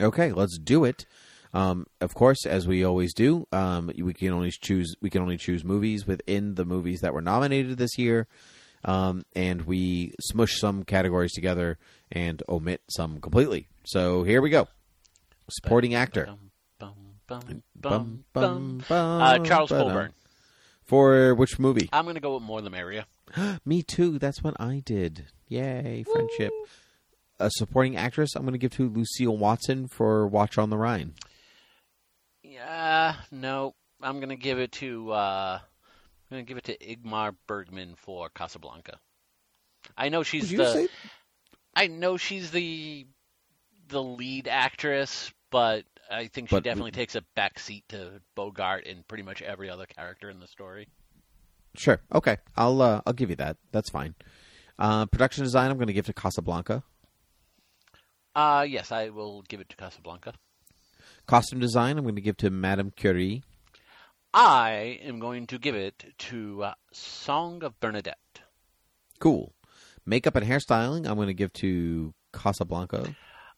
Speaker 2: Okay, let's do it. Um, of course, as we always do, um, we can only choose we can only choose movies within the movies that were nominated this year, um, and we smush some categories together and omit some completely. So here we go. Supporting actor
Speaker 3: Bum, bum, bum, Uh, Charles. Coburn.
Speaker 2: for which movie?
Speaker 3: I'm going to go with More Than Area.
Speaker 2: Me too. That's what I did. Yay, friendship. A supporting actress. I'm going to give to Lucile Watson for Watch on the Rhine.
Speaker 3: Yeah, no, I'm gonna give it to uh, I'm gonna give it to Igmar Bergman for Casablanca. I know she's the
Speaker 2: say
Speaker 3: I know she's the the lead actress, but I think she
Speaker 2: But-
Speaker 3: definitely takes a back seat to Bogart and pretty much every other character in the story.
Speaker 2: Sure. Okay. I'll uh, I'll give you that. That's fine. Uh, production design. I'm going to give to Casablanca.
Speaker 3: Uh yes, I will give it to Casablanca.
Speaker 2: Costume design. I'm going to give to Madame Curie.
Speaker 3: I am going to give it to uh, Song of Bernadette.
Speaker 2: Cool. Makeup and hairstyling. I'm going to give to Casablanca.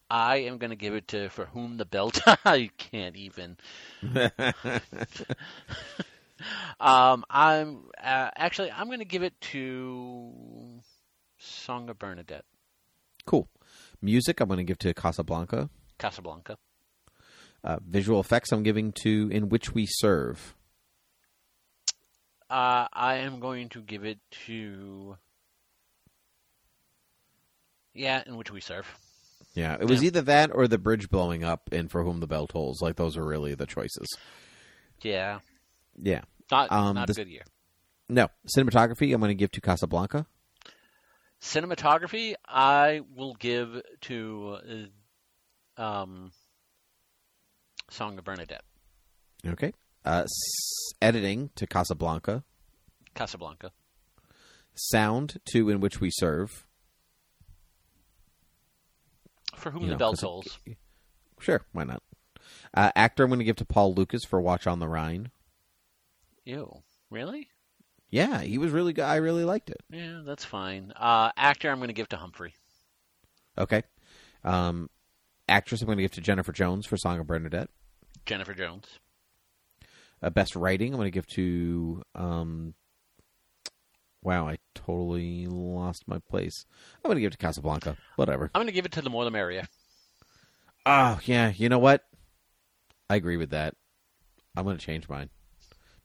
Speaker 3: I am going to give it to For Whom the Bell. I can't even. um, I'm uh, actually I'm going to give it to Song of Bernadette,
Speaker 2: cool. Music. I'm going to give to Casablanca.
Speaker 3: Casablanca.
Speaker 2: Uh, visual effects. I'm giving to In Which We Serve.
Speaker 3: Uh, I am going to give it to. Yeah, in which we serve.
Speaker 2: Yeah, it was
Speaker 3: Yeah.
Speaker 2: either that or the bridge blowing up and For Whom the Bell Tolls. Like those are really the choices.
Speaker 3: Yeah,
Speaker 2: Yeah.
Speaker 3: not
Speaker 2: Um,
Speaker 3: not
Speaker 2: this-
Speaker 3: a good year.
Speaker 2: No cinematography. I'm going to give to Casablanca.
Speaker 3: Cinematography, I will give to uh, um, Song of Bernadette,
Speaker 2: Okay. Uh, s- editing to Casablanca.
Speaker 3: Casablanca.
Speaker 2: Sound to In Which We Serve.
Speaker 3: For whom
Speaker 2: You
Speaker 3: the
Speaker 2: know,
Speaker 3: bell
Speaker 2: 'cause it-
Speaker 3: tolls.
Speaker 2: Sure, why not? Uh, actor, I'm going to give to Paul Lukas for Watch on the Rhine.
Speaker 3: Ew. Really?
Speaker 2: Yeah, he was really good. I really liked it.
Speaker 3: Yeah, that's fine. Uh, actor, I'm going to give to Humphrey.
Speaker 2: Okay. Um, actress, I'm going to give to Jennifer Jones for Song of Bernadette.
Speaker 3: Jennifer Jones.
Speaker 2: Uh, best writing, I'm going to give to. Um, wow, I totally lost my place. I'm going to give it to Casablanca. Whatever.
Speaker 3: I'm going to give it to the more the merrier.
Speaker 2: Oh, yeah, you know what? I agree with that. I'm going to change mine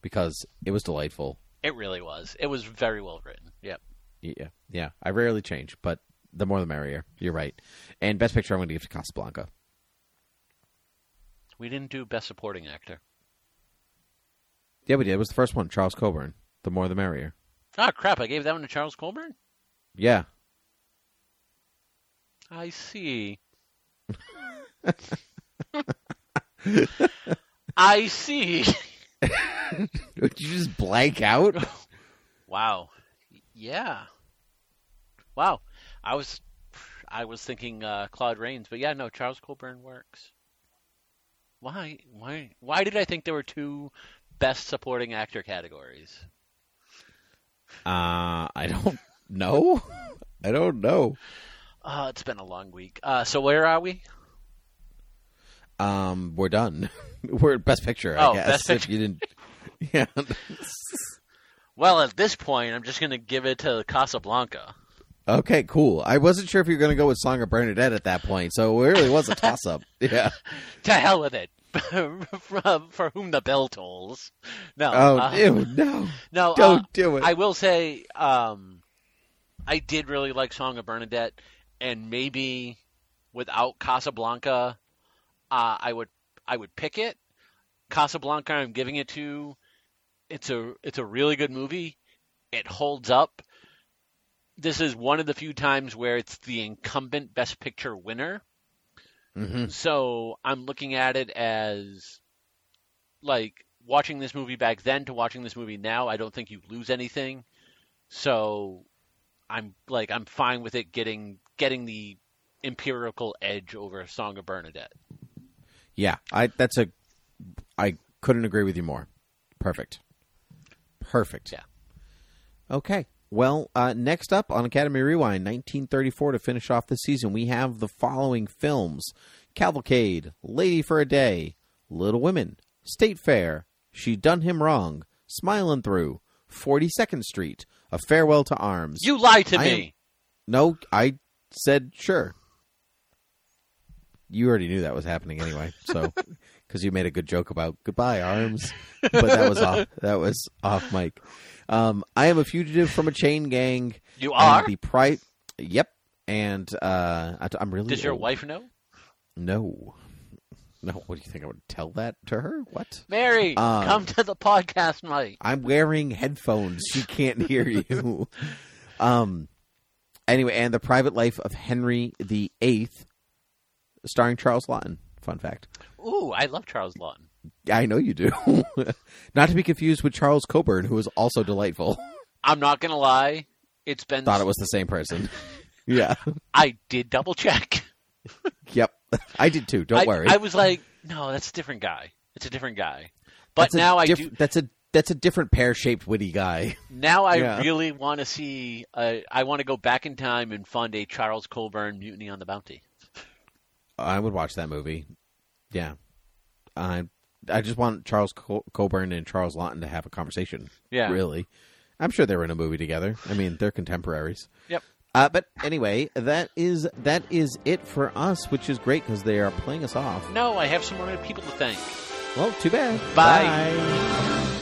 Speaker 2: because it was delightful.
Speaker 3: It really was. It was very well written. Yep.
Speaker 2: Yeah, yeah. I rarely change, but the more the merrier. You're right. And best picture, I'm going to give to Casablanca.
Speaker 3: We didn't do best supporting actor.
Speaker 2: Yeah, we did. It was the first one, Charles Coburn. The more the merrier.
Speaker 3: Ah, crap! I gave that one to Charles Coburn.
Speaker 2: Yeah.
Speaker 3: I see. I see.
Speaker 2: Did you just blank out?
Speaker 3: Wow. Yeah. Wow. I was I was thinking uh, Claude Rains, but yeah, no, Charles Coburn works. Why? Why? Why did I think there were two best supporting actor categories?
Speaker 2: Uh, I don't know. I don't know.
Speaker 3: Uh, it's been a long week. Uh, so where are we?
Speaker 2: Um, we're done. we're best picture. I
Speaker 3: Oh,
Speaker 2: guess.
Speaker 3: Best
Speaker 2: If
Speaker 3: Picture.
Speaker 2: you didn't. Yeah.
Speaker 3: Well, at this point, I'm just going to give it to Casablanca.
Speaker 2: Okay. Cool. I wasn't sure if you were going to go with Song of Bernadette at that point, so it really was a toss up. Yeah.
Speaker 3: To hell with it. for, for whom the bell tolls. No.
Speaker 2: Oh,
Speaker 3: uh,
Speaker 2: ew, no!
Speaker 3: no.
Speaker 2: Don't
Speaker 3: uh,
Speaker 2: do it.
Speaker 3: I will say, um, I did really like Song of Bernadette, and maybe without Casablanca, uh, I would I would pick it. Casablanca, I'm giving it to. It's a it's a really good movie. It holds up. This is one of the few times where it's the incumbent Best Picture winner.
Speaker 2: hmm
Speaker 3: So I'm looking at it as like watching this movie back then to watching this movie now. I don't think you lose anything. So I'm like I'm fine with it getting getting the empirical edge over Song of Bernadette.
Speaker 2: Yeah. I. That's a. I couldn't agree with you more. Perfect. Perfect.
Speaker 3: Yeah.
Speaker 2: Okay. Well, uh, next up on Academy Rewind, 1934 to finish off the season, we have the following films Cavalcade, Lady for a Day, Little Women, State Fair, She Done Him Wrong, Smilin' Through, 42nd Street, A Farewell to Arms.
Speaker 3: You lied to
Speaker 2: I am-
Speaker 3: me.
Speaker 2: No, I said sure. You already knew that was happening anyway, so because you made a good joke about goodbye arms, but that was off. That was off mic. Um, I am a fugitive from a chain gang.
Speaker 3: You are?
Speaker 2: the pri- Yep, and uh, I, am really.
Speaker 3: Does your
Speaker 2: old.
Speaker 3: wife know?
Speaker 2: No, no. What do you think I would tell that to her? What?
Speaker 3: Mary,
Speaker 2: Um,
Speaker 3: come to the podcast night.
Speaker 2: I'm wearing headphones. She can't hear you. um. Anyway, and the private life of Henry the Eighth, starring Charles Laughton. Fun fact.
Speaker 3: Ooh, I love Charles Laughton.
Speaker 2: I know you do. Not to be confused with Charles Coburn, who was also delightful.
Speaker 3: I'm not gonna lie. It's been
Speaker 2: Thought it was the same person. yeah.
Speaker 3: I did double check.
Speaker 2: Yep. I did too. Don't
Speaker 3: I,
Speaker 2: worry.
Speaker 3: I was like, no, that's a different guy. It's a different guy. But
Speaker 2: That's
Speaker 3: now I do.
Speaker 2: That's a that's a different pear shaped witty guy.
Speaker 3: Now I
Speaker 2: Yeah.
Speaker 3: really want to see. Uh, I want to go back in time and fund a Charles Coburn Mutiny on the Bounty.
Speaker 2: I would watch that movie. Yeah. I I just want Charles Co- Coburn and Charles Laughton to have a conversation.
Speaker 3: Yeah.
Speaker 2: Really. I'm sure they were in a movie together. I mean, they're contemporaries.
Speaker 3: Yep.
Speaker 2: Uh, but anyway, that is that is it for us, which is great because they are playing us off.
Speaker 3: No, I have some more people to thank.
Speaker 2: Well, too bad.
Speaker 3: Bye.
Speaker 2: Bye.